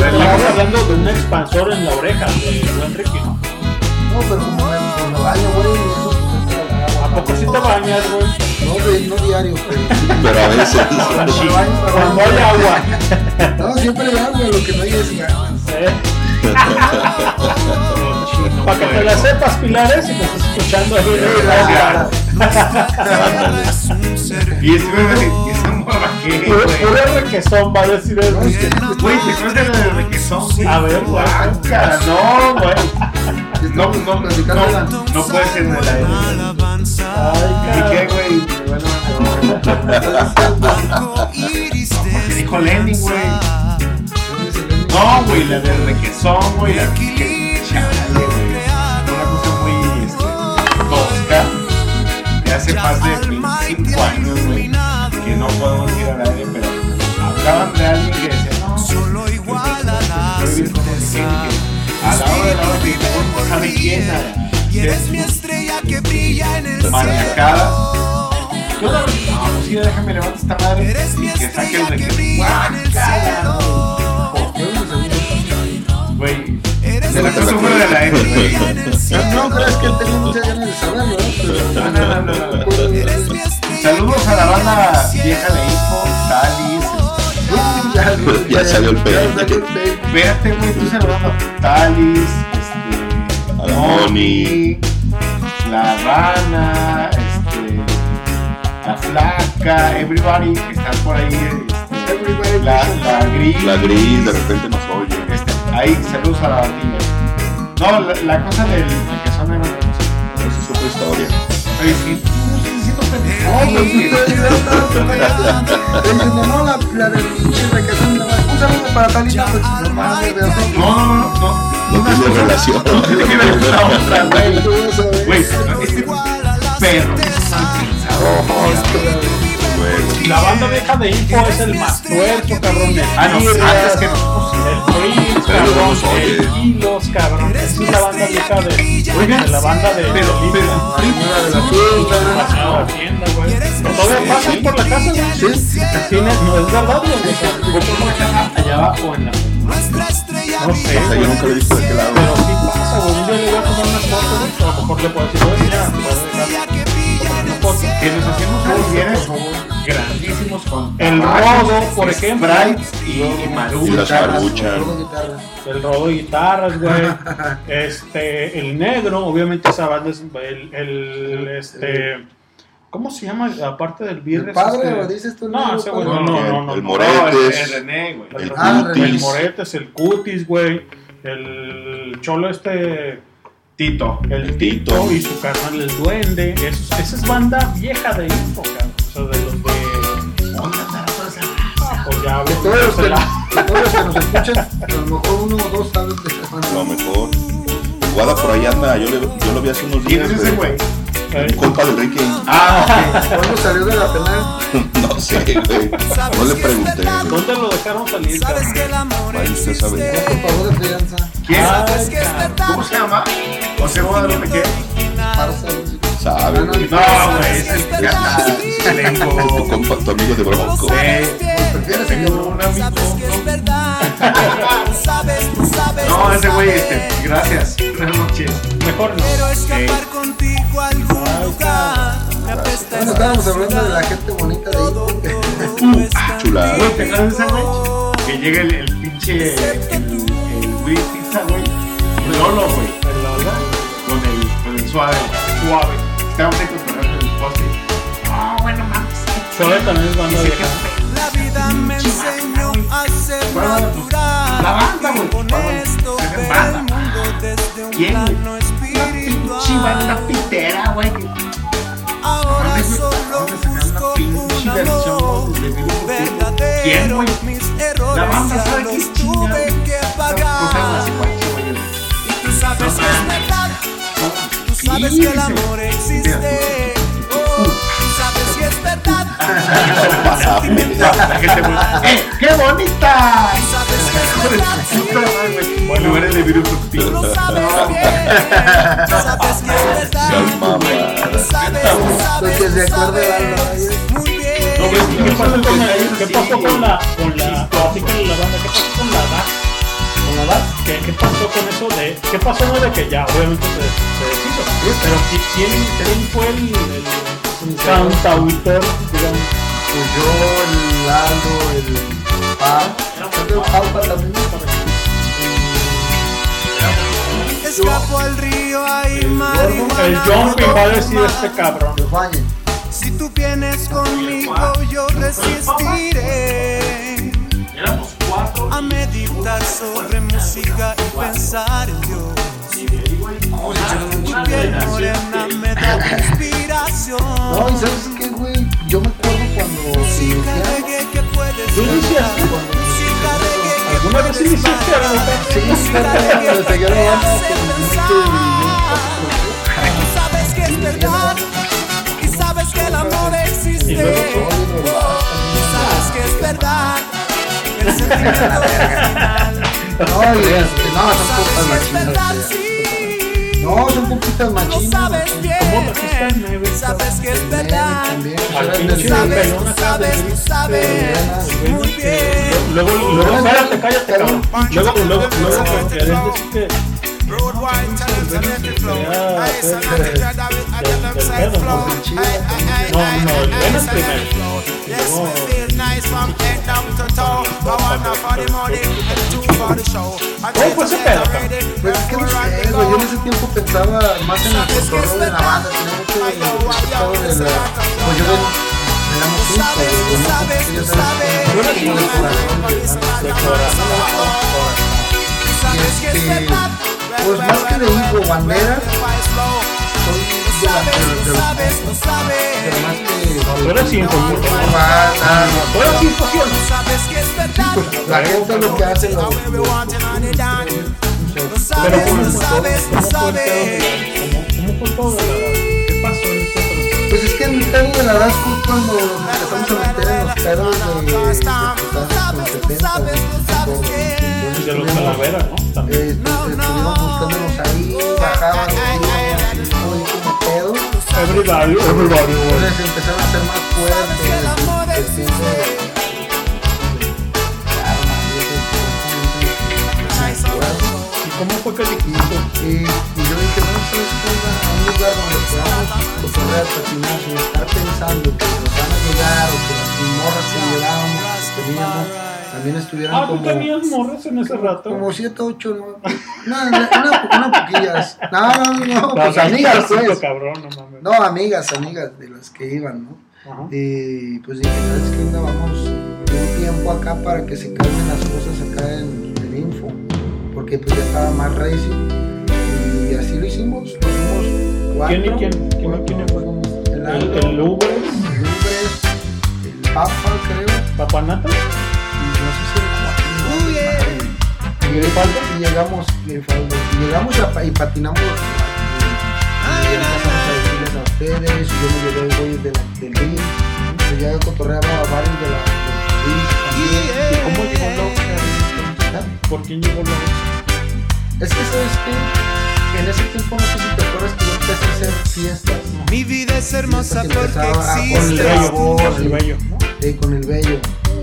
Estamos hablando de un expansor en la oreja, de buen Ricky, ¿no? No, pero como me, me baño, güey, ¿A poco sí te bañas, güey? No, güey, no diario, pero. Pero a veces. Baño. hay agua. No, siempre hay agua, lo que no hay es ganas. Para que te la sepas, Pilares, y me estás escuchando ahí. Bebé, y esa que, Puro güey. puro requesón va a decir eso. Güey, ¿te acuerdas de lo de requesón? güey? A ver, güey. No, güey. No, no, no, no puede ser de la ¿Y qué, güey? ¿Qué dijo Lenin, güey? No, güey, la del requesón, güey. la que- Chale, güey. Una cosa muy este, tosca. De hace más de 25 años, no podemos ir al aire, pero hablaban de alguien que decía, no, solo igual a la A la hora de la hora sabe quién era. Y eres mi estrella que brilla en el cielo. Yo la no, pues sí, déjame levantar esta madre. Eres mi estrella que brilla en el cielo. Güey, de la cosa fuera de la güey. No crees que él tenía muchas ganas de saberlo, ¿no? No, no, no, no, no. Saludos a la banda vieja de Info, Talis. Ya salió el pedo. Espérate, güey, tú saludando a Talis, este. A la Moni. La rana, este. La flaca, everybody que están por ahí. este, La, la gris. La gris de repente nos oye. Este, ahí, saludos a la bandilla. No, la, la cosa del, que son sé. Esa es otra historia. Sí. No, pues no, no, la, la del pinche requesón, no, no mames, de eso. No, no, no, no. No tiene relación. Tiene que ver con la otra, güey. Güey, este perro. Y la banda vieja de Info es el más tuerto, cabrón. Ah, no, antes que. Prince, Pero cabrón. vamos, oye. El Kilos, cabrón. Esa es la banda vieja de, la banda de pero, de pero, de la tienda. Señora Hacienda, güey. Todavía pasan por la casa, güey. Sí, Tienes, no es verdad, güey. O sea, ¿cómo allá abajo en la. No sé, O sea, yo nunca lo he visto de qué lado. Pero sí pasa, güey. Un día le voy a tomar unas fotos. A lo mejor le puedo decir, oye, mira, Que nos hacemos unos bienes grandísimos con El rodo, por ejemplo. Sprites y, y maruchas. Y las maruchas. El rodo de guitarras, güey. este, el negro, obviamente esa banda es el, el este. ¿Cómo se llama? Aparte del Birres. ¿El padre este- o dices tú el No, ese güey, no, no, no, no. El no. Moretes. No, el, el René, güey. El Ah, El cutis. Moretes, el Cutis, güey. El Cholo este. Tito. El Tito y su carnal el Duende. Es- esa es banda vieja de info, cabrón. O sea, de los de. Ah, pues ya hablo todos los que, todos los que nos escuchan, a lo mejor uno o dos saben esta banda. A lo mejor. Guada por ahí anda. Yo, le, yo lo vi hace unos ¿Quién días. es ese güey? Un compa del Ricky. Ah, ¿Cuándo salió de la penal? no sé, güey. No le pregunté. ¿Dónde lo dejaron salir, cabrón? Ahí usted sabe. Por favor. ¿Cómo se llama? José Guadalupe, ¿qué? Sabe, güey. No, güey, es el que canta. Tu Lengo. compa, tu amigo de Bronco. ¿Prefieres que Tengo un amigo. No, ese güey, este, gracias. Buenas noches. Mejor no. Quiero escapar contigo a algún lugar. Me apesta Bueno, estar estábamos hablando de la gente bonita de ahí. Ah, chula. Güey, ¿te acuerdas de ese güey? Que llega el, el pinche. El, el Willy Pizza, güey. El Lolo, güey. El Lolo. Con el, con el suave. Suave. Estábamos ahí cotorreando en el poste. Ah, bueno, mames. Suave también es banda. La vida me enseñó a ser natural. La banda, güey. Con esto Esa ver banda. el mundo desde un ¿Quién, plano espiritual. Chivanda pitera, güey. Ahora ¿Dónde, solo ¿Dónde busco un amor verdadero. Mis La errores ya los tuve que pagar. una. Y tú sabes que es verdad. Tú sabes que el amor existe. Oh, tú sabes que es verdad. ¡Eh, qué bonita! Bueno, eres de virus Tú lo sabes bien. Tú sabes que es verdad. Seas mamada. Tú sabes, tú Lo sabes, que se tú acuerde de sabes. algo. Muy bien. No, güey, ¿Qué pasó con la, qué pasó con la, con la, así con la banda? ¿Qué pasó con la DAC? ¿Con la edad? ¿Qué, ¿Qué pasó con eso de, qué pasó no de que ya obviamente se, se deshizo? Pero ¿qui- ¿quién, quién fue el, el cantautor, digamos? Pues yo, el Aldo, el El. Escapo al río, hay El marihuana. Jumping va a decir este cabrón. El. Si tú vienes conmigo, yo resistiré a meditar sobre música y pensar en Dios. Tu piel morena me da inspiración. No, y sabes qué, güey, yo me acuerdo cuando Música reggae que ¿Tú iniciaste? ¿Alguna vez iniciaste a? Sí, cuando seguía Tú sabes que es verdad y sabes que el amor existe. Sabes que es verdad. El sentimiento original. No, no, son No, son poquitas Lo machinas. sabes ¿Cómo bien. Sabes que es verdad. Sabes, sabes, sabes. Muy bien. Luego, luego, espérate, cállate, cabrón. Luego, luego, luego, que. ¿no? No, hey, no, hey, el hey, Venom so let primero. it flow. Yes, Luego- we feel nice from head down to toe. I want one for the money and two for the show. And ¿Cómo fue ese pedo, cabrón? Pues es que no sé, güey, yo en ese tiempo pensaba más en el cotorreo de la banda, tenía mucho el pedo de la... Pues yo ven- éramos cinco, güey, ¿no? Ya sabes, como de corazón, güey, De corazón. y este, pues más que de hijo bandera, soy de, de más que Tú eres infomundo, ¿no? Ah, ah, no. Tú eres infusión. Sí, pues, la gente lo que hace lo, lo- Pero como Pero ¿cómo como pedo de la- cómo- cómo fue todo ¿Qué pasó en? Pues es que el pedo de la edad fue cuando empezamos a meter en los pedos de, con 70, Y de los calaveras, ¿no? También. eh, pues, estuvimos buscándonos ahí, bajaban, pedo. Everybody, everybody. Entonces empezaron a ser más fuertes, el de- ¿Y cómo fue que dijiste? Y, y yo dije, no, onda? A un lugar donde podamos cotorrear, patinar, sin estar pensando que nos van a llegar o que las morras que llevábamos, que teníamos, también estuvieran Ah, tú como... tenías morras en ese rato. Como 7, 8, 9. No, una, poquillas. No, no, no, pues No, amigas, pues. cabrón, no mames. No, amigas, amigas de las que iban, ¿no? Ajá. Y pues dije, ¿sabes qué? onda? Vamos un tiempo acá para que se calmen las cosas acá en, en Info. Porque pues ya estaba más racing. Y así lo hicimos. Nos fuimos cuatro. ¿Quién y quién? ¿Quién quién fue? El El, el Uber, el el Papa, creo. Papanata. No sé si el Joaquín. Y, ¿Y Grifaldo? y llegamos, Grifaldo, y llegamos a, y patinamos. Y empezamos a decirles a ustedes, yo me llevé el güey de la, del ring, yo ya cotorreaba a varios de la, del ring también. ¿Y cómo llegó la voz? ¿Por quién llegó la voz? Es que sabes que en ese tiempo no sé si te acuerdas que yo empecé a hacer fiestas. Mi vida es hermosa porque empezaba con el existe. bello, Con el bello, ¿no? Sí, con el bello.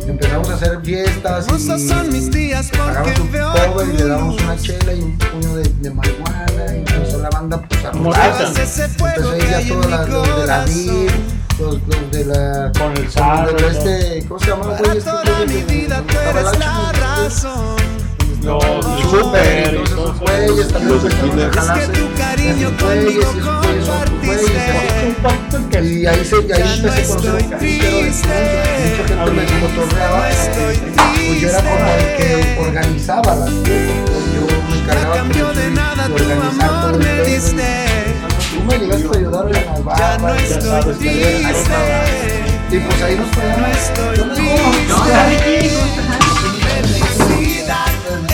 Empezamos a hacer fiestas y son mis días porque pagamos un veo cover y le damos una chela y un puño de, de marihuana y empezó la banda pues a Empezó ahí ya todos los de la DIR, los, los de la... Con el Sarro, de este, ¿cómo se llama? Para güey? Este toda mi vida tú eres la razón. Los güeyes también Los. Es que tu cariño conmigo compartiste. y ahí, se, ahí Ya no empecé a conocer mucha gente me cotorreaba. Estoy Pues yo era como el que organizaba las fiestas, pues yo me encargaba A cambio como de de nada tu organizar todo amor el me pedo. diste. Tú me llegaste a ayudar en las Ya sabes. Y pues ahí nos No estoy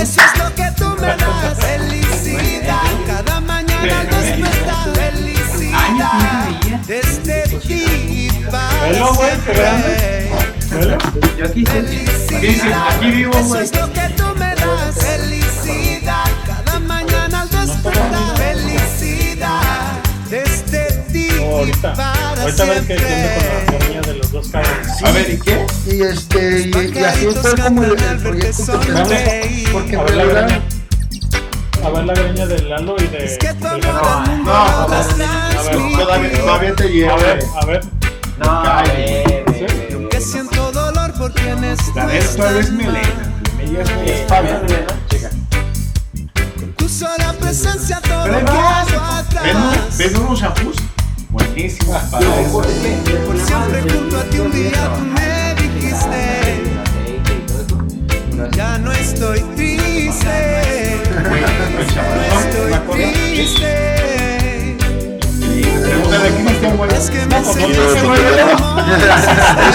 eso es lo que tú me das. Felicidad, cada mañana despertar. Felicidad, desde ti. Yo aquí, Felicidad, aquí vivo, eso es lo que tú me das. Felicidad, cada mañana al despertar. Ahorita. Ahorita a ver qué entiende con la greña de los dos cabrones. A ver, ¿y qué? Y este, y, y así fue como el, el proyecto que empezó. Porque A en ver la realidad. A ver la greña de Lalo y de. del No, no, A ver, todavía, todavía te llevo. A ver, a ver. No, Que siento dolor por quienes La no de esto es mal. Ella es Fabián. Tu sola presencia todo. ¿Ven. ¿Ven unos shampoos? Eso. Por siempre junto a ti un día tú me dijiste Ya no estoy triste No estoy triste. A. Es que me si a es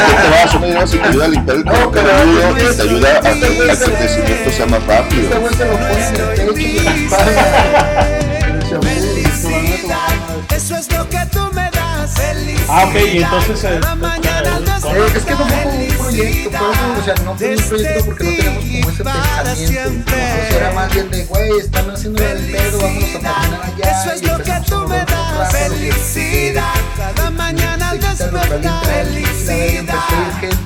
que te vas, una llevas y te ayuda a limpiar el cuero cabelludo, te ayuda a a que el crecimiento sea más rápido. eso es lo que tú me das. Felicidad, Ah, ok, y entonces, eh, cada mañana al Eh, es que no fue como un proyecto, o sea, no fue un proyecto porque no teníamos como ese pensamiento. O sea, era más bien de, güey, están haciendo el pedo, vámonos a patinar allá. Eso es y lo que empezamos tú a me das. Felicidad, cada mañana al despertar. Felicidad,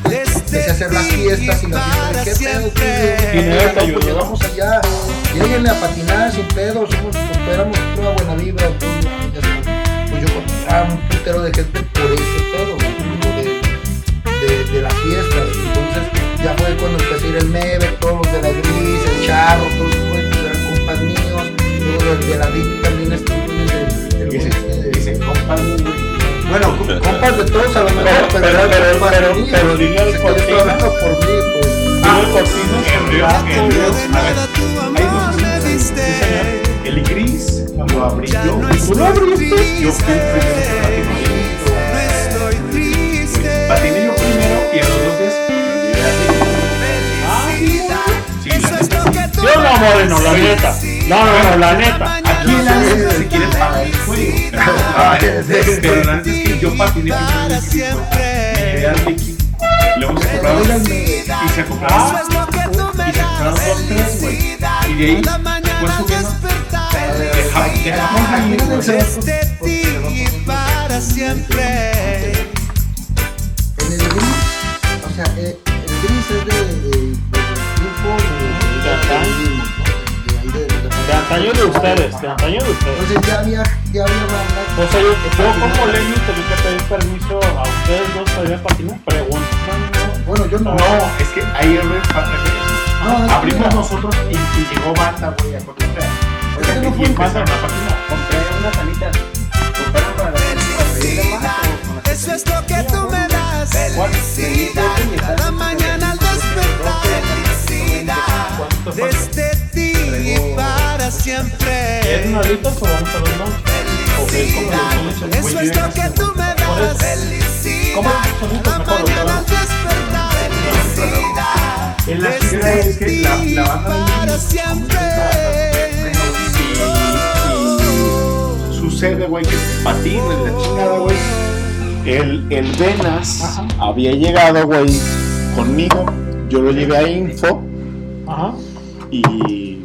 Empecé a hacer las fiestas y las para fiestas, ¿qué pedo? siempre. ¿Qué? ¿Quién era que No, ayudó? pues llegamos allá, lleguenle a patinar sin pedo, somos, éramos toda buena vibra, ya está. Yo encontraba un putero de gente por ese pedo, ¿no? de, de, de las fiestas, entonces ya fue cuando empecé a ir el Meve, todos los de la Gris, el Charro, todos pues, eran compas míos, luego los de la DIC también estuvieron este Dicen compas, bueno, compas de todos a lo mejor, Pero, estoy hablando por mí, pues. En. El gris lo abrí yo. ¿Tú lo abriste? Yo fui el primero que patiné. Patiné yo primero y a los dos días Yo no, Moreno, la neta. No, no, no, la neta. Aquí la neta se quiere pagar el juego. Pero la neta es que yo patiné primero en el gris, güey. Llegué al Vicky. Luego se compraron y se compraron y se compraron dos, tres, güey. Y de ahí fue subiendo. Dejamos, ahí, güey. para siempre. En el gris, o sea, el gris es de, de, de, de, De antaño. de, ahí de, de, De antaño de ustedes, de antaño de ustedes. Entonces ya había, ya había banda. O sea, yo, yo como Lenny tenía que pedir permiso a ustedes dos para ir a. Bueno, yo no. No, es que eso. No, es Abrimos que- nosotros y, y llegó banda, güey, a cotorrear. Es que no fue- empezaron a patinar. Compré unas alitas. Compraron para pedirle más o con las que Eso es lo que tú me das. Felicidad. Cada mañana al despertar. Felicidad. Desde ti y para ¿Es siempre. una alitas o vamos a los qué? ¿Cómo lo dicen? Eso es lo que tú me das. Felicidad. ¿Cómo son Cada mañana al despertar. Felicidad. En la gira es que la, la banda del Para siempre. Sucede, güey, que patín en la chingada, güey. El, el Venas había llegado, güey, conmigo. Yo lo llevé a Info Ajá. y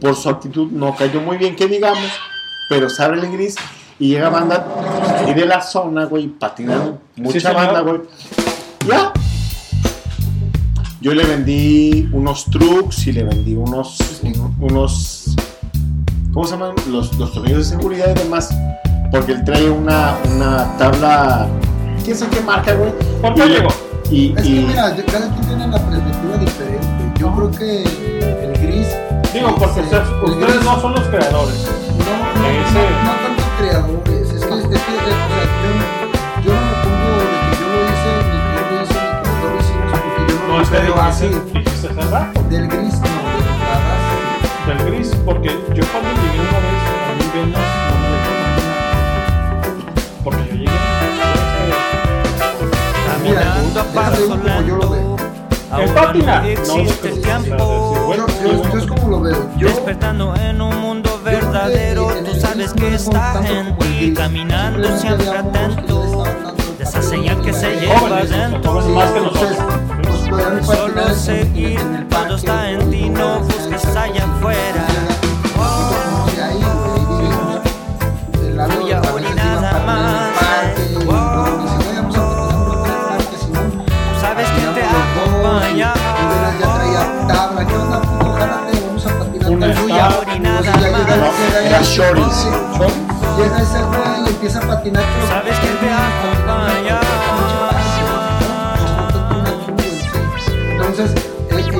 por su actitud no cayó muy bien, que digamos, pero sabe el gris y llega banda y de la zona, güey, patinando, mucha banda, güey. Ya. Yo le vendí unos trucks y le vendí unos, unos, ¿cómo se llaman? Los, los tornillos de seguridad y demás, porque él trae una, una tabla, quién sabe qué marca, güey. ¿Por qué Y- llegó? Y, Es que y- mira, yo- cada quien tiene la perspectiva diferente. Yo creo que el gris. Digo, porque ustedes, el ustedes gris- no son los creadores. No, no, Ese- no, no tanto creadores. Es que, es que, eh, o sea, yo, yo no me pongo de que yo lo hice, ni que yo lo hice, ni que no lo hicimos, porque yo no, No, lo es que creo así. Del gris, porque yo cuando llegué una vez a mi Venas no me dejó patinar. Porque yo llegué. Mira, como yo lo veo. En pátina. No, existe el tiempo. Yo, yo, yo es como lo veo. Yo, Despertando en un mundo verdadero, tú sabes que está en ti, caminando siempre atento. De esa señal que se lleva dentro. Más que nosotros. pues Solo patinar seguir cuando está en ti, no busques allá afuera. Otro parque, si no, Tú sabes que te acompaña. a Una tuya. Entonces ya llega, era ese güey y empieza a patinar. Sabes que te acompaña. Entonces,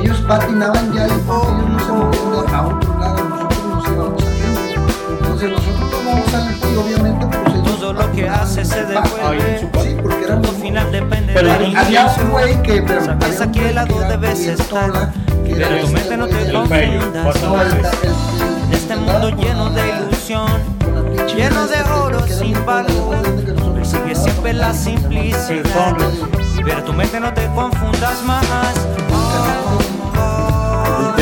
ellos patinaban ya y ellos no se movían a otro lado, nosotros nos íbamos saliendo. Entonces, nosotros obviamente, pues ellos. Todo lo que hace se devuelve. Sí, porque eran Todo final depende Pero de el-. Había un güey que. Pero, Sabes había a un qué güey lado era que era Pero tu mente no te El confundas. El- el- el- Este mundo lleno de ilusión, lleno de oro sin valor. Persigue siempre la simplicidad. Pero tu mente no te confundas más.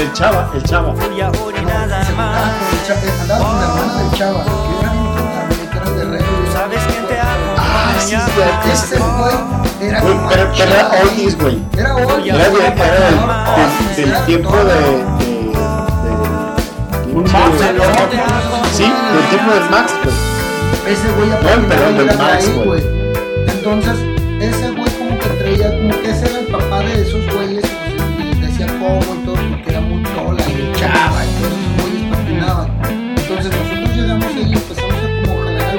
El chava, el chava. Y ahora y nada más. el cha- andaba con la hermana del chava, que era que era Sabes quién te Ah, sí, güey, güey era como pero, pero era oldies, güey. Era hoy. Era, de- era del, tiempo de. de, de Un Max, Sí, del tiempo del Max, güey. Ese güey de ahí, güey. Entonces, ese güey como que traía, como que ese era el papá de esos güeyes y y decía cómo chava y todos esos güeyes patinaban. Entonces nosotros llegamos ahí y empezamos a como jalar y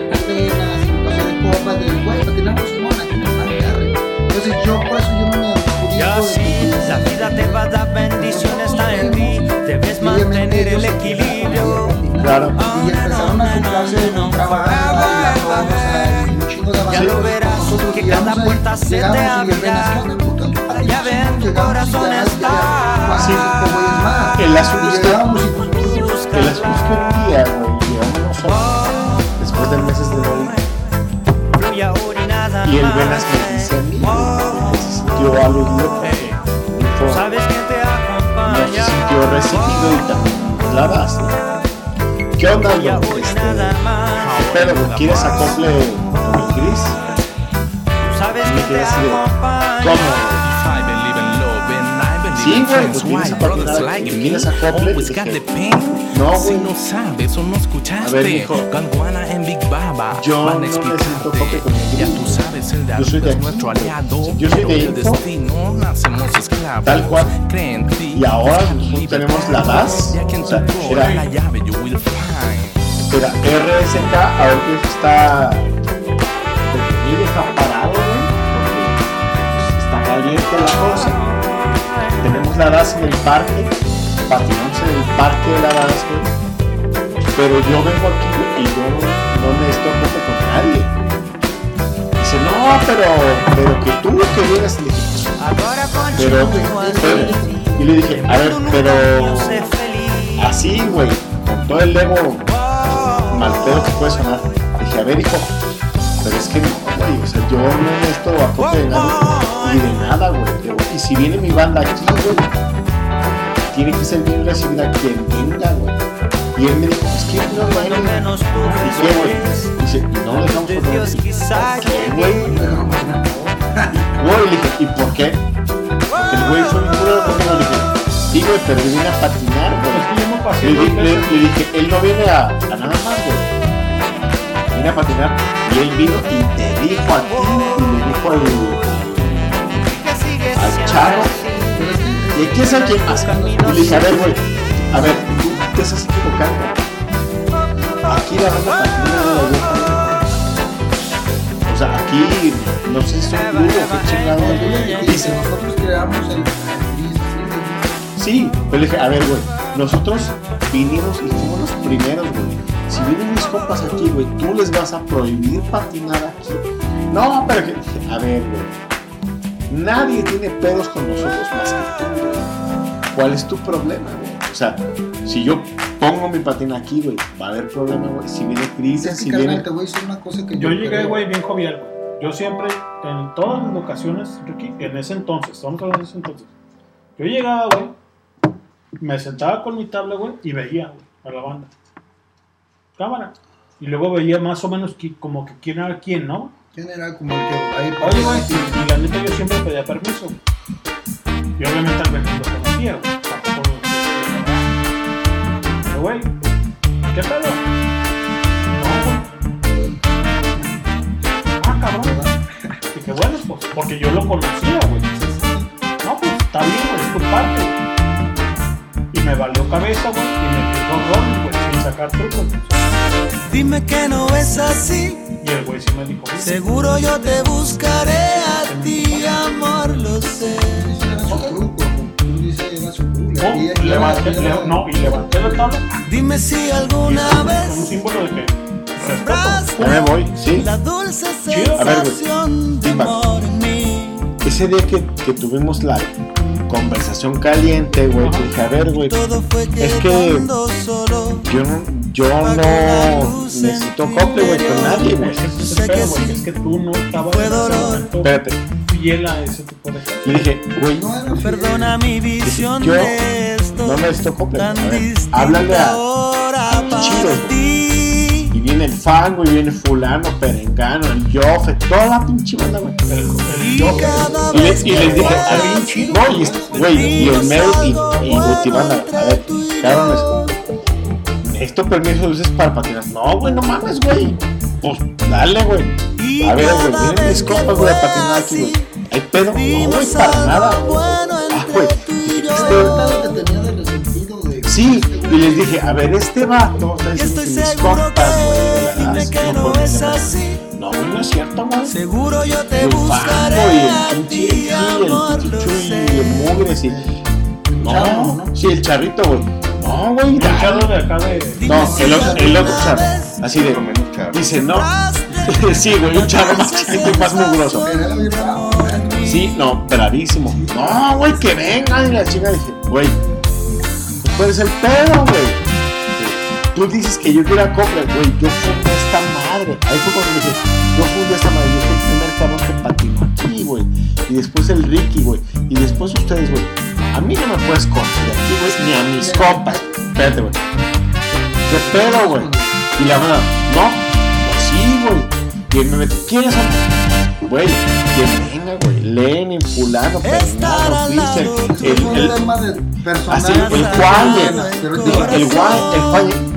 cosas de copas del güey, patinamos Simón, aquí nos agarre. Entonces yo por eso yo no me Y así la vida te va a dar bendiciones, está en ti. Debes mantener el equilibrio. Claro. Y empezaron a y un chingo Ya lo verás, que cada puerta se te abrirá. La llave en tu corazón está. El asunto es que, el asunto es que un día, güey, después de meses de no ir, y el Venas me dice a mí, se sintió que te no se acompaña. sintió recibido y también la das. ¿Qué onda, güey? Este, ¿Qué pedo, güey? ¿Quieres acople con el? Sabes Y me quedé así de, ¿cómo? Sí, güey, pues vienes a patinar, vienes a y dije, no, güey, no sabes o no escuchaste. A ver. Galguana en Big Baba. Yo van a necesito con el Ya tú sabes, el es nuestro aliado. Yo soy de pero el info. destino nacemos esclavos. Tal cual. Ti. Y ahora tenemos la DAS. O sea, era- la llave, you will find. Era RSK, ahorita está detenido, está parado, güey, pues, está caliente la cosa. La DAS en el parque, patinamos en el parque de la DAS. Pero yo vengo aquí y yo no necesito acople con nadie. Dice, no, pero, pero que tú que vienes y le dije, pero, pero- y le dije, a ver, pero así, güey, con todo el ego mal pedo que puede sonar. Dije, a ver, hijo, pero es que no, güey, o sea, yo no necesito acople de nadie y de nada, güey. Y si viene mi banda aquí, güey, tiene que ser bien recibida quien venga, güey. Y él me dijo, es que no viene. ¿Y qué, güey? Dice, no lo dejamos por ¿Por qué, güey? Güey, le dije, ¿y por qué? Porque el güey fue mi puro porque no le dije, sí, güey, pero él viene a patinar, güey. Le, di- le- le dije, él no viene a, a nada más, güey. Viene a patinar. Y él vino y te dijo a ti, y le dijo al, al charro. ¿Y quién sabe quién? Y le dije, a ver, güey, a ver, tú te estás equivocando. Aquí la banda patina. O sea, aquí, no sé si son o qué chingado. Dice, Nosotros creamos el. Sí, pero le dije, a ver, güey, nosotros vinimos y fuimos los primeros, güey. Si vienen mis compas aquí, güey, tú les vas a prohibir patinar aquí. No, pero que, a ver, güey, nadie tiene pedos con nosotros más que tú, güey. ¿Cuál es tu problema, güey? O sea, si yo pongo mi patina aquí, güey, va a haber problema, güey. Si viene Cristian, Es que, si viene... te voy a decir una cosa que yo. yo creo. llegué, güey, bien jovial, güey. Yo siempre, en todas las ocasiones, Ricky, en ese entonces, estamos hablando de ese entonces, yo llegaba, güey, me sentaba con mi tabla, güey, y veía, güey, a la banda. Cámara. Y luego veía más o menos como que quién era quién, ¿no? ¿Quién era como el que ahí Oye, güey, y, y la neta yo siempre pedía permiso. Y obviamente al menos lo conocía, güey. Tampoco lo Pero, güey, ¿qué pedo? No, güey. Ah, cabrón. Dije, bueno, pues, porque yo lo conocía, güey. No, pues, está bien, güey, es tu parte, güey. Y me valió cabeza, güey, y me dio dos roles, güey, sin sacar trucos. Dime que no es así. Y el güey sí me dijo. Seguro yo te buscaré a ti, amor, lo sé. Oh, levanté, le- no, y levanté la tabla. Dime si alguna Un vez símbolo de que Ya me voy, sí. la dulce Chido. A ver, güey. sensación de amor en mí. Ese día que, que tuvimos la conversación caliente, güey, dije, a ver, güey, es que yo no, yo no necesito couple, güey, con nadie, güey. Es que tú no estabas Espérate. fiel a ese tipo de Le dije, güey, Perdona mi visión yo de esto. no necesito couple. Háblale a, ahora a Chido, güey. Y viene el fango, y viene fulano, perengano, el yofe, toda la pinche banda, güey. Y cada Y, le- vez y les dije, no, y, est- güey, y el Mel y, y a ver, cabrones, necesito permiso de luces para patinar. No, güey, no mames, güey. Pues dale, güey. A ver, güey, miren mis compas, güey, a patinar aquí, güey. ¿Hay pedo? No, güey, para nada. Ah, güey. Este... Sí, y les dije, a ver, este vato está diciendo mis compas, güey, de la edad, no pueden tener- No, no es cierto, güey. Seguro yo te El buscaré fango y a el ti, pinche amor, el lo pinche sé. y el mugres y... No, sí, el charrito, güey. No, güey. El charro de acá de... No, el otro, el otro charro. Así de... Dice, no. sí, güey, un chavo más chiquito y más mugroso. Sí, no, bravísimo. No, güey, que vengan. Y la chica dije, güey, pues puedes el pedo, güey. Tú dices que yo quiero comprar, güey, yo fundé esta madre. Ahí fue cuando dije, yo fundé esta madre. Yo fui el primer cabrón que patinó aquí, güey. Y después el Ricky, güey. Y después ustedes, güey. A mí no me puedes correr de aquí, güey, ni a mis compas. Espérate, güey. ¿Qué pedo, güey? Y la verdad, no, pues sí, güey. Y me metí, ¿quiénes son? Güey, que venga, güey. Lenin, fulano, perengano, Cristian, el, el, el Juan, el, el el Juan.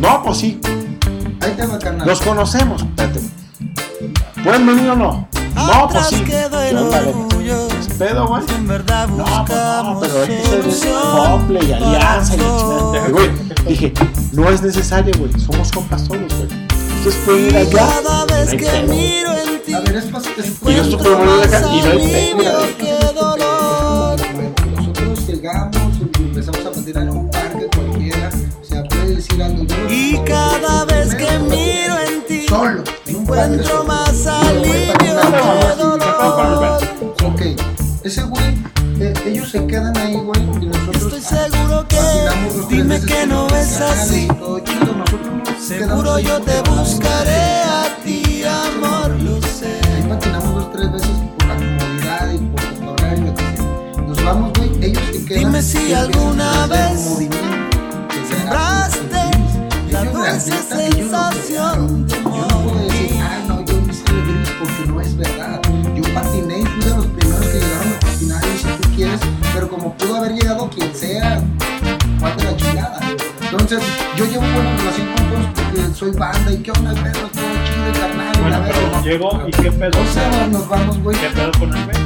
No, pues sí. Ahí te va, carnal. Los conocemos. Espérate. ¿Pueden venir o no? No, pues sí. ¿Qué onda, güey? ¿Es pedo, güey? No, pues no, pero es que comple y alianza y. Güey, dije, no es necesario, güey. Somos compas todos, güey. Ustedes pueden ir allá. Cada vez que miro en ti, A ver, es fácil. Es Y yo super bueno de acá y no hay pedo. Encuentro más alivio. Ok, ese güey, eh, ellos se quedan ahí, güey, y nosotros Estoy seguro que tres dime que no el es así. y todo chido, nosotros nos Seguro yo te buscaré a ti, amor, lo sé. Ahí patinamos dos, tres veces por la comodidad y por que sea. Nos vamos, güey, ellos se quedan. Dime si alguna vez sembraste la dulce sensación pero como pudo haber llegado quien sea, de la chingada. Entonces, yo llevo buena relación con todos porque soy banda y qué onda, perro, todo chido y carnal. la Bueno, llegó y qué pedo. O sea, nos vamos, güey. ¿Qué pedo con el güey?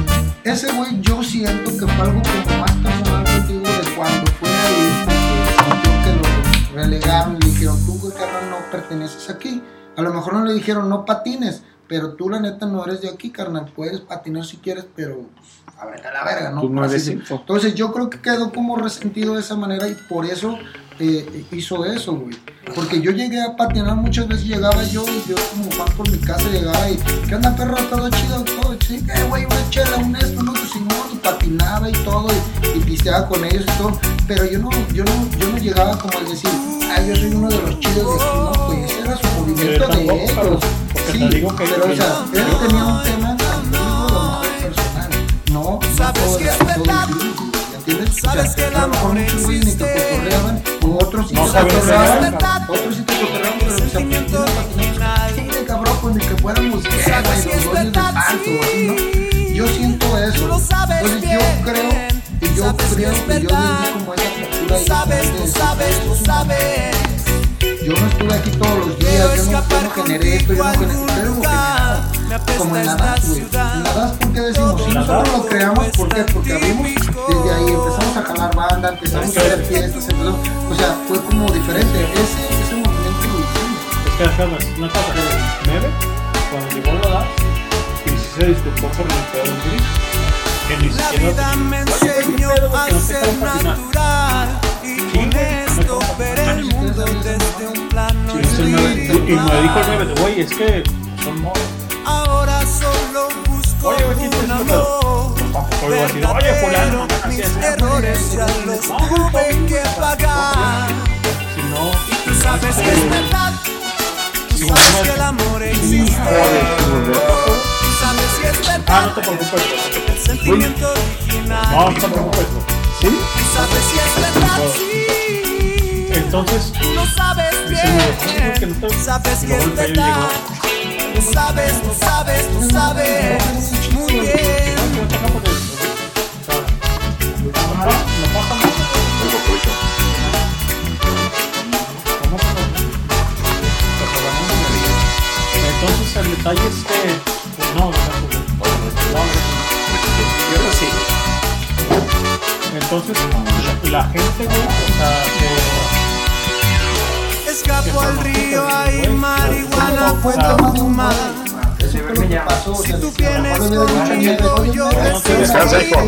Ese güey yo siento que fue algo como más personal contigo de cuando fue ahí que lo relegaron y le dijeron, tú güey carnal no perteneces aquí. A lo mejor no le dijeron no patines, pero tú la neta no eres de aquí, carnal. Puedes patinar si quieres, pero pues, a ver, a la verga, ¿no? No. Entonces yo creo que quedó como resentido de esa manera y por eso eh, hizo eso, güey. Porque yo llegué a patinar muchas veces, llegaba yo y yo como Juan por mi casa llegaba y, ¿qué onda perro? Todo chido, todo chido. Eh, güey, una chela, un esto, un otro Simón y patinaba y todo y, y pisteaba con ellos y todo. Pero yo no, yo no, yo no llegaba como a decir, ay, yo soy uno de los chidos de aquí, no, pues ese era su movimiento de ellos. Sí, pero o sea, él tenía un tema No, no Sabes todo que es verdad. incluso, ¿me entiendes? Sabes O sea, que el amor existe. otros sí No te saben cotorreaban, regar. otros sí te cotorreaban, pero se Sentimiento original. Sí, de cabrón, pues ni que fuéramos ¿qué, Sabes los es verdad, ¿no? Yo siento eso. Tú lo sabes Entonces yo creo, y yo Sabes que creo es que yo verdad. viví como esa sabes, como tú sabes, tú sabes. yo no estuve aquí todos los días, yo no, yo no generé esto, yo no generé, pero. Como en la DAS, güey. En la DAS, ¿por qué decimos? Si nosotros lo creamos, ¿por qué? Porque abrimos desde ahí, empezamos a jalar banda, empezamos a hacer fiestas, empezamos, o sea, fue como diferente. Ese, ese movimiento lo hicimos. Es que déjame decir una cosa. Neve, cuando llegó la edad, y sí se disculpó por el pedo del gris. Que ni siquiera me enseñó a ser natural y honesto, ver el mundo desde un plano Y me dijo el individual. 9, güey, es que son morros. Oye, fulano, Mis es. errores ya los tuve que pagar. Si no, Tú sabes que es verdad. Tú Si sabes no, que el amor existe. Tú sabes si es Ah, verdad. no te preocupes. El sentimiento original. No, no te preocupes. ¿Sí? Tú sabes si es verdad. Sí. Entonces, sabes bien. que sabes que es verdad. Tú sabes, tú sabes, tú sabes. Entonces el detalle es que pues, no, no, no, no, sí. Entonces la gente, güey, o sea, que Escapo al río, hay marihuana, puedo fumar. Fue lo que pasó. o Si tú vienes conmigo, yo "Oye, descansa, espérate, hijo".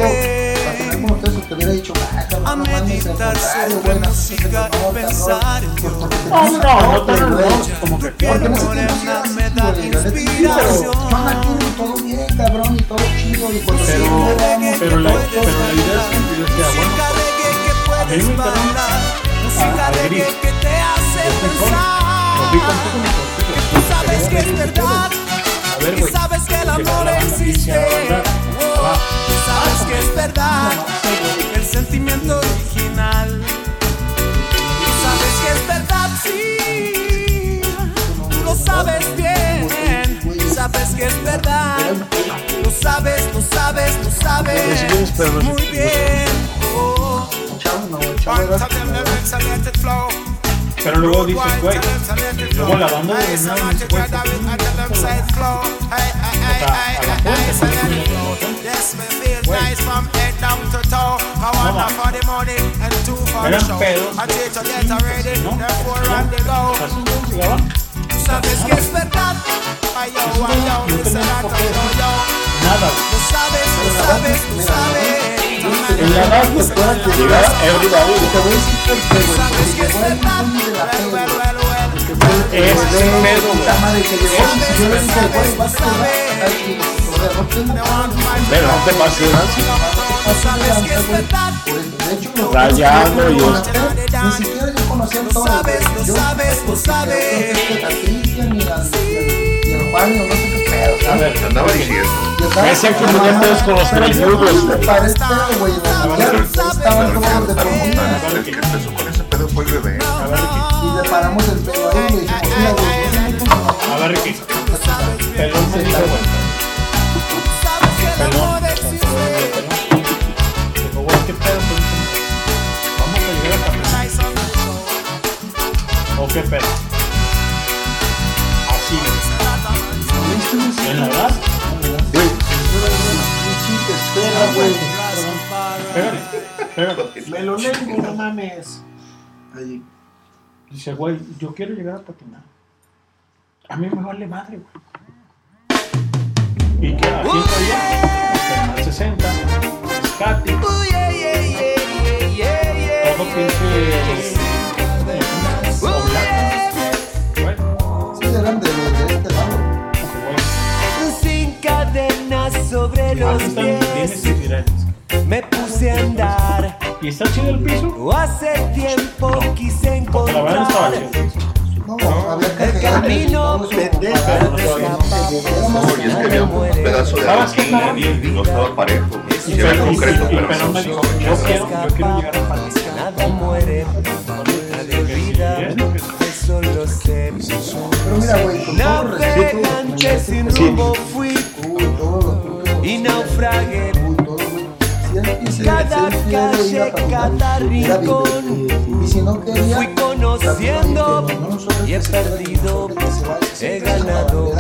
patinar con todo eso, te hubiera dicho, ah, A no meditar sobre no música y pensar en No, no, no, no, no, como que Porque así, me da inspiración. Todo bien, cabrón, y todo chido, y cuando Pero, la, todo pero la idea es que yo decía, bueno, Música reggae que a mí puedes me encanta bailar. Música a- a reggae Gris. que te hace Los vi pensar. contigo mi cortito. Tú sabes que es verdad. Ver, Y sabes que el amor y existe. dice, "Ahora, Oh, va". Tú sabes que es verdad. El sentimiento original. Tú sabes que es verdad, sí. Tú lo sabes bien. Sabes que es verdad. Lo sabes, lo sabes, lo sabes. Muy bien. Oh. Pero luego dices, güey, luego la banda de nada más, güey, eran pedos, ¿no? Llegaban, Sabes que es verdad. Ay, yo, ay, yo, no tenías por qué Lo nada, sabes, lo sabes, lo sabes. En la edad que everybody. Te voy a decir por qué, güey, Sabes porque que es llegó el de la güey. fue pedo, puta madre, que llegó, yo le dije, güey, vas a Pero no te pases, Nancy. Sabes que es verdad. por eso. De hecho, los- Rayando y los- esto. Ni siquiera yo conocía todo. Yo- sabes, porque sabes. a Cristian Juan, no sé qué A ver, Te andaba diciendo. Estaba- Ese que con los me güey. estaban de. El que empezó con ese pedo fue el bebé. A ver, Ricky. Y le paramos el pelo ahí y le dijimos, mira, güey, yo no tengo A ver, Ricky. Pelón me eso? Vamos a llegar a Capital. ¿O qué pedo? En la edad. Espera, güey. Pégale, pégale. Me lo leo, no mames. Ahí. Dice, güey, yo quiero llegar a patinar. A mí me vale madre, güey. ¿Y qué? Aquí estoy yo. Canal 60, Scati, Ooh, yeah, yeah, yeah, yeah, yeah, todo pinche. Bueno, Sí, eran sobre los pies. Me puse a andar. ¿Y está chido el piso? Hace tiempo quise Porque la verdad no estaba encontrar. No, el camino pendejo no No, y es que había un pedazo de ¿Sabes qué, cabrón? adoquín y no estaba parejo. güey. Y Sí era pero- concreto, y- pero pero no me se dijo, escuchaba. yo quiero, yo quiero llegar a patinar. Nada muere, nadie olvida, eso lo sé. Pero mira, güey, con todo respeto, Navegante sin Sí. rumbo fui Uy, todos los grupos. Y quise- Cada calle, cada rincón. vivido. Y si no quería, Fui conociendo y he perdido, he ganado.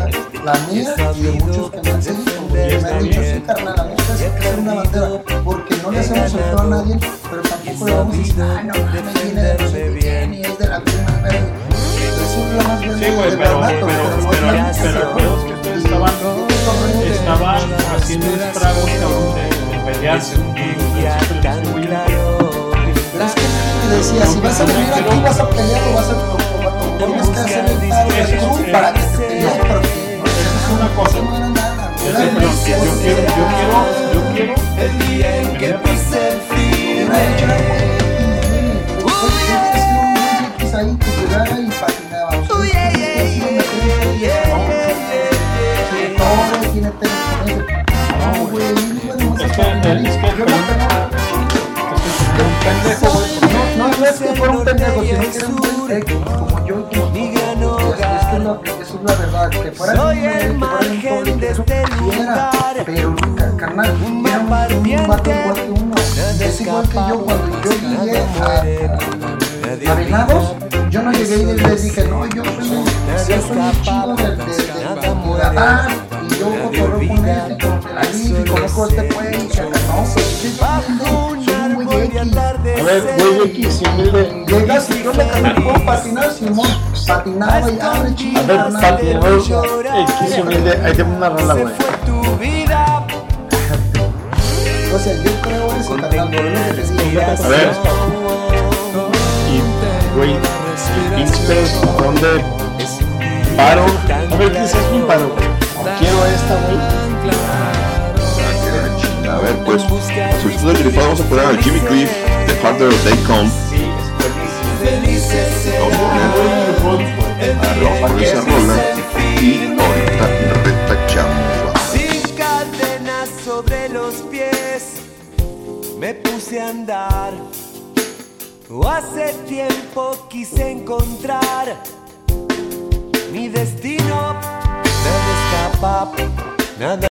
La mía y de muchos que me han seguido, güey. Me han dicho, sí, carnal, la neta es que es una bandera. Porque no le hacemos el feo a nadie, pero tampoco le vamos a decir, ah, no, mames, viene de no sé qué, ni es de la prima, pero. Eso es lo más grande Sí, güey, pero, pero, pero, pero, la pero estaban, haciendo estragos, cabrón, de, pelearse. es que me decía, si vas a venir aquí, vas a pelear o vas a. Tienes que hacer el paro para que te pelees, pero que no Es una cosa. no era nada. Yo, quiero, yo quiero, yo quiero. El día en que pise el firme. ahí y patinaba. Ese. No, güey, Es que, es que, no pendejo. No, no es que fuera un pendejo, sino que era un pendejo, como yo y como tú. Es que es la verdad, que fuera un un margen de eso este lugar. Pero, ca- carnal, era un, vato igual que uno. Es igual que yo cuando yo llegué a, a Venados, yo no llegué y les dije, no, yo soy un, yo soy un chido de, de, de, yo cotorreo con este, con Alif, y conozco a este güey, no, pues, güey. A ver, güey, X, si humilde. Llegas y yo ¿puedo patinar, Simón? Patinaba y abre, chido, A ver, patinador, X, humilde. Ahí tengo una rola, güey. O sea, yo creo eso, carnal, por eso que te digo. A ver. Y, güey, pinche ¿dónde paro? A ver, ¿qué es eso? Un paro. Quiero esta, güey. A ver, pues, si usted es grifado, vamos a poner a Jimmy Cliff, The Harder They Come. Vamos a poner, esa rola y ahorita retachamos. Sin cadenas sobre los pies, me puse a andar. Hace tiempo quise encontrar mi destino, escapa nada.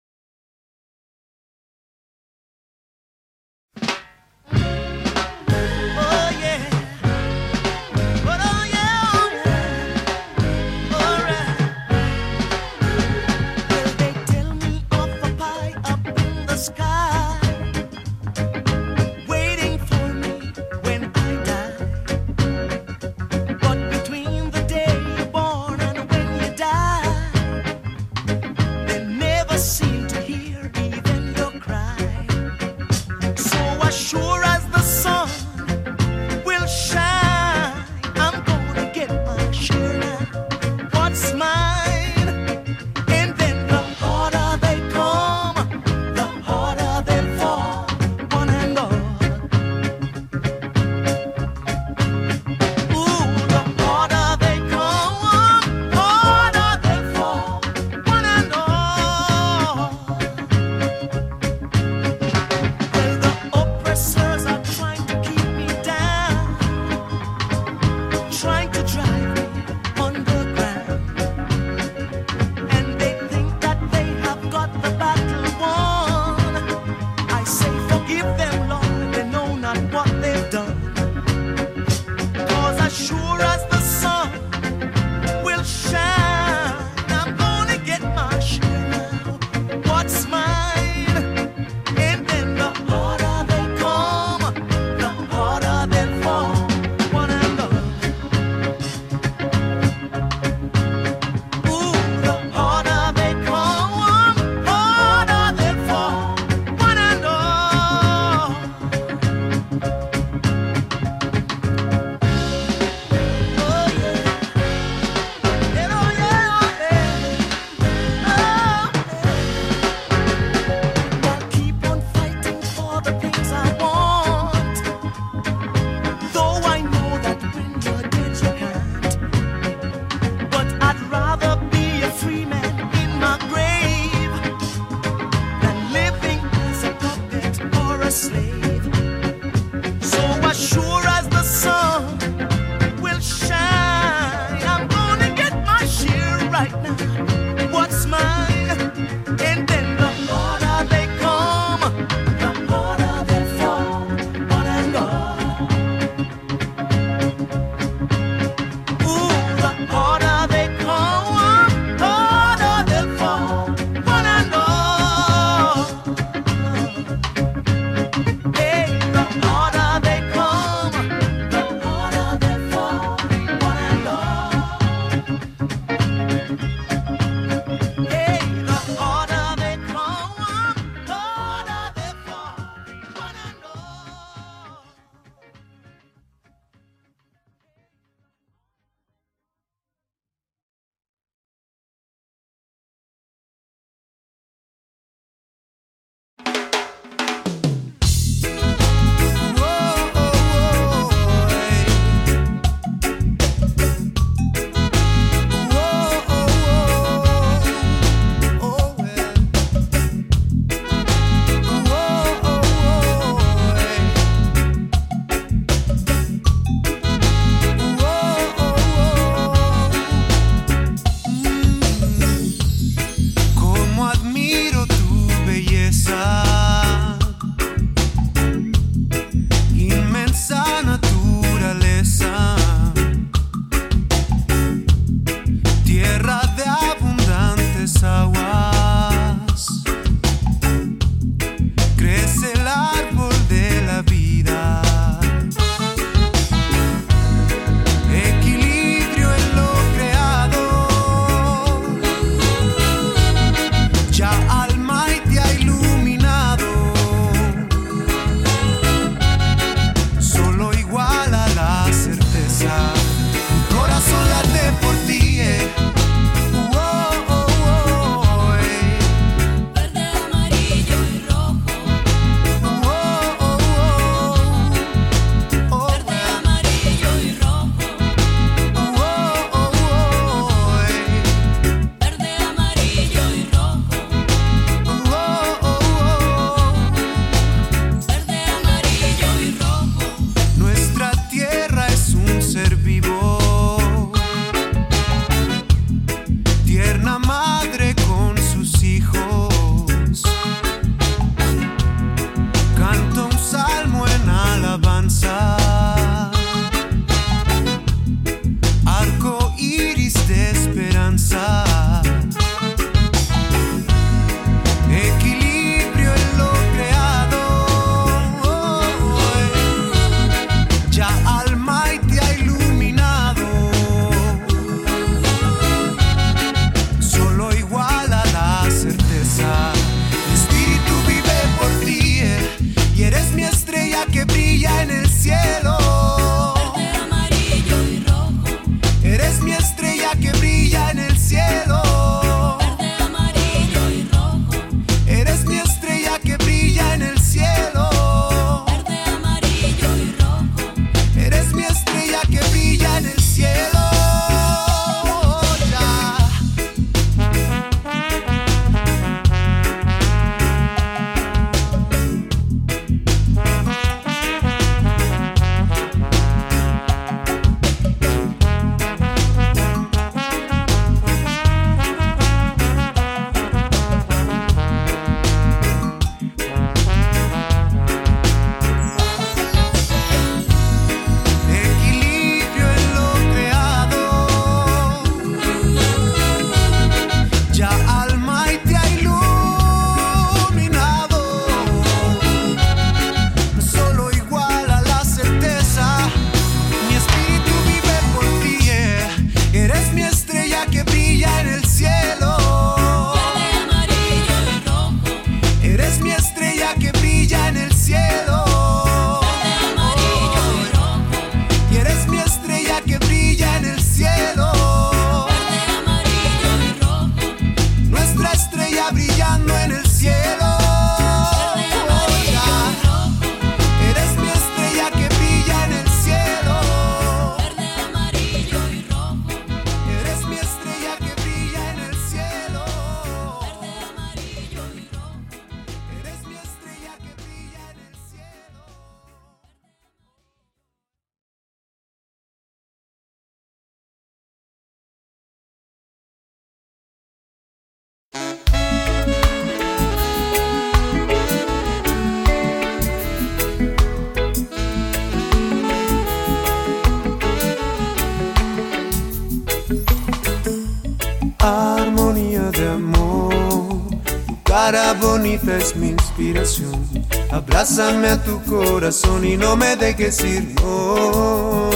Bonita es mi inspiración. Abrázame a tu corazón y no me dejes ir. No.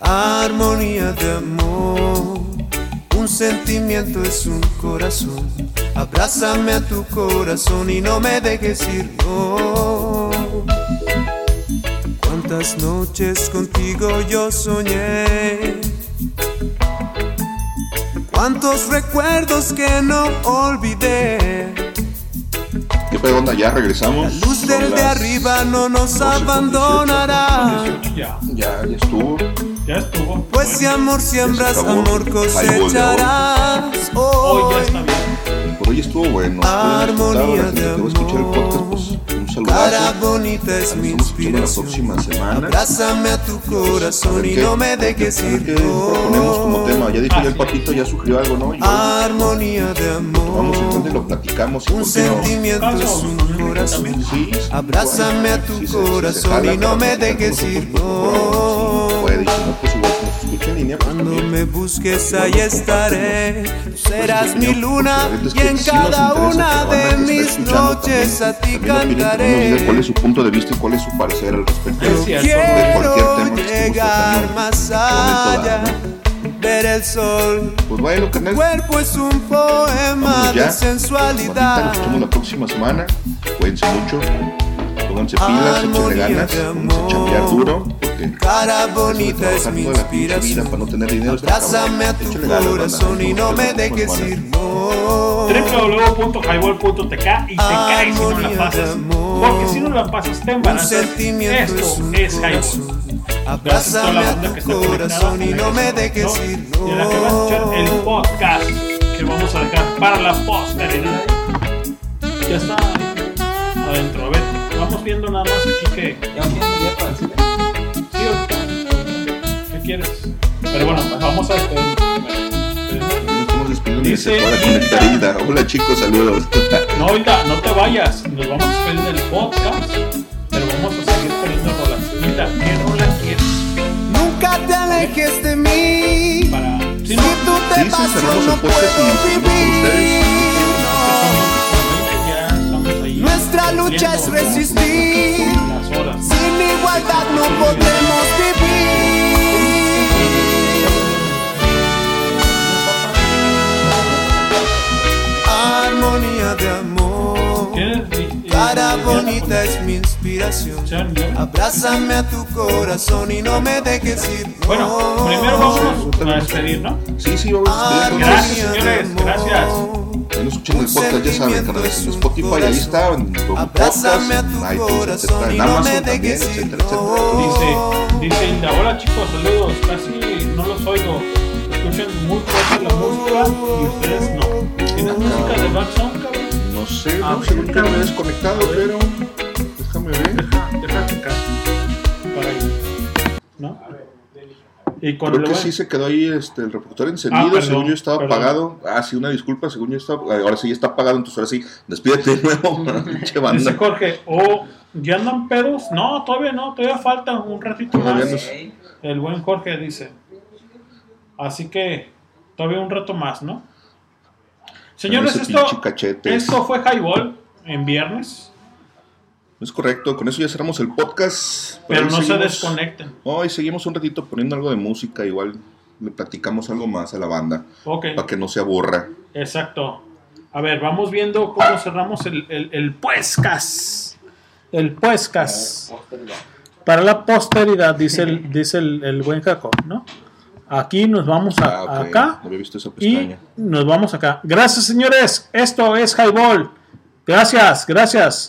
Armonía de amor. Un sentimiento es un corazón. Abrázame a tu corazón y no me dejes ir. No. Cuántas noches contigo yo soñé. Cuántos recuerdos que no olvidé. ¿Qué pedo onda? Ya regresamos. Luz Son del de arriba no nos 12 con 18. abandonará. Ya, Ya, ya estuvo. ya estuvo. Pues si amor siembras, amor de hoy. cosecharás. Hoy ya está bien. Por hoy estuvo bueno. Armonía la de que va a escuchar el podcast, pues un cara saludazo. bonita es mi escuchando la inspiración. próxima semana. Abrázame a tu corazón y no me dejes ir. qué proponemos como tema. Ya dijo ya el papito, ya sugirió algo, ¿no? Armonía de Vamos amor. donde lo platicamos Un sentimiento es un corazón. Abrázame a tu corazón y no me dejes con ir. Cuando también. me busques ahí estaré. Tú serás Pues, mi luna y en cada una de mis escuchando noches a ti diga cuál cantaré. es su punto de vista y cuál es su parecer al respecto Quiero estemos llegar más allá. Ver el sol. Pues bueno, cuerpo es un poema de. Ahorita nos sensualidad. escuchamos la próxima semana. Cuídense mucho. Pónganse pilas, échenle ganas. Vamos a chambear duro. Porque Cara bonita es mi inspiración. para no tener dinero. Abrázame a tu corazón y no me dejes ir. Www.highball.tk y te caes si no la pasas. Porque si no la pasas te Un embarazas. Esto es Highball. Gracias a toda Abrázame la a banda que tu está corazón y conectada, no me dejes ir. Y a la que va a escuchar el podcast que vamos a dejar para la posteridad. Ya está adentro. A ver, vamos viendo nada más aquí que. Ya viendo ya quieres? Pero bueno, vamos a este. Estamos despidiendo Dice Hilda. Hola chicos, saludos. No, Hilda, no te vayas. Nos vamos a despedir del podcast. Pero vamos a seguir poniendo rolas. Hilda, ¿qué rola quieres? Nunca te alejes de mí. Para. Si tú te Sí, vas, yo no puedo vivir. Nuestra lucha es resistir. Sin igualdad no podremos vivir. De amor. Cara bonita es mi inspiración. Abrázame a tu corazón y no me dejes ir. Bueno, primero vamos a despedir, ¿no? Sí, sí, vamos a despedir. Gracias, señores. Gracias. Ahí nos escuchan el podcast, ya saben, carnales, en Spotify, ahí está, en Google Podcast, Abrázame a en tu iTunes, corazón etcétera, y en no me Amazon también, dejes ir. etcétera, etcétera. Dice, dice Hilda, hola chicos, saludos. Casi no los oigo. Escuchan muy fuerte la música y ustedes no. ¿Tienes música de Black? No sé, Ah, no, según que no me he desconectado, pero déjame ver. Deja, deja checar. Para ahí. ¿No? Y cuando Creo que sí se quedó ahí este, el reproductor encendido, Ah, perdón, según yo estaba perdón. apagado. Ah, sí, una disculpa, según yo estaba, ahora sí ya está apagado, entonces ahora sí, despídete de nuevo. Dice Jorge, o ya andan pedos. No, todavía no, todavía falta un ratito más. no sé. El buen Jorge dice. Así que todavía un rato más, ¿no? Señores, esto, esto fue Highball en viernes, Es correcto, con eso ya cerramos el podcast. pero no se desconecten. Hoy seguimos un ratito poniendo algo de música, igual le platicamos algo más a la banda, Ok, para que no se aburra. exacto. A ver, vamos viendo cómo cerramos el, el, el puescas. El puescas. Para la posteridad, dice el, dice el, el buen Jacob, ¿no? Aquí nos vamos a, Ah, acá No había visto esa y nos vamos acá. Gracias, señores. Esto es Highball. Gracias, gracias.